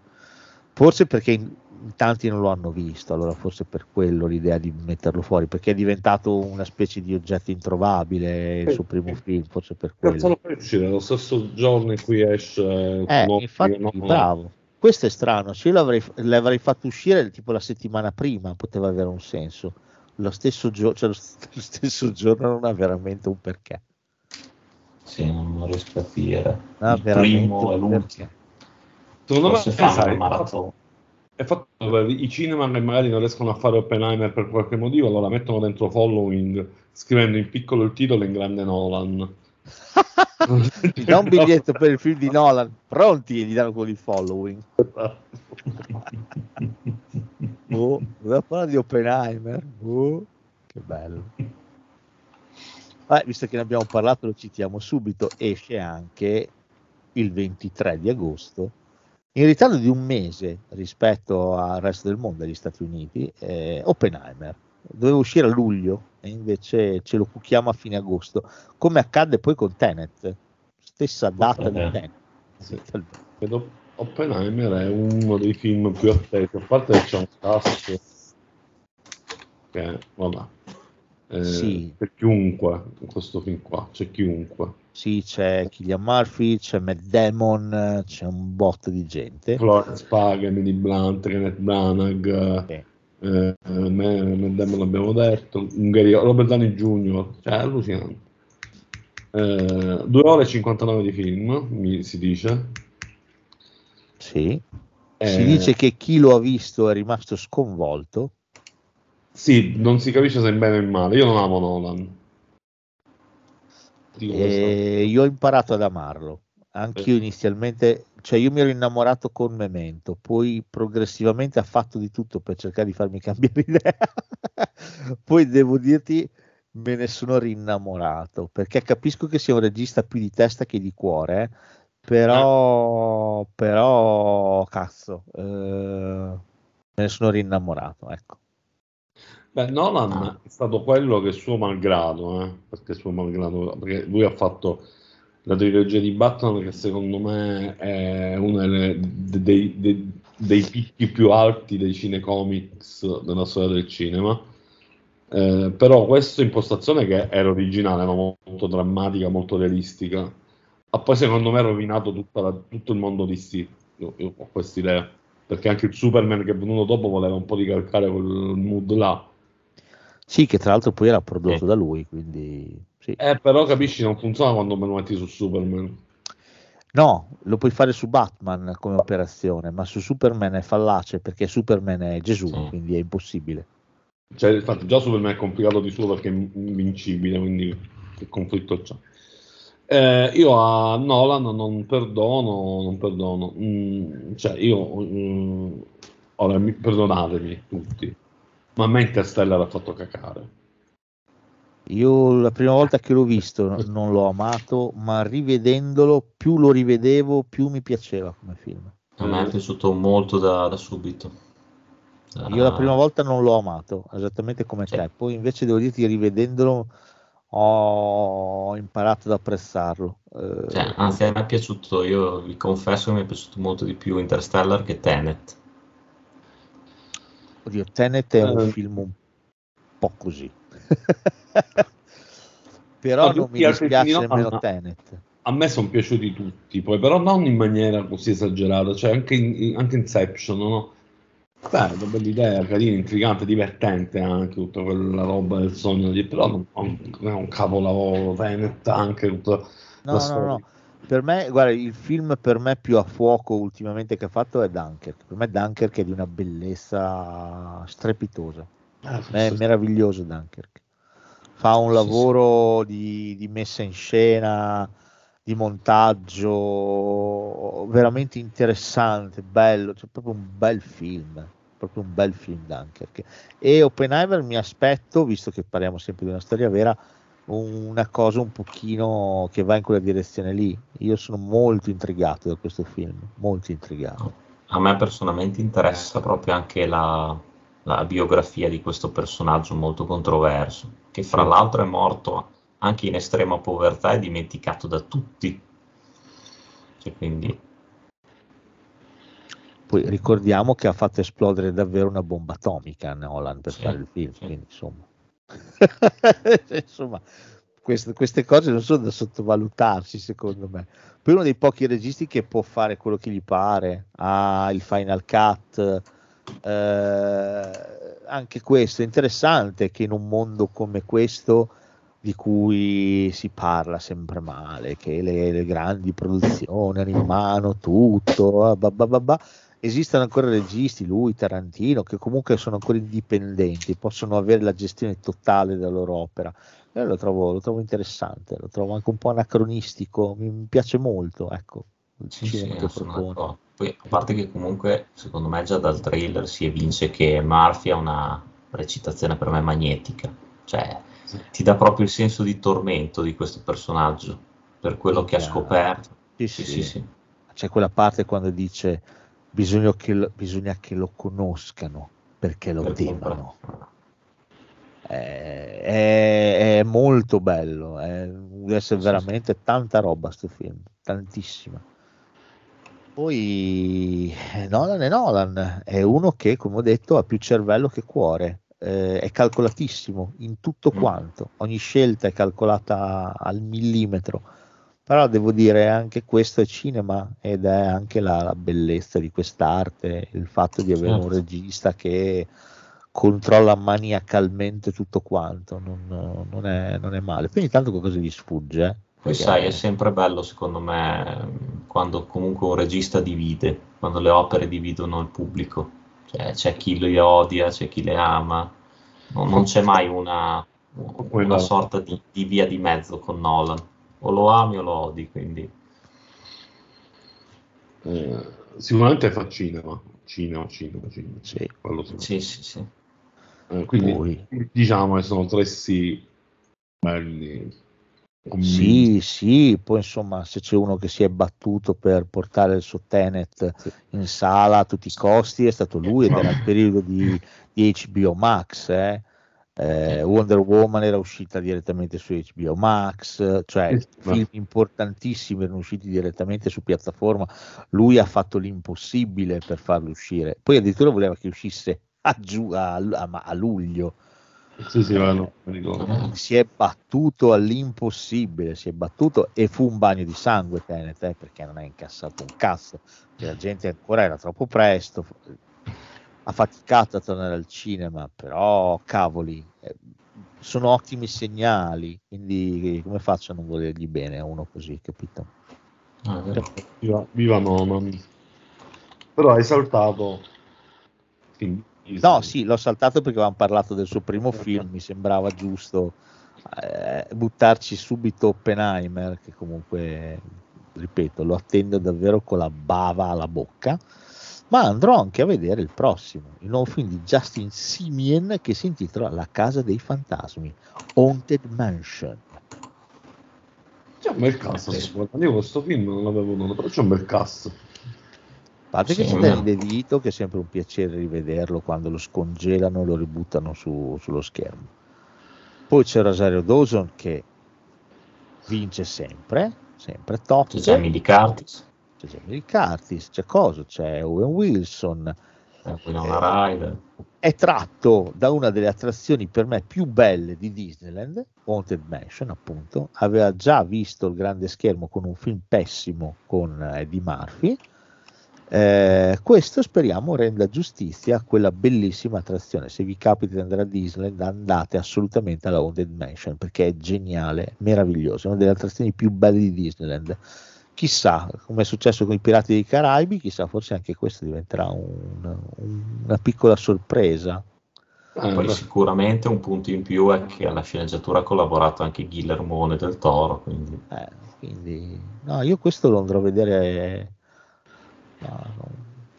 Forse perché in, in tanti non lo hanno visto, allora forse per quello l'idea di metterlo fuori, perché è diventato una specie di oggetto introvabile il suo primo film, forse per quello. Cazzo lo fai uscire lo stesso giorno in cui esce eh, infatti, no, bravo. Questo è strano, se io l'avrei, l'avrei fatto uscire tipo la settimana prima poteva avere un senso. Lo stesso, gio- cioè lo, st- lo stesso giorno non ha veramente un perché. Sì, non riesco a capire. Ah, il primo e l'ultimo. Secondo me fanno maratona. È fatto i cinema che magari non riescono a fare Oppenheimer per qualche motivo, allora mettono dentro following, scrivendo in piccolo il titolo in grande Nolan. Ti dà un biglietto per il film di Nolan, pronti e gli danno quello di following. oh, doveva parlare di Oppenheimer. Oh, che bello. Eh, visto che ne abbiamo parlato, lo citiamo subito. Esce anche il 23 di agosto in ritardo di un mese rispetto al resto del mondo, agli Stati Uniti, eh, Oppenheimer doveva uscire a luglio e invece ce lo cucchiamo a fine agosto, come accadde poi con Tenet, stessa data di Tenet. Sì. Oppenheimer è uno dei film più attesi, a parte che c'è un cast che vabbè. Eh, Sì. C'è chiunque in questo film qua, c'è chiunque. Sì, c'è Killian Murphy, c'è Matt Damon, c'è un botto di gente. Florence Pag, Emily Blunt, Kenneth Branagh, Sì. Eh, eh, me- Matt Damon l'abbiamo detto, Ungheria- Robert Downey Jr., cioè è allucinante. Eh, 2 ore e 59 di film, mi si dice. Sì. Eh, Si dice che chi lo ha visto è rimasto sconvolto. Sì, non si capisce se è bene o male. Io non amo Nolan. Dico questo. E io ho imparato ad amarlo. Anch'io inizialmente, cioè io mi ero innamorato con Memento, poi progressivamente ha fatto di tutto per cercare di farmi cambiare idea. poi devo dirti, me ne sono rinnamorato perché capisco che sia un regista più di testa che di cuore, eh, però, però, cazzo, eh, me ne sono rinnamorato. Ecco. Beh, Nolan è stato quello che suo malgrado, eh, perché suo malgrado, perché lui ha fatto la trilogia di Batman che secondo me è uno delle- de- dei, dei- dei picchi più alti dei cinecomics della storia del cinema. Eh, però questa impostazione che era originale, era molto drammatica, molto realistica, ha poi secondo me rovinato la- tutto il mondo di. Io, io ho questa idea, perché anche il Superman che è venuto dopo voleva un po' ricalcare quel mood là. Sì, che tra l'altro poi era prodotto Sì. da lui, quindi sì. Eh, però capisci, non funziona quando me lo metti su Superman. No, lo puoi fare su Batman come operazione, ma su Superman è fallace perché Superman è Gesù, Sì. quindi è impossibile. Cioè, infatti, già Superman è complicato di suo perché è invincibile, quindi che conflitto c'è. Eh, io a Nolan non perdono, non perdono. Mm, cioè, io, mm, ora, mi- perdonatemi tutti, ma a me Interstellar ha fatto cacare. Io la prima volta che l'ho visto no- non l'ho amato, ma rivedendolo, più lo rivedevo, più mi piaceva come film. A me è piaciuto molto da, da subito. Io la Ah, prima volta non l'ho amato, esattamente come Sì. te, poi invece devo dirti rivedendolo ho imparato ad apprezzarlo. Eh, cioè, anzi, a me è piaciuto, io vi confesso che mi è piaciuto molto di più Interstellar che Tenet. Oddio, Tenet è un Eh. film un po' così. Però No, non mi dispiace nemmeno no. Tenet. A me sono piaciuti tutti, poi, però non in maniera così esagerata, cioè anche, in, anche Inception, no? Bello, bella idea, carina, intrigante, divertente anche tutta quella roba del sogno di... però non, non è un capolavoro, Tenet anche tutta No, no, storia. no. Per me, guarda, il film per me più a fuoco ultimamente che ha fatto è Dunkirk. Per me Dunkirk è di una bellezza strepitosa. Ah, È meraviglioso Dunkirk. Fa un lavoro di, di messa in scena, di montaggio veramente interessante, bello, cioè proprio un bel film, proprio un bel film Dunkirk. E Oppenheimer mi aspetto, visto che parliamo sempre di una storia vera, una cosa un pochino che va in quella direzione lì. Io sono molto intrigato da questo film, molto intrigato. A me personalmente interessa proprio anche la, la biografia di questo personaggio molto controverso, che fra l'altro è morto anche in estrema povertà e dimenticato da tutti. Cioè, quindi, Poi ricordiamo che ha fatto esplodere davvero una bomba atomica Nolan per Sì, fare il film, sì. quindi insomma, insomma queste, queste cose non sono da sottovalutarsi secondo me. Poi uno dei pochi registi che può fare quello che gli pare, ha il Final Cut, eh, anche questo è interessante che in un mondo come questo di cui si parla sempre male, che le, le grandi produzioni hanno in mano tutto, ah, bah, bah, bah, esistono ancora registi, lui, Tarantino, che comunque sono ancora indipendenti, possono avere la gestione totale della loro opera. Io lo trovo, lo trovo interessante, lo trovo anche un po' anacronistico, mi, piace molto, ecco, il sì, cinema sì, che propone. Poi, a parte che comunque, secondo me, già dal trailer si evince che Murphy ha una recitazione per me magnetica, cioè ti dà proprio il senso di tormento di questo personaggio, per quello che ha scoperto. Sì, Sì, sì, sì, sì. C'è quella parte quando dice bisogna che lo, bisogna che lo conoscano perché lo Per temano. comprare. È, è- è molto bello, è- deve essere Sì, veramente tanta roba sto film, tantissima. Poi eh, Nolan è Nolan, è uno che, come ho detto, ha più cervello che cuore. eh, è calcolatissimo in tutto mm. quanto, ogni scelta è calcolata al millimetro, però devo dire anche questo è cinema ed è anche la, la bellezza di quest'arte, il fatto di avere certo. un regista che controlla maniacalmente tutto quanto, non, non, è, non è, male. Poi ogni tanto qualcosa gli sfugge. Eh? Poi sai, è sempre bello secondo me quando comunque un regista divide, quando le opere dividono il pubblico. Cioè, c'è chi le odia, c'è chi le ama, non, non c'è mai una, una sorta di, di, via di mezzo con Nolan. O lo ami o lo odi, quindi... Eh, sicuramente fa cinema, cinema, cinema, cinema. Sì, sì, sì, sì. Eh, quindi Poi. diciamo che sono tre sì belli sì, sì, poi insomma se c'è uno che si è battuto per portare il suo Tenet sì. in sala a tutti i costi è stato lui ed era il periodo di, di HBO Max, eh. Eh, Wonder Woman era uscita direttamente su HBO Max, cioè film importantissimi erano usciti direttamente su piattaforma, lui ha fatto l'impossibile per farlo uscire, poi addirittura voleva che uscisse a, giu- a, a, a luglio sì, sì, no, si è battuto all'impossibile, si è battuto e fu un bagno di sangue Tenet, eh, perché non ha incassato un cazzo, la gente ancora era troppo presto, ha faticato a tornare al cinema, però cavoli, eh, sono ottimi segnali, quindi come faccio a non volergli bene a uno così, capito? Ah, viva, viva Nolan. Però hai saltato quindi No, sì, l'ho saltato perché avevamo parlato del suo primo film, mi sembrava giusto eh, buttarci subito Oppenheimer, che comunque, ripeto, lo attendo davvero con la bava alla bocca, ma andrò anche a vedere il prossimo, il nuovo film di Justin Simien che si intitola La casa dei fantasmi, Haunted Mansion. C'è un bel cast, io questo film non l'avevo notato, però c'è un bel cast. A parte sì, che c'è Danny DeVito che è sempre un piacere rivederlo quando lo scongelano e lo ributtano su, sullo schermo. Poi c'è Rosario Dawson che vince sempre, sempre top. C'è Jamie Curtis. C'è Jamie Curtis, c'è cosa? C'è Owen Wilson. Eh, è tratto da una delle attrazioni per me più belle di Disneyland, Haunted Mansion appunto, aveva già visto il grande schermo con un film pessimo con Eddie Murphy, eh, questo speriamo renda giustizia a quella bellissima attrazione. Se vi capita di andare a Disneyland, andate assolutamente alla Haunted Mansion perché è geniale, meravigliosa, è una delle attrazioni più belle di Disneyland. Chissà, come è successo con i Pirati dei Caraibi, chissà, forse anche questo diventerà un, un, una piccola sorpresa. Ah, poi sicuramente un punto in più è che alla sceneggiatura ha collaborato anche Guillermone del Toro. Quindi... Eh, quindi no, io questo lo andrò a vedere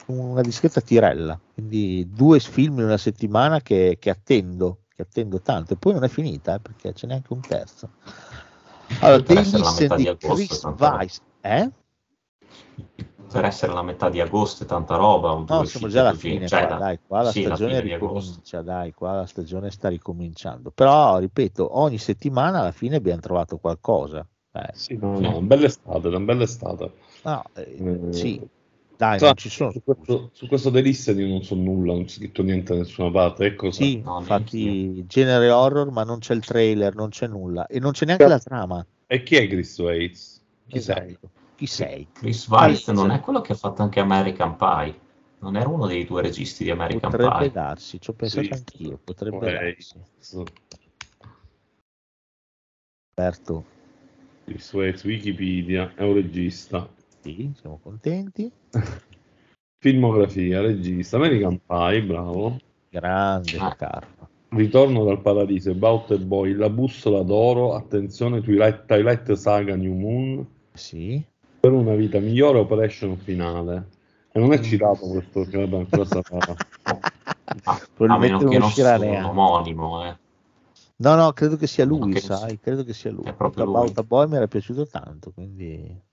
una discreta tirella, quindi due film in una settimana che, che attendo, che attendo tanto, e poi non è finita eh, perché c'è neanche un terzo. Allora, per essere la metà di, di Chris Weiss, eh? Per essere la metà di agosto e tanta roba. No, siamo già alla fine, cioè, qua, dai, qua la sì, stagione ricomincia, dai, qua la stagione sta ricominciando. Però, ripeto, ogni settimana alla fine abbiamo trovato qualcosa. Eh. Sì, no, no, bella estate, una bella estate. No, eh, eh, sì, dai, Tra, non ci sono. Su questo, su questo The Listen io non so nulla, non c'è scritto niente da nessuna parte. Ecco sì, no, infatti, genere horror, ma non c'è il trailer, non c'è nulla. E non c'è neanche la trama. E chi è Chris Waits? Chi esatto. sei? Chi sei? Chris Weitz non è quello che ha fatto anche American Pie. Non era uno dei due registi di American potrebbe Pie. Potrebbe darsi, ci ho pensato sì. anch'io. Potrebbe okay. darsi. Certo. Chris Waits, Wikipedia, è un regista. Sì, siamo contenti. Filmografia, regista, American Pie, bravo. Grande ah. carta. Ritorno dal paradiso, About a Boy, La bussola d'oro, attenzione, Twilight, Twilight Saga New Moon. Sì. Per una vita migliore, Operation Finale. E non è citato questo, credo ancora sarà... a meno che non sia un omonimo, eh. No, no, credo che sia lui, sai, credo che sia lui. È proprio About a Boy mi era piaciuto tanto, quindi...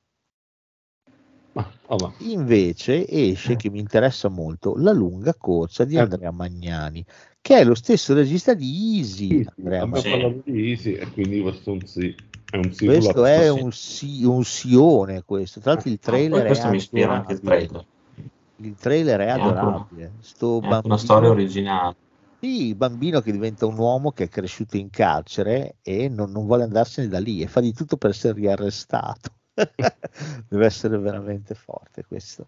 Oh, Invece esce, eh. che mi interessa molto, La lunga corsa di eh. Andrea Magnani, che è lo stesso regista di Easy. Sì, Andrea Magnani. di Easy e quindi questo è un sì. È un sì questo è un, sì, un sione questo. Tra l'altro il trailer ah, questo mi ispira anche il trailer. Il trailer è adorabile. È, una, è una storia originale. Sì, il bambino che diventa un uomo che è cresciuto in carcere e non, non vuole andarsene da lì e fa di tutto per essere riarrestato. Deve essere veramente forte questo.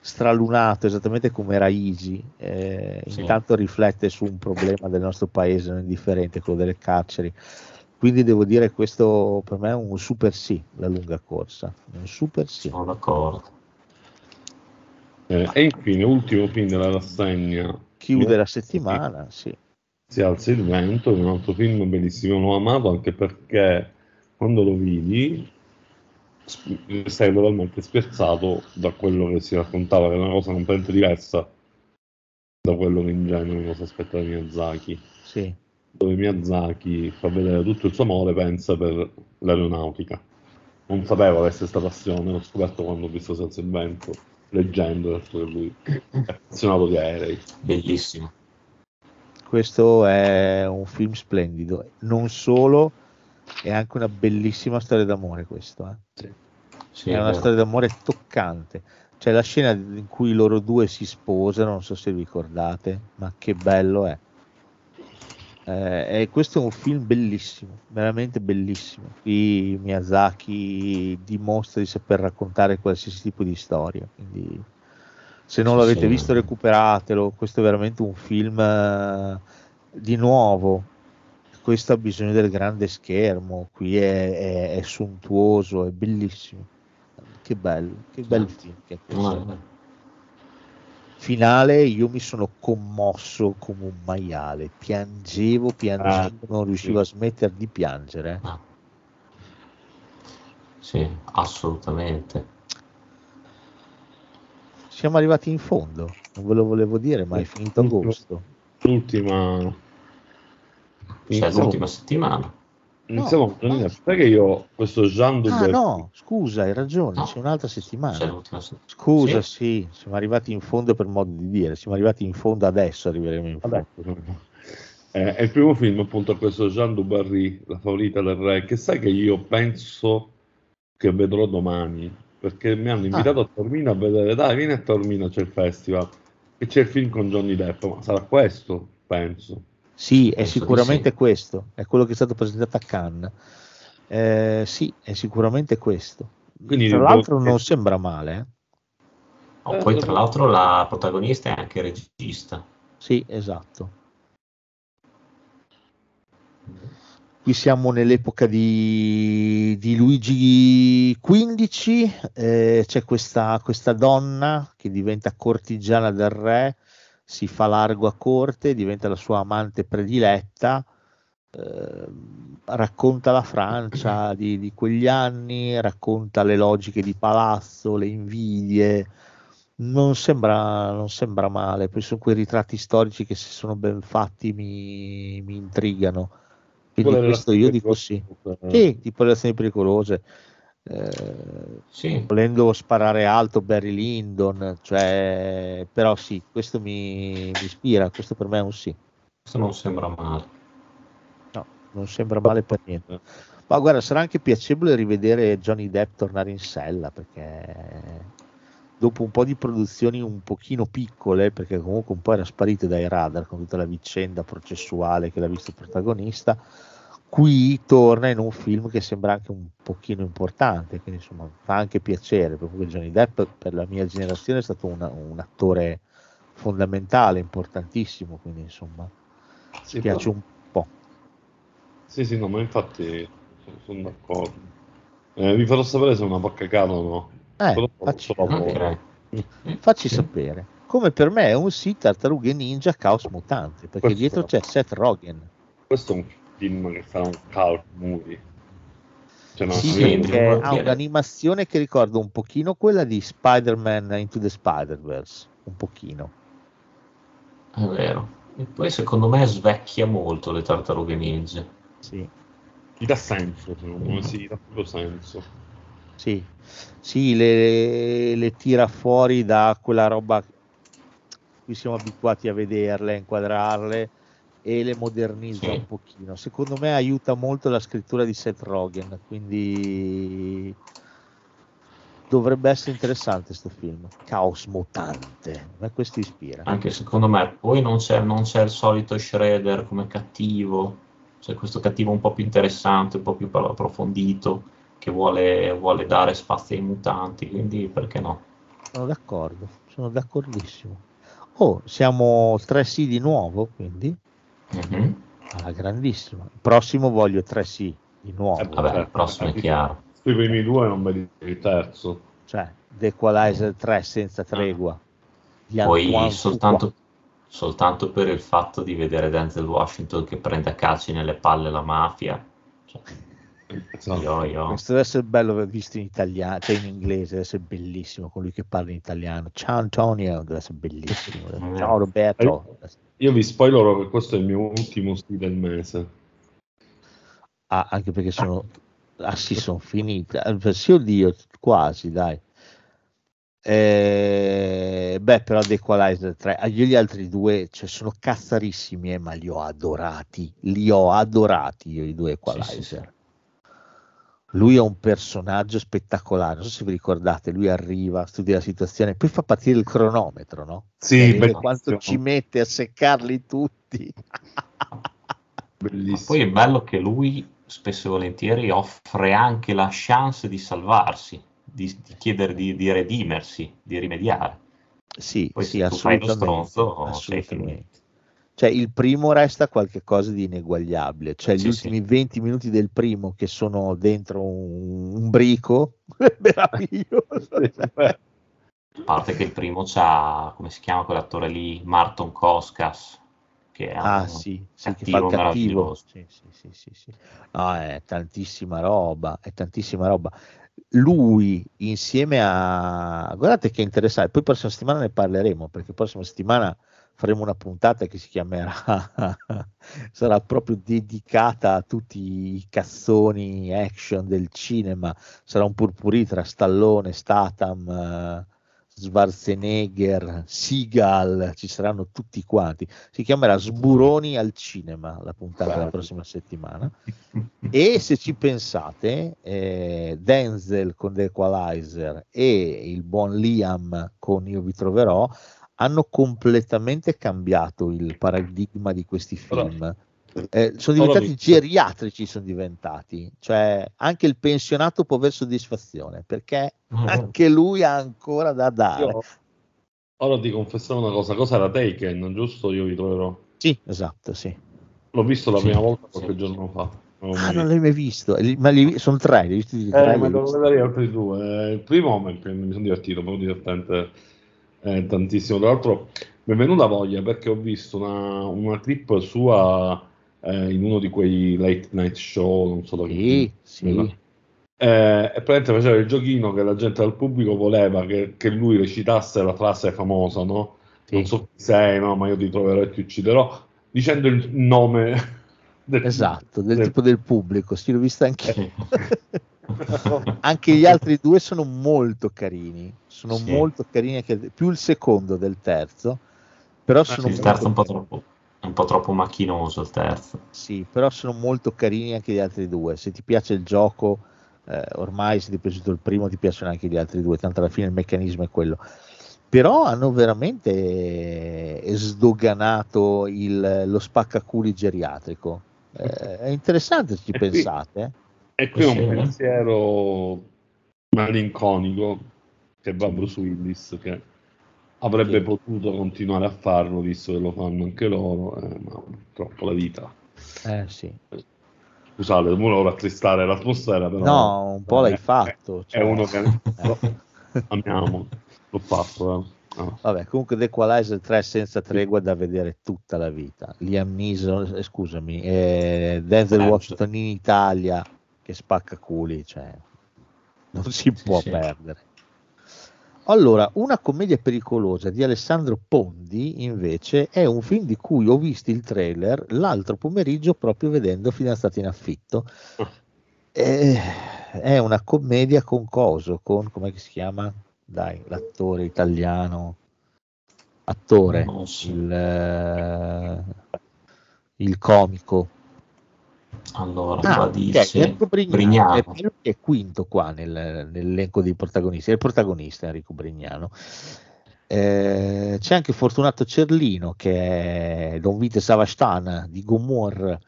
Stralunato, esattamente come era Easy, eh, sì. intanto riflette su un problema del nostro paese non indifferente, quello delle carceri. Quindi devo dire che questo per me è un super sì, la lunga corsa. Un super sì. Sono d'accordo. Eh, e infine, ultimo film della rassegna. Chiude la settimana, sì. Si alza il vento, un altro film bellissimo, l'ho amato anche perché quando lo vidi sei totalmente spiazzato da quello che si raccontava, che è una cosa completamente diversa da quello che in genere uno si aspetta da Miyazaki. Sì. Dove Miyazaki fa vedere tutto il suo amore, pensa per l'aeronautica. Non sapevo avesse questa passione, l'ho scoperto quando ho visto Senza il vento, leggendo che lui è appassionato di aerei. Bellissimo. Questo è un film splendido, non solo è anche una bellissima storia d'amore questo. Eh? Sì. È, è una storia d'amore toccante. C'è la scena in cui loro due si sposano, non so se vi ricordate, ma che bello è. Eh, questo è un film bellissimo, veramente bellissimo. Qui Miyazaki dimostra di saper raccontare qualsiasi tipo di storia. Quindi, se non l'avete sì. visto, recuperatelo. Questo è veramente un film eh, di nuovo questo ha bisogno del grande schermo, qui è, è, è sontuoso, è bellissimo. Che bello, che bel film che è questo. Finale io mi sono commosso come un maiale, piangevo, piangevo, ah, non riuscivo sì. a smettere di piangere. Ah. Sì, assolutamente. Siamo arrivati in fondo, non ve lo volevo dire, ma è finito agosto. L'ultima cioè l'ultima settimana. Iniziamo no, no. perché io questo Jean Dubert... Ah no, scusa, hai ragione, no. c'è un'altra settimana. Scusa, sì. sì. siamo arrivati in fondo per modo di dire, siamo arrivati in fondo adesso, arriveremo in fondo. Eh, è il primo film appunto a questo Jean Dubarry, la favorita del re, che sai che io penso che vedrò domani, perché mi hanno invitato ah. a Tormino a vedere, dai vieni a Tormino, c'è il festival, e c'è il film con Johnny Depp, ma sarà questo, penso. Sì, è sicuramente sì. questo, è quello che è stato presentato a Cannes. Eh, sì, è sicuramente questo. Quindi tra l'altro non sembra male. Eh? Oh, poi tra l'altro la protagonista è anche regista. Sì, esatto. Qui siamo nell'epoca di, di Luigi XV, eh, c'è questa, questa donna che diventa cortigiana del re, si fa largo a corte, diventa la sua amante prediletta, eh, racconta la Francia di, di, quegli anni, racconta le logiche di palazzo, le invidie. Non sembra, non sembra male, poi sono quei ritratti storici che se sono ben fatti mi, mi intrigano. Quindi questo io dico sì. Sì, tipo relazioni pericolose eh, sì. volendo sparare alto Barry Lyndon, cioè, però sì, questo mi, mi, ispira, questo per me è un sì. Questo non sembra male. No, non sembra male per niente. Ma guarda, sarà anche piacevole rivedere Johnny Depp tornare in sella perché dopo un po' di produzioni un pochino piccole, perché comunque un po' era sparito dai radar con tutta la vicenda processuale che l'ha visto protagonista, qui torna in un film che sembra anche un pochino importante, quindi insomma fa anche piacere, perché Johnny Depp per la mia generazione è stato una, un attore fondamentale, importantissimo, quindi insomma sì, piace però... un po'. Sì, sì, no, ma infatti sono, sono d'accordo. Eh, vi farò sapere se è una pacca caro o no. Eh, facci, okay. facci sapere. Come per me è un sì Tartarughe Ninja Caos Mutante, perché questo dietro c'è Seth Rogen. Questo è un film che sarà un cult movie. Cioè, sì, ha un'animazione che ricorda un pochino quella di Spider-Man Into the Spider-Verse, un pochino. È vero. E poi secondo me svecchia molto le tartarughe ninja. Sì. Gli dà senso, secondo me, sì, dà proprio senso. Sì, sì le, le tira fuori da quella roba qui siamo abituati a vederle, a inquadrarle e le modernizza sì. un pochino. Secondo me aiuta molto la scrittura di Seth Rogen, quindi dovrebbe essere interessante questo film. Caos mutante, a questo ispira. Anche secondo me, poi non c'è, non c'è il solito Shredder come cattivo, c'è questo cattivo un po' più interessante, un po' più approfondito, che vuole, vuole dare spazio ai mutanti, quindi perché no? Sono d'accordo, sono d'accordissimo. Oh, siamo 3C di nuovo, quindi? Mm-hmm. Ah, grandissimo. Il prossimo voglio 3C di nuovo. Eh, vabbè, il prossimo è chiaro sui primi due non vedi il terzo. Cioè, The Equalizer 3 senza tregua. Poi soltanto, soltanto, per il fatto di vedere Denzel Washington che prende a calci nelle palle la mafia. Cioè, esatto. io, io. Questo deve essere bello visto in italiano, cioè in inglese, deve essere bellissimo, con lui che parla in italiano. Ciao Antonio, deve essere bellissimo. Mm. Ciao Roberto. Io vi spoilerò che questo è il mio ultimo stile del mese. Ah, anche perché sono Ah sì, sono finite. Eh, sì, oddio, quasi, dai. Eh, beh, però The Equalizer 3, ah, gli altri due cioè, sono cazzarissimi, eh, ma li ho adorati. Li ho adorati io, i due Equalizer. Sì, sì, sì. Lui è un personaggio spettacolare. Non so se vi ricordate, lui arriva, studia la situazione, poi fa partire il cronometro, no? Sì, quanto ci mette a seccarli tutti. Bellissimo. Poi è bello che lui spesso e volentieri offre anche la chance di salvarsi, di, di chiedere di, di, redimersi, di rimediare. Sì, Poi sì, se tu fai lo stronzo, assolutamente. Cioè, il primo resta qualcosa di ineguagliabile, cioè sì, gli ultimi sì. 20 minuti del primo che sono dentro un, un brico, meraviglioso. A parte che il primo c'ha, come si chiama quell'attore lì, Marton Koskas, che è ah, sì, sì, che fa il cattivo. Sì, sì, sì, sì, sì. No, è tantissima roba, è tantissima roba. Lui insieme a... Guardate che interessante, poi prossima settimana ne parleremo, perché prossima settimana faremo una puntata che si chiamerà, sarà proprio dedicata a tutti i cazzoni action del cinema, sarà un purpurì tra Stallone, Statham, Schwarzenegger, Seagal, ci saranno tutti quanti. Si chiamerà Sburoni al cinema la puntata della prossima settimana. e se ci pensate, eh, Denzel con The Equalizer e il buon Liam con Io vi troverò hanno completamente cambiato il paradigma di questi film. Eh, sono diventati geriatrici, sono diventati, cioè anche il pensionato può avere soddisfazione perché anche lui ha ancora da dare. Io, ora ti confessavo una cosa, cosa era Taken, giusto? Io vi troverò. Sì, esatto, sì. L'ho visto la sì, prima volta qualche sì, giorno fa. Non ah, non l'hai mai visto? Ma li, sono tre, li visti eh, tre, ma devo vedere altri due. Eh, il primo mi, mi sono divertito, molto divertente eh, tantissimo. Tra l'altro mi è venuta voglia perché ho visto una, una clip sua eh, in uno di quei late night show, non so da sì, sì. Eh, e praticamente faceva il giochino che la gente dal pubblico voleva che, che lui recitasse la frase famosa, no? Sì. Non so chi sei, no, ma io ti troverò e ti ucciderò, dicendo il nome del, esatto, del, del tipo del pubblico, sì, l'ho visto anche anche gli altri due sono molto carini, sono sì. molto carini anche più il secondo del terzo, però ah, sono sì, il terzo un po' troppo un po' troppo macchinoso il terzo. Sì, però sono molto carini anche gli altri due. Se ti piace il gioco, eh, ormai se ti è piaciuto il primo, ti piacciono anche gli altri due, tanto alla fine il meccanismo è quello. Però hanno veramente sdoganato il, lo spaccaculi geriatrico. Eh, è interessante se ci e pensate. E qui è un pensiero malinconico che va Bruce Willis, che avrebbe sì. potuto continuare a farlo visto che lo fanno anche loro, eh, ma purtroppo la vita. Eh sì. Scusate, non volevo rattristare l'atmosfera, però... No, un po' l'hai fatto. Cioè... È uno che amiamo, l'ho fatto. Eh. Oh. Vabbè, comunque The Equalizer 3 senza tregua da vedere tutta la vita. Liam Neeson, eh, scusami, eh, Denzel Washington in Italia che spacca culi, cioè non si può sì, perdere. Allora, Una commedia pericolosa di Alessandro Pondi, invece, è un film di cui ho visto il trailer l'altro pomeriggio proprio vedendo Fidanzati in affitto. È, è una commedia con coso, con come si chiama? Dai, l'attore italiano, attore, il, il comico. Allora, ah, dice Enrico Brignano, Brignano. È, è quinto qua nel, nell'elenco dei protagonisti, è il protagonista Enrico Brignano. Eh, c'è anche Fortunato Cerlino che è Don Vite Savastan di Gomor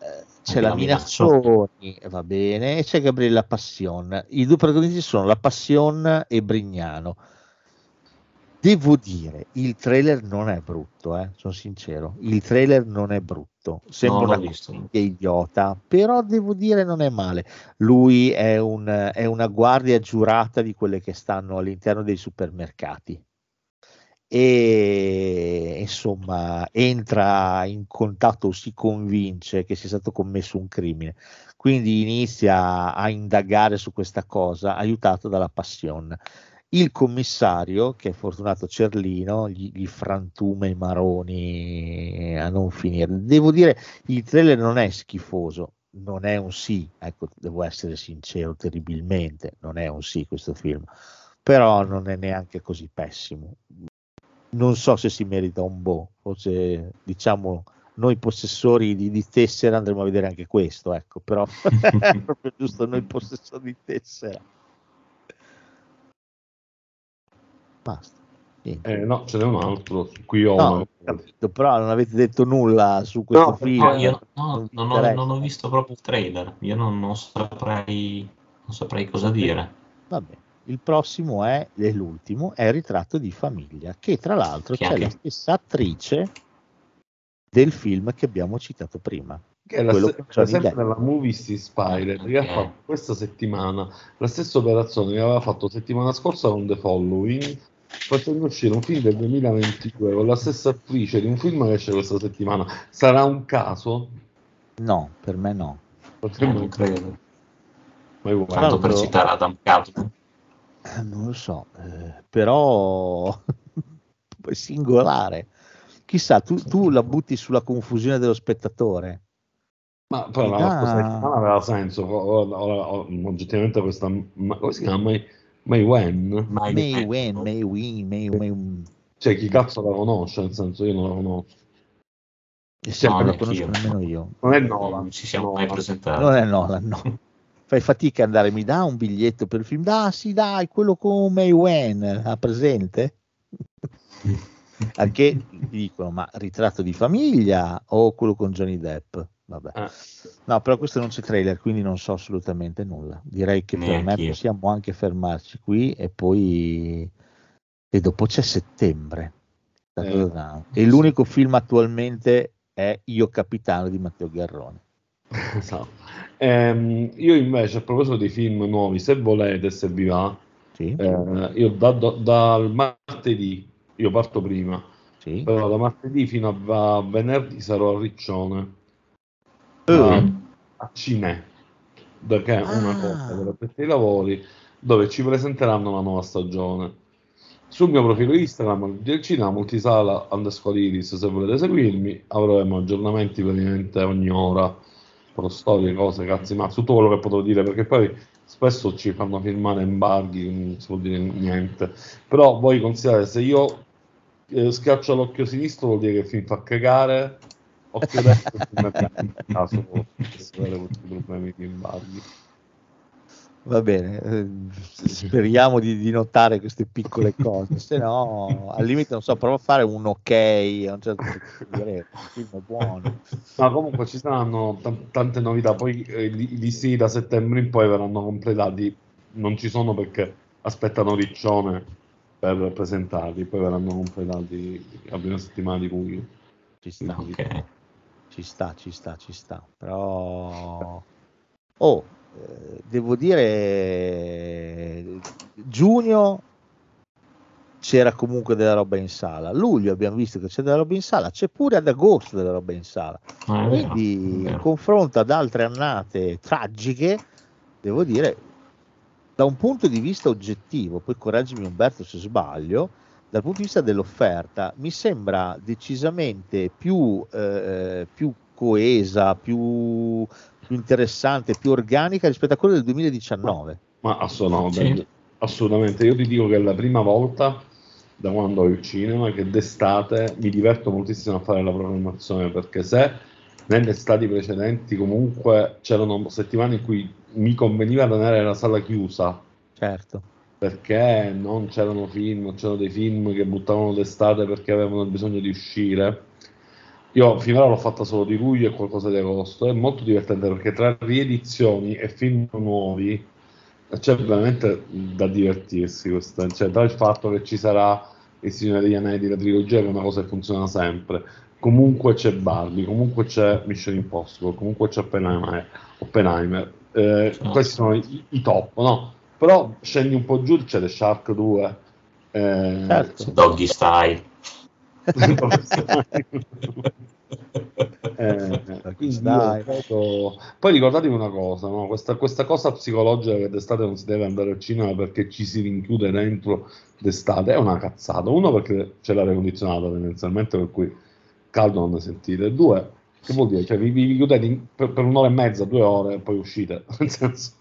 eh, c'è la Minazzoni, va bene, e c'è Gabriella Passion. I due protagonisti sono la Passion e Brignano. Devo dire, il trailer non è brutto, eh, sono sincero. Il trailer non è brutto. Sembra no, una idiota, però devo dire non è male. Lui è, un, è una guardia giurata di quelle che stanno all'interno dei supermercati e insomma entra in contatto si convince che sia stato commesso un crimine quindi inizia a indagare su questa cosa aiutato dalla passione il commissario, che è Fortunato Cerlino, gli, gli frantuma i maroni a non finire. Devo dire, il trailer non è schifoso, non è un sì, ecco, devo essere sincero, terribilmente, non è un sì questo film, però non è neanche così pessimo. Non so se si merita un boh, forse diciamo noi possessori di, di tessera andremo a vedere anche questo, ecco, però è proprio giusto noi possessori di tessera. Basta. Eh, no, ce n'è un altro su cui ho no, capito, però non avete detto nulla su questo no, film. No, io no, non, ho, non, ho, visto proprio il trailer, io non, non, saprei, non saprei cosa dire. Vabbè, il prossimo è, è l'ultimo, è il ritratto di famiglia, che tra l'altro che c'è anche... la stessa attrice del film che abbiamo citato prima che è la st- sempre nella Movie Spider okay. che ha fatto questa settimana la stessa operazione che aveva fatto settimana scorsa con The Following facendo uscire un film del 2022 con la stessa attrice di un film che esce questa settimana. Sarà un caso? no, per me no. Potremmo non credo. Ma tanto per citare Adam Cato. Eh, non lo so eh, però singolare. Chissà tu, tu la butti sulla confusione dello spettatore ma però la settimana aveva senso. Ora, oggettivamente questa. Ma, come si chiama? May, May Wen? May Wen, May Win, May Wen. Cioè, chi cazzo la conosce? Nel senso, io non la conosco. E se no, la conosco nemmeno io. Non è Nolan. Non ci siamo mai presentati. Non è Nolan, no. Fai fatica ad andare, mi dà un biglietto per il film? Ah, sì, dai, quello con May Wen, ha presente? Anche dicono, ma ritratto di famiglia o quello con Johnny Depp? Vabbè. Ah. No, però questo non c'è trailer, quindi non so assolutamente nulla. Direi che per me possiamo anche fermarci qui e poi e dopo c'è settembre. Eh, e l'unico film attualmente è Io Capitano di Matteo Garrone. Esatto. Eh, io invece a proposito dei film nuovi, se volete, se vi va, sì. eh, io da, da, dal martedì, io parto prima, sì. però da martedì fino a venerdì sarò a Riccione uh. a Cine, che è ah. una cosa per aperti i lavori, dove ci presenteranno la nuova stagione. Sul mio profilo Instagram del cinema multisala underscore iris se volete seguirmi avremo aggiornamenti praticamente ogni ora pro storie, cose, cazzi ma tutto quello che potrò dire perché poi spesso ci fanno firmare embarghi non si può dire niente però voi considerate se io eh, schiaccio l'occhio sinistro vuol dire che il film fa cagare occhio destro in caso avere questi problemi di embarghi va bene eh, speriamo di, di, notare queste piccole cose se no al limite non so provo a fare un ok a un certo punto buono ma comunque ci saranno t- tante novità poi eh, i listini da settembre in poi verranno completati non ci sono perché aspettano Riccione per presentarli poi verranno completati la prima settimana di luglio ci sta ok ci sta, ci sta, ci sta. Però, oh, eh, devo dire, giugno c'era comunque della roba in sala. Luglio abbiamo visto che c'è della roba in sala, c'è pure ad agosto della roba in sala. Ah, Quindi, in confronto ad altre annate tragiche, devo dire, da un punto di vista oggettivo, poi correggimi Umberto se sbaglio, dal punto di vista dell'offerta mi sembra decisamente più, eh, più coesa, più, più, interessante, più organica rispetto a quella del 2019. Ma assolutamente, sì. assolutamente, io ti dico che è la prima volta da quando ho il cinema che d'estate mi diverto moltissimo a fare la programmazione perché se nelle estati precedenti comunque c'erano settimane in cui mi conveniva tenere la sala chiusa. Certo. Perché non c'erano film, c'erano dei film che buttavano d'estate perché avevano bisogno di uscire. Io finora l'ho fatta solo di luglio e qualcosa di agosto. È molto divertente perché tra riedizioni e film nuovi c'è veramente da divertirsi. Questa. Cioè, tra il fatto che ci sarà Il Signore degli Anelli, la trilogia, che è una cosa che funziona sempre comunque c'è Barbie, comunque c'è Mission Impossible, comunque c'è Oppenheimer. Oppenheimer. Eh, certo. Questi sono i, i, top, no? Però scendi un po' giù, c'è The Shark 2. Eh, certo. Doggy Style. eh, ricordo... Poi ricordatevi una cosa, no? questa, questa, cosa psicologica che d'estate non si deve andare al cinema perché ci si rinchiude dentro d'estate è una cazzata. Uno perché c'è l'aria condizionata tendenzialmente, per cui caldo non ne sentite. Due, che vuol dire? Cioè, vi, vi chiudete per, per, un'ora e mezza, due ore e poi uscite. Nel senso.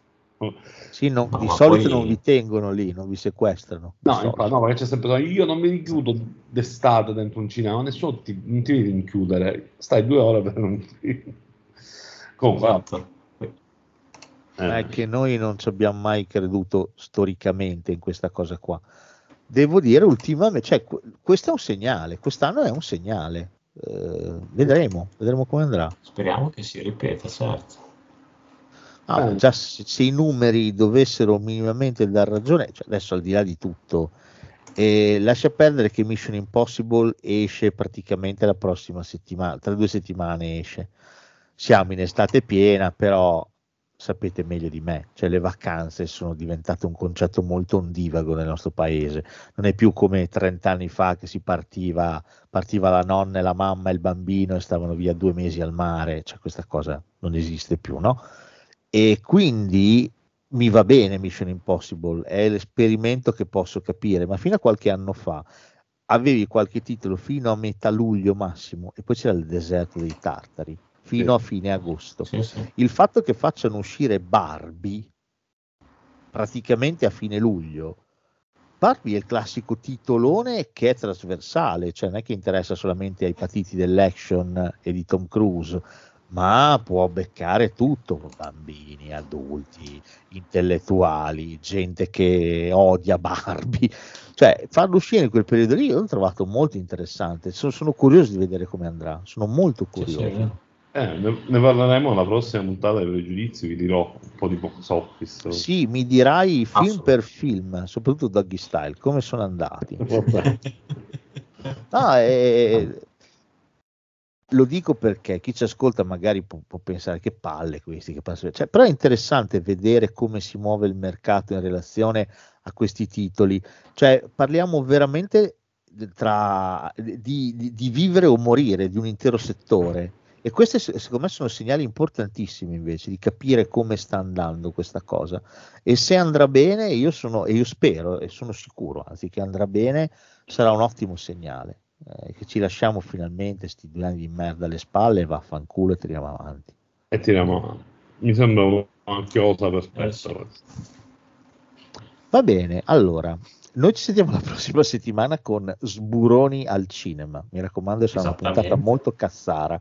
Sì, non, di solito poi... non vi tengono lì, non vi sequestrano. No, infatti, no, perché c'è sempre io non mi richiudo d'estate dentro un cinema, nessuno ti, non ti devi rinchiudere, stai due ore per non ti... Comunque, esatto. eh. è che noi non ci abbiamo mai creduto storicamente in questa cosa qua. Devo dire, ultimamente, cioè, questo è un segnale, quest'anno è un segnale eh, vedremo, vedremo come andrà. Speriamo che si ripeta, certo. Ah, già se, se, i numeri dovessero minimamente dar ragione, cioè adesso al di là di tutto, eh, lascia perdere che Mission Impossible esce praticamente la prossima settimana, tra due settimane esce. Siamo in estate piena, però sapete meglio di me, cioè le vacanze sono diventate un concetto molto ondivago nel nostro paese, non è più come 30 anni fa che si partiva, partiva la nonna e la mamma e il bambino e stavano via due mesi al mare, cioè questa cosa non esiste più, no? E quindi mi va bene Mission Impossible, è l'esperimento che posso capire, ma fino a qualche anno fa avevi qualche titolo fino a metà luglio massimo e poi c'era il deserto dei tartari fino sì. a fine agosto. Sì, sì. Il fatto che facciano uscire Barbie praticamente a fine luglio. Barbie è il classico titolone che è trasversale, cioè non è che interessa solamente ai patiti dell'action e di Tom Cruise, ma può beccare tutto, bambini, adulti, intellettuali, gente che odia Barbie, cioè farlo uscire in quel periodo lì l'ho trovato molto interessante, sono, sono curioso di vedere come andrà, sono molto curioso. Sì, sì. Eh, ne, ne, parleremo alla prossima puntata dei pregiudizi, vi dirò un po' di box office. Sì, mi dirai film per film, soprattutto Doggy Style, come sono andati. no, eh, lo dico perché chi ci ascolta magari può, può pensare che palle questi, che cioè, però è interessante vedere come si muove il mercato in relazione a questi titoli. Cioè, parliamo veramente tra, di, di, di vivere o morire di un intero settore e questi secondo me sono segnali importantissimi invece di capire come sta andando questa cosa. E se andrà bene, io sono, e io spero e sono sicuro, anzi che andrà bene, sarà un ottimo segnale. Eh, che ci lasciamo finalmente sti due anni di merda alle spalle, vaffanculo e tiriamo avanti. E tiriamo avanti. Mi sembra una cosa perfetta. Va bene, allora, noi ci sentiamo la prossima settimana con Sburoni al cinema. Mi raccomando, sarà una puntata molto cazzara.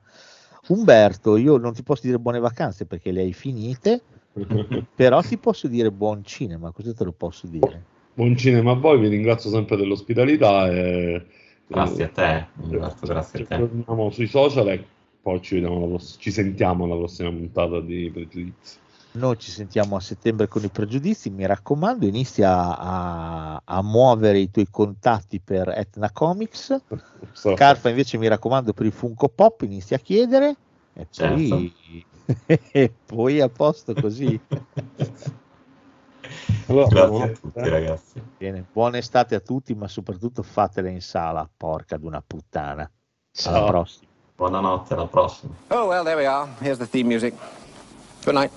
Umberto, io non ti posso dire buone vacanze perché le hai finite, però ti posso dire buon cinema, questo te lo posso dire. Buon cinema a voi, vi ringrazio sempre dell'ospitalità. E, grazie a te, Umberto, grazie a te. Torniamo sui social e poi ci, pross- ci sentiamo alla prossima puntata di Pregiudizi. Noi ci sentiamo a settembre con i pregiudizi, mi raccomando, inizia a, a muovere i tuoi contatti per Etna Comics. So. Carfa invece mi raccomando per il Funko Pop, inizia a chiedere e certo. poi, e poi a posto così. Allora, Grazie a tutti ragazzi. Bene, buona estate a tutti, ma soprattutto fatele in sala, porca d'una puttana. Ciao. Alla prossima. Buonanotte, alla prossima. Oh well, there we are. Here's the theme music. Good night.